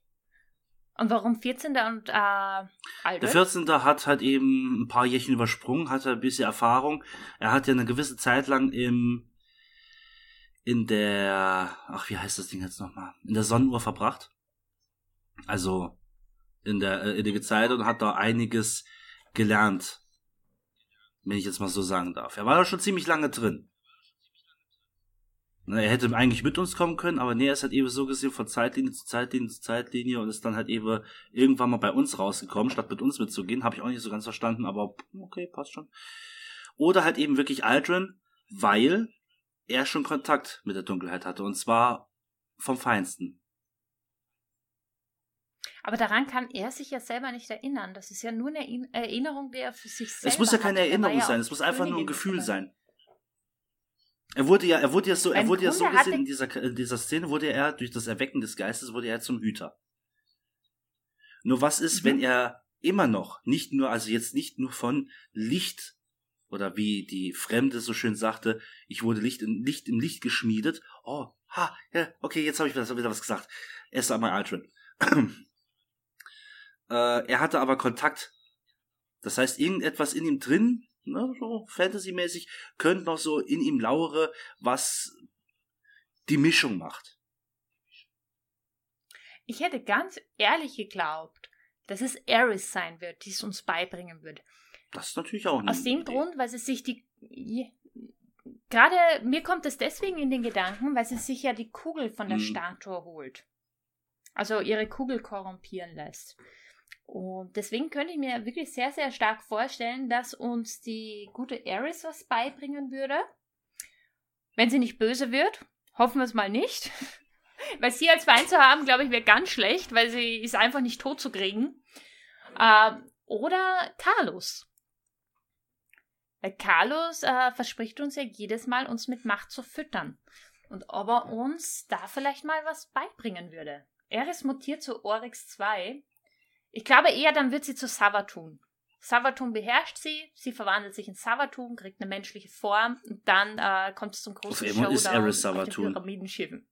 [SPEAKER 2] Und warum 14. und äh, Albert?
[SPEAKER 3] Der 14. hat halt eben ein paar Jährchen übersprungen, hatte ein bisschen Erfahrung. Er hat ja eine gewisse Zeit lang im in der ach wie heißt das Ding jetzt nochmal in der Sonnenuhr verbracht. Also in der äh, in der Zeit und hat da einiges gelernt, wenn ich jetzt mal so sagen darf. Er war da schon ziemlich lange drin. Er hätte eigentlich mit uns kommen können, aber nee, er ist halt eben so gesehen von Zeitlinie zu Zeitlinie zu Zeitlinie und ist dann halt eben irgendwann mal bei uns rausgekommen, statt mit uns mitzugehen. Habe ich auch nicht so ganz verstanden, aber okay, passt schon. Oder halt eben wirklich Aldrin, weil er schon Kontakt mit der Dunkelheit hatte und zwar vom Feinsten.
[SPEAKER 2] Aber daran kann er sich ja selber nicht erinnern. Das ist ja nur eine In- Erinnerung, die er für sich selber
[SPEAKER 3] Es muss ja keine
[SPEAKER 2] hat. Er
[SPEAKER 3] Erinnerung
[SPEAKER 2] ja
[SPEAKER 3] sein, es muss einfach nur ein Gefühl sein. Er wurde ja, er wurde ja so, er wurde ja so gesehen, in dieser, in dieser Szene wurde er, durch das Erwecken des Geistes, wurde er zum Hüter. Nur was ist,
[SPEAKER 2] Mhm.
[SPEAKER 3] wenn er immer noch, nicht nur, also jetzt nicht nur von Licht, oder wie die Fremde so schön sagte, ich wurde Licht in, Licht im Licht geschmiedet. Oh, ha, ja, okay, jetzt habe ich wieder, was gesagt. Erst einmal Aldrin. <clears throat> äh, er hatte aber Kontakt. Das heißt, irgendetwas in ihm drin, ne, so Fantasy-mäßig, könnte noch so in ihm lauere, was die Mischung macht.
[SPEAKER 2] Ich hätte ganz ehrlich geglaubt, dass es Eris sein wird, die es uns beibringen wird.
[SPEAKER 3] Das ist natürlich auch eine
[SPEAKER 2] Aus dem
[SPEAKER 3] Idee.
[SPEAKER 2] Grund, weil sie sich die. Gerade mir kommt es deswegen in den Gedanken, weil sie sich ja die Kugel von der
[SPEAKER 3] Mhm.
[SPEAKER 2] Statue holt. Also ihre Kugel korrumpieren lässt. Und deswegen könnte ich mir wirklich sehr, sehr stark vorstellen, dass uns die gute Eris was beibringen würde. Wenn sie nicht böse wird. Hoffen wir es mal nicht. <laughs> Weil sie als Feind zu haben, glaube ich, wäre ganz schlecht, weil sie ist einfach nicht tot zu kriegen. Ähm, oder Carlos. Weil Carlos äh, verspricht uns ja jedes Mal, uns mit Macht zu füttern. Und ob er uns da vielleicht mal was beibringen würde. Eris mutiert zu Oryx 2. Ich glaube eher, dann wird sie zu Savatun. Savatun beherrscht sie, sie verwandelt sich in Savatun, kriegt eine menschliche Form und dann äh, kommt es zum großen
[SPEAKER 3] Auf einmal ist
[SPEAKER 2] Showdown
[SPEAKER 3] Eris
[SPEAKER 2] auf den
[SPEAKER 3] Savatun.
[SPEAKER 2] Pyramidenschiffen.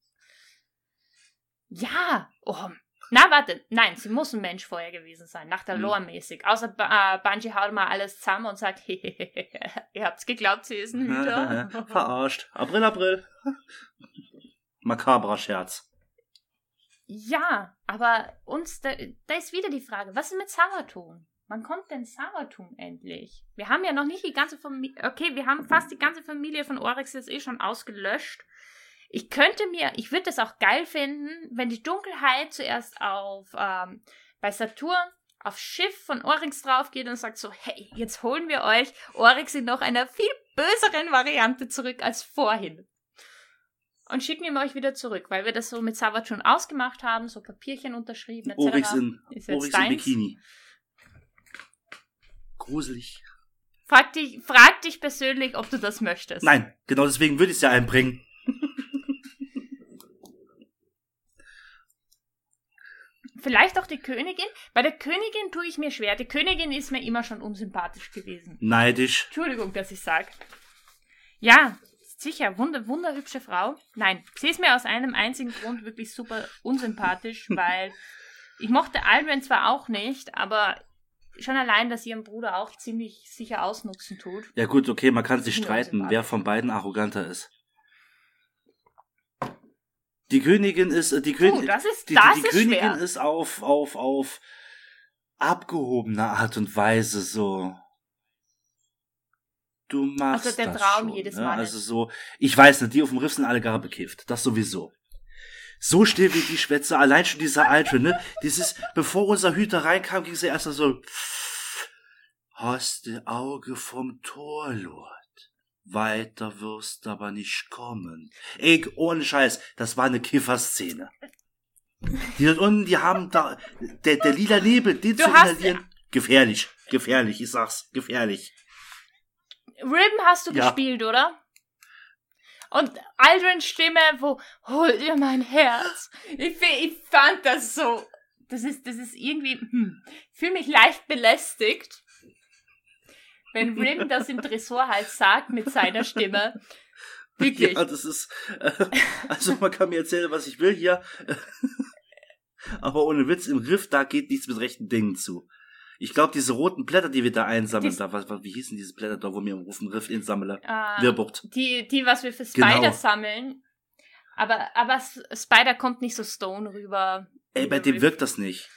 [SPEAKER 2] Ja! Oh. Na, warte. Nein, sie muss ein Mensch vorher gewesen sein. Nach der
[SPEAKER 3] Hm.
[SPEAKER 2] Lore mäßig. Außer äh, Bungie haut mal alles zusammen und sagt, <laughs> ihr habt's geglaubt, sie ist ein <laughs> Hüter.
[SPEAKER 3] Verarscht. April, April. <laughs> Makabrer Scherz.
[SPEAKER 2] Ja, aber uns, da, da ist wieder die Frage, was ist mit Savatun? Wann kommt denn Savatun endlich? Wir haben ja noch nicht die ganze Familie, okay, wir haben fast die ganze Familie von Oryx jetzt eh schon ausgelöscht. Ich könnte mir, ich würde es auch geil finden, wenn die Dunkelheit zuerst auf, ähm, bei Saturn aufs Schiff von Oryx drauf geht und sagt so, hey, jetzt holen wir euch Oryx in noch einer viel böseren Variante zurück als vorhin. Und schicken ihn euch wieder zurück, weil wir das so mit Savatun ausgemacht haben, so Papierchen unterschrieben, etc.
[SPEAKER 3] Oryx in,
[SPEAKER 2] Ist jetzt
[SPEAKER 3] Oryx in
[SPEAKER 2] deins?
[SPEAKER 3] Bikini. Gruselig.
[SPEAKER 2] Frag dich, frag dich persönlich, ob du das möchtest.
[SPEAKER 3] Nein, genau deswegen würde ich es ja einbringen. <laughs>
[SPEAKER 2] Vielleicht auch die Königin. Bei der Königin tue ich mir schwer. Die Königin ist mir immer schon unsympathisch gewesen.
[SPEAKER 3] Neidisch.
[SPEAKER 2] Entschuldigung, dass ich sage. Ja, sicher, wunder, wunderhübsche Frau. Nein, sie ist mir aus einem einzigen Grund wirklich super unsympathisch, <laughs> weil ich mochte Aldrin zwar auch nicht, aber schon allein, dass sie ihren Bruder auch ziemlich sicher ausnutzen tut.
[SPEAKER 3] Ja gut, okay, man kann sich streiten, wer von beiden arroganter ist. Die Königin ist, äh, die, Königin,
[SPEAKER 2] das ist,
[SPEAKER 3] die,
[SPEAKER 2] das
[SPEAKER 3] die, die
[SPEAKER 2] ist
[SPEAKER 3] Königin
[SPEAKER 2] schwer.
[SPEAKER 3] ist auf, auf, auf abgehobene Art und Weise so. Du machst
[SPEAKER 2] Also der
[SPEAKER 3] das
[SPEAKER 2] Traum
[SPEAKER 3] schon,
[SPEAKER 2] jedes
[SPEAKER 3] ne?
[SPEAKER 2] Mannes.
[SPEAKER 3] Also so, ich weiß nicht, die auf dem Riff sind alle gar bekifft. Das sowieso. So still wie die Schwätze, allein schon dieser Alte, ne? Dieses, bevor unser Hüter reinkam, ging sie erst mal so, hast du Auge vom Torlord. Weiter wirst aber nicht kommen. Ey, ohne Scheiß, das war eine Kifferszene. Die dort unten, die haben da, der, der lila Nebel, den
[SPEAKER 2] Du
[SPEAKER 3] zu
[SPEAKER 2] hast-
[SPEAKER 3] inhalieren, gefährlich, gefährlich, ich sag's, gefährlich.
[SPEAKER 2] Ribbon hast du
[SPEAKER 3] Ja.
[SPEAKER 2] gespielt, oder? Und Aldrins Stimme, wo hol dir mein Herz. Ich, ich fand das so. Das ist, das ist irgendwie. Hm, ich fühle mich leicht belästigt, wenn Ribbon <laughs> das im Tresor halt sagt mit seiner Stimme. <laughs> Wirklich.
[SPEAKER 3] Ja, das ist, äh, also man kann mir erzählen, was ich will hier, <laughs> aber ohne Witz, im Riff, da geht nichts mit rechten Dingen zu. Ich glaube, diese roten Blätter, die wir da einsammeln,
[SPEAKER 2] Dies-
[SPEAKER 3] da, was, was, wie hießen diese Blätter da, wo wir auf dem Riff insammeln?
[SPEAKER 2] Äh,
[SPEAKER 3] Wirbucht.
[SPEAKER 2] die, die, was wir für Spider
[SPEAKER 3] Genau.
[SPEAKER 2] sammeln. Aber, aber Spider kommt nicht so Stone rüber.
[SPEAKER 3] Ey, bei dem
[SPEAKER 2] Riff.
[SPEAKER 3] wirkt das nicht.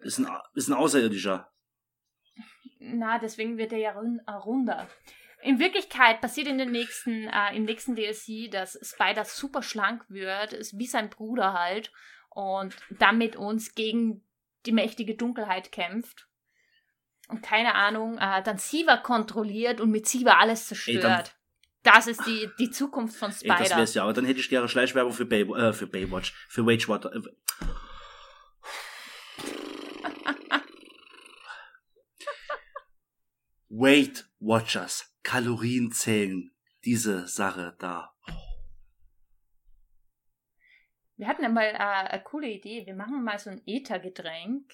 [SPEAKER 3] Ist ein, ist ein Außerirdischer.
[SPEAKER 2] Na, deswegen wird er ja äh, runder. In Wirklichkeit passiert in den nächsten, äh, im nächsten DLC, dass Spider super schlank wird, ist wie sein Bruder halt, und dann mit uns gegen die mächtige Dunkelheit kämpft. Und keine Ahnung, äh, dann Siva kontrolliert und mit Siva alles
[SPEAKER 3] Ey,
[SPEAKER 2] zerstört. das ist die, die Zukunft von
[SPEAKER 3] Ey, das
[SPEAKER 2] Spider.
[SPEAKER 3] wär's ja, aber dann hätte ich gerne Schleichwerbung für, Bay, äh, für Baywatch, für Wagewater. Äh, <laughs> Weight Watchers, Kalorien zählen, diese Sache da.
[SPEAKER 2] Wir hatten ja mal äh, eine coole Idee. Wir machen mal so ein Ether-Getränk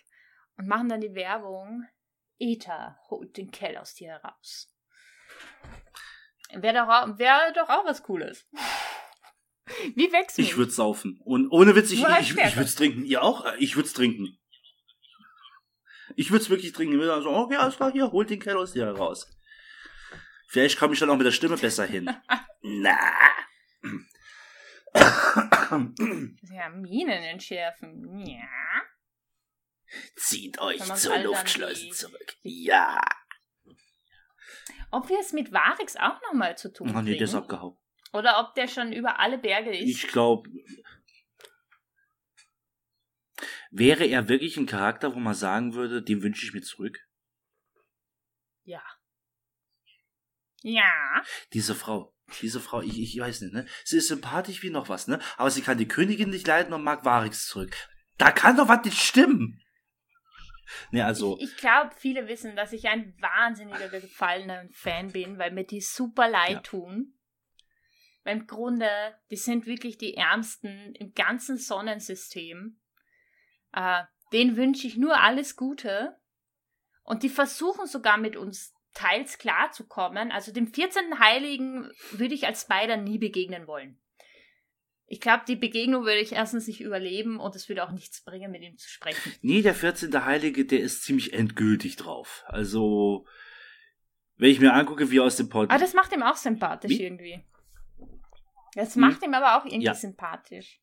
[SPEAKER 2] und machen dann die Werbung. Ether holt den Kell aus dir heraus. Wäre doch, wär doch auch was Cooles. Wie wächst
[SPEAKER 3] Ich würde saufen. Und ohne Witz, ich, ich, ich würde es trinken. Ihr auch? Äh, Ich würde es trinken. Ich würde es wirklich trinken. Ich würde dann so, okay, alles klar, hier, holt den Kerl aus dir heraus. Vielleicht komme ich dann auch mit der Stimme besser hin. <laughs> Na.
[SPEAKER 2] Ja, Minen entschärfen. Ja.
[SPEAKER 3] Zieht euch zur Luftschleuse zurück. Ja.
[SPEAKER 2] Ob wir es mit Varix auch nochmal zu tun
[SPEAKER 3] Oh nee, der ist abgehauen.
[SPEAKER 2] Oder ob der schon über alle Berge ist.
[SPEAKER 3] Ich glaube, wäre er wirklich ein Charakter, wo man sagen würde, den wünsche ich mir zurück?
[SPEAKER 2] ja. Ja.
[SPEAKER 3] Diese Frau. Diese Frau, ich, ich weiß nicht, ne? Sie ist sympathisch wie noch was, ne? Aber sie kann die Königin nicht leiden und mag Varix zurück. Da kann doch was nicht stimmen. Ne, also,
[SPEAKER 2] Ich, ich glaube, viele wissen, dass ich ein wahnsinniger gefallener Fan bin, weil mir die super leid
[SPEAKER 3] Ja.
[SPEAKER 2] tun. Weil im Grunde, die sind wirklich die Ärmsten im ganzen Sonnensystem. Äh, denen wünsche ich nur alles Gute. Und die versuchen sogar mit uns teils klarzukommen. Also dem 14. Heiligen würde ich als Spider nie begegnen wollen. Ich glaube, die Begegnung würde ich erstens nicht überleben und es würde auch nichts bringen, mit ihm zu sprechen.
[SPEAKER 3] nee, der 14. Heilige, der ist ziemlich endgültig drauf. Also, wenn ich mir angucke, wie er aus dem Pod.
[SPEAKER 2] Aber das macht ihm auch sympathisch
[SPEAKER 3] Wie?
[SPEAKER 2] irgendwie. Das
[SPEAKER 3] Hm.
[SPEAKER 2] macht ihm aber auch irgendwie
[SPEAKER 3] Ja.
[SPEAKER 2] sympathisch.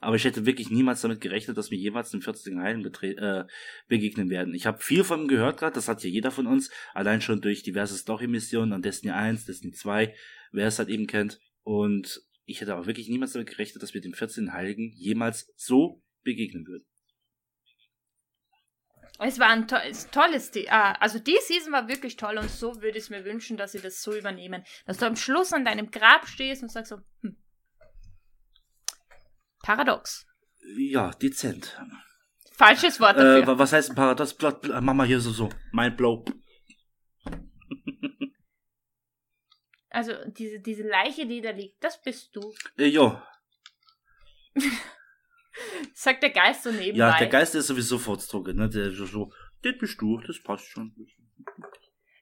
[SPEAKER 3] Aber ich hätte wirklich niemals damit gerechnet, dass wir jemals dem 14. Heiligen äh, begegnen werden. Ich habe viel von ihm gehört gerade, das hat ja jeder von uns, allein schon durch diverse Story-Missionen an Destiny 1, Destiny 2, wer es halt eben kennt. Und ich hätte aber wirklich niemals damit gerechnet, dass wir dem 14. Heiligen jemals so begegnen würden.
[SPEAKER 2] Es war ein to es- tolles, Die ah, also die Season war wirklich toll und so würde ich es mir wünschen, dass sie das so übernehmen. Dass du am Schluss an deinem Grab stehst und sagst so, hm. Paradox.
[SPEAKER 3] Ja, dezent.
[SPEAKER 2] Falsches Wort
[SPEAKER 3] Äh,
[SPEAKER 2] dafür.
[SPEAKER 3] wa- was heißt ein Paradox? Mama hier so, so. Mind blow.
[SPEAKER 2] Also diese, diese Leiche, die da liegt, das bist du.
[SPEAKER 3] Äh, jo. <laughs>
[SPEAKER 2] Sagt der Geist so nebenbei.
[SPEAKER 3] Ja, der Geist ist sowieso fortdrucke, ne? Der so, so, das bist du, das passt schon.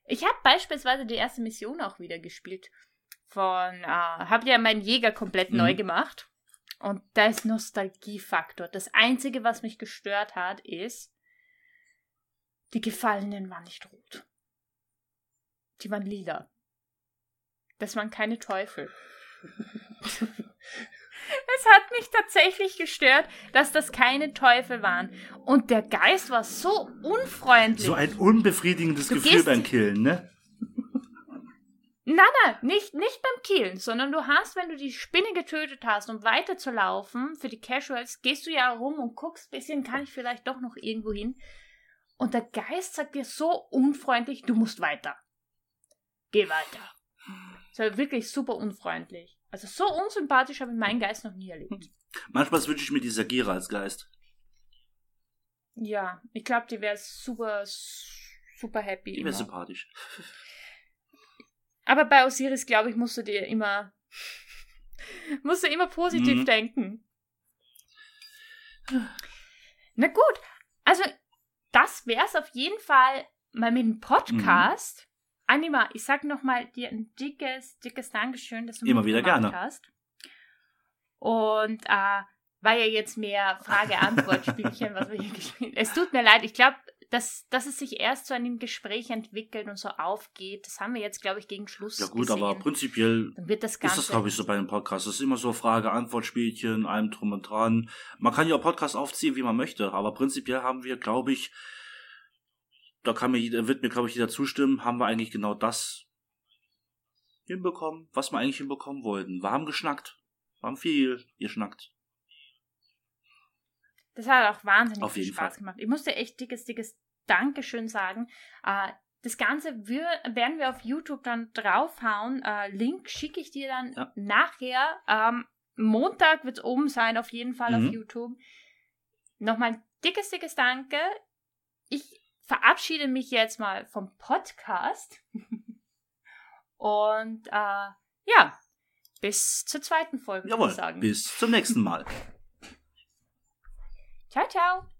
[SPEAKER 2] Ich habe beispielsweise die erste Mission auch wieder gespielt. Von, äh, habe ja meinen Jäger komplett
[SPEAKER 3] Mhm.
[SPEAKER 2] neu gemacht. Und da ist Nostalgiefaktor. Das Einzige, was mich gestört hat, ist, die Gefallenen waren nicht rot. Die waren lila. Das waren keine Teufel. <laughs> Es hat mich tatsächlich gestört, dass das keine Teufel waren. Und der Geist war so unfreundlich.
[SPEAKER 3] So ein unbefriedigendes
[SPEAKER 2] Du
[SPEAKER 3] Gefühl beim Killen, ne?
[SPEAKER 2] Nein, nein, nicht, nicht beim Killen, sondern du hast, wenn du die Spinne getötet hast, um weiterzulaufen, für die Casuals, gehst du ja rum und guckst, bisschen kann ich vielleicht doch noch irgendwo hin. Und der Geist sagt dir so unfreundlich, du musst weiter. Geh weiter. Das war wirklich super unfreundlich. Also so unsympathisch habe ich meinen Geist noch nie erlebt. <laughs>
[SPEAKER 3] Manchmal wünsche ich mir die Sagira als Geist.
[SPEAKER 2] Ja, ich glaube, die wäre super, super happy.
[SPEAKER 3] Die wäre sympathisch. <laughs>
[SPEAKER 2] Aber bei Osiris, glaube ich, musst du dir immer, <laughs> musst du immer positiv
[SPEAKER 3] Mhm.
[SPEAKER 2] denken. Na gut, also das wäre es auf jeden Fall mal mit dem Podcast. Anima, ich sag noch mal dir ein dickes, dickes Dankeschön, dass du
[SPEAKER 3] Immer wieder gerne.
[SPEAKER 2] hast. Und äh, war ja jetzt mehr Frage-Antwort-Spielchen, was wir hier <laughs> gespielt Es tut mir leid, ich glaube, dass, dass es sich erst zu einem Gespräch entwickelt und so aufgeht, das haben wir jetzt, glaube ich, gegen Schluss
[SPEAKER 3] Ja gut,
[SPEAKER 2] gesehen.
[SPEAKER 3] aber prinzipiell
[SPEAKER 2] Dann wird das
[SPEAKER 3] ist das, glaube ich, so bei einem Podcast. Das ist immer so Frage-Antwort-Spielchen, allem drum und dran. Man kann ja auch Podcast aufziehen, wie man möchte, aber prinzipiell haben wir, glaube ich, da kann mir jeder, wird mir, glaube ich, jeder zustimmen, haben wir eigentlich genau das hinbekommen, was wir eigentlich hinbekommen wollten. Wir haben geschnackt. Wir haben viel geschnackt.
[SPEAKER 2] Das hat auch wahnsinnig
[SPEAKER 3] Auf
[SPEAKER 2] viel Spaß
[SPEAKER 3] Fall.
[SPEAKER 2] gemacht. Ich musste echt dickes, dickes Dankeschön sagen. Äh, das Ganze wir, werden wir auf YouTube dann draufhauen. Äh, Link schicke ich dir dann
[SPEAKER 3] Ja.
[SPEAKER 2] nachher. Ähm, Montag wird es oben sein, auf jeden Fall
[SPEAKER 3] Mhm.
[SPEAKER 2] auf YouTube. Nochmal ein dickes, dickes Danke. Ich verabschiede mich jetzt mal vom Podcast. <laughs> Und äh, ja, bis zur zweiten Folge, würde
[SPEAKER 3] Jawohl,
[SPEAKER 2] ich sagen.
[SPEAKER 3] bis zum nächsten Mal.
[SPEAKER 2] Ciao, ciao.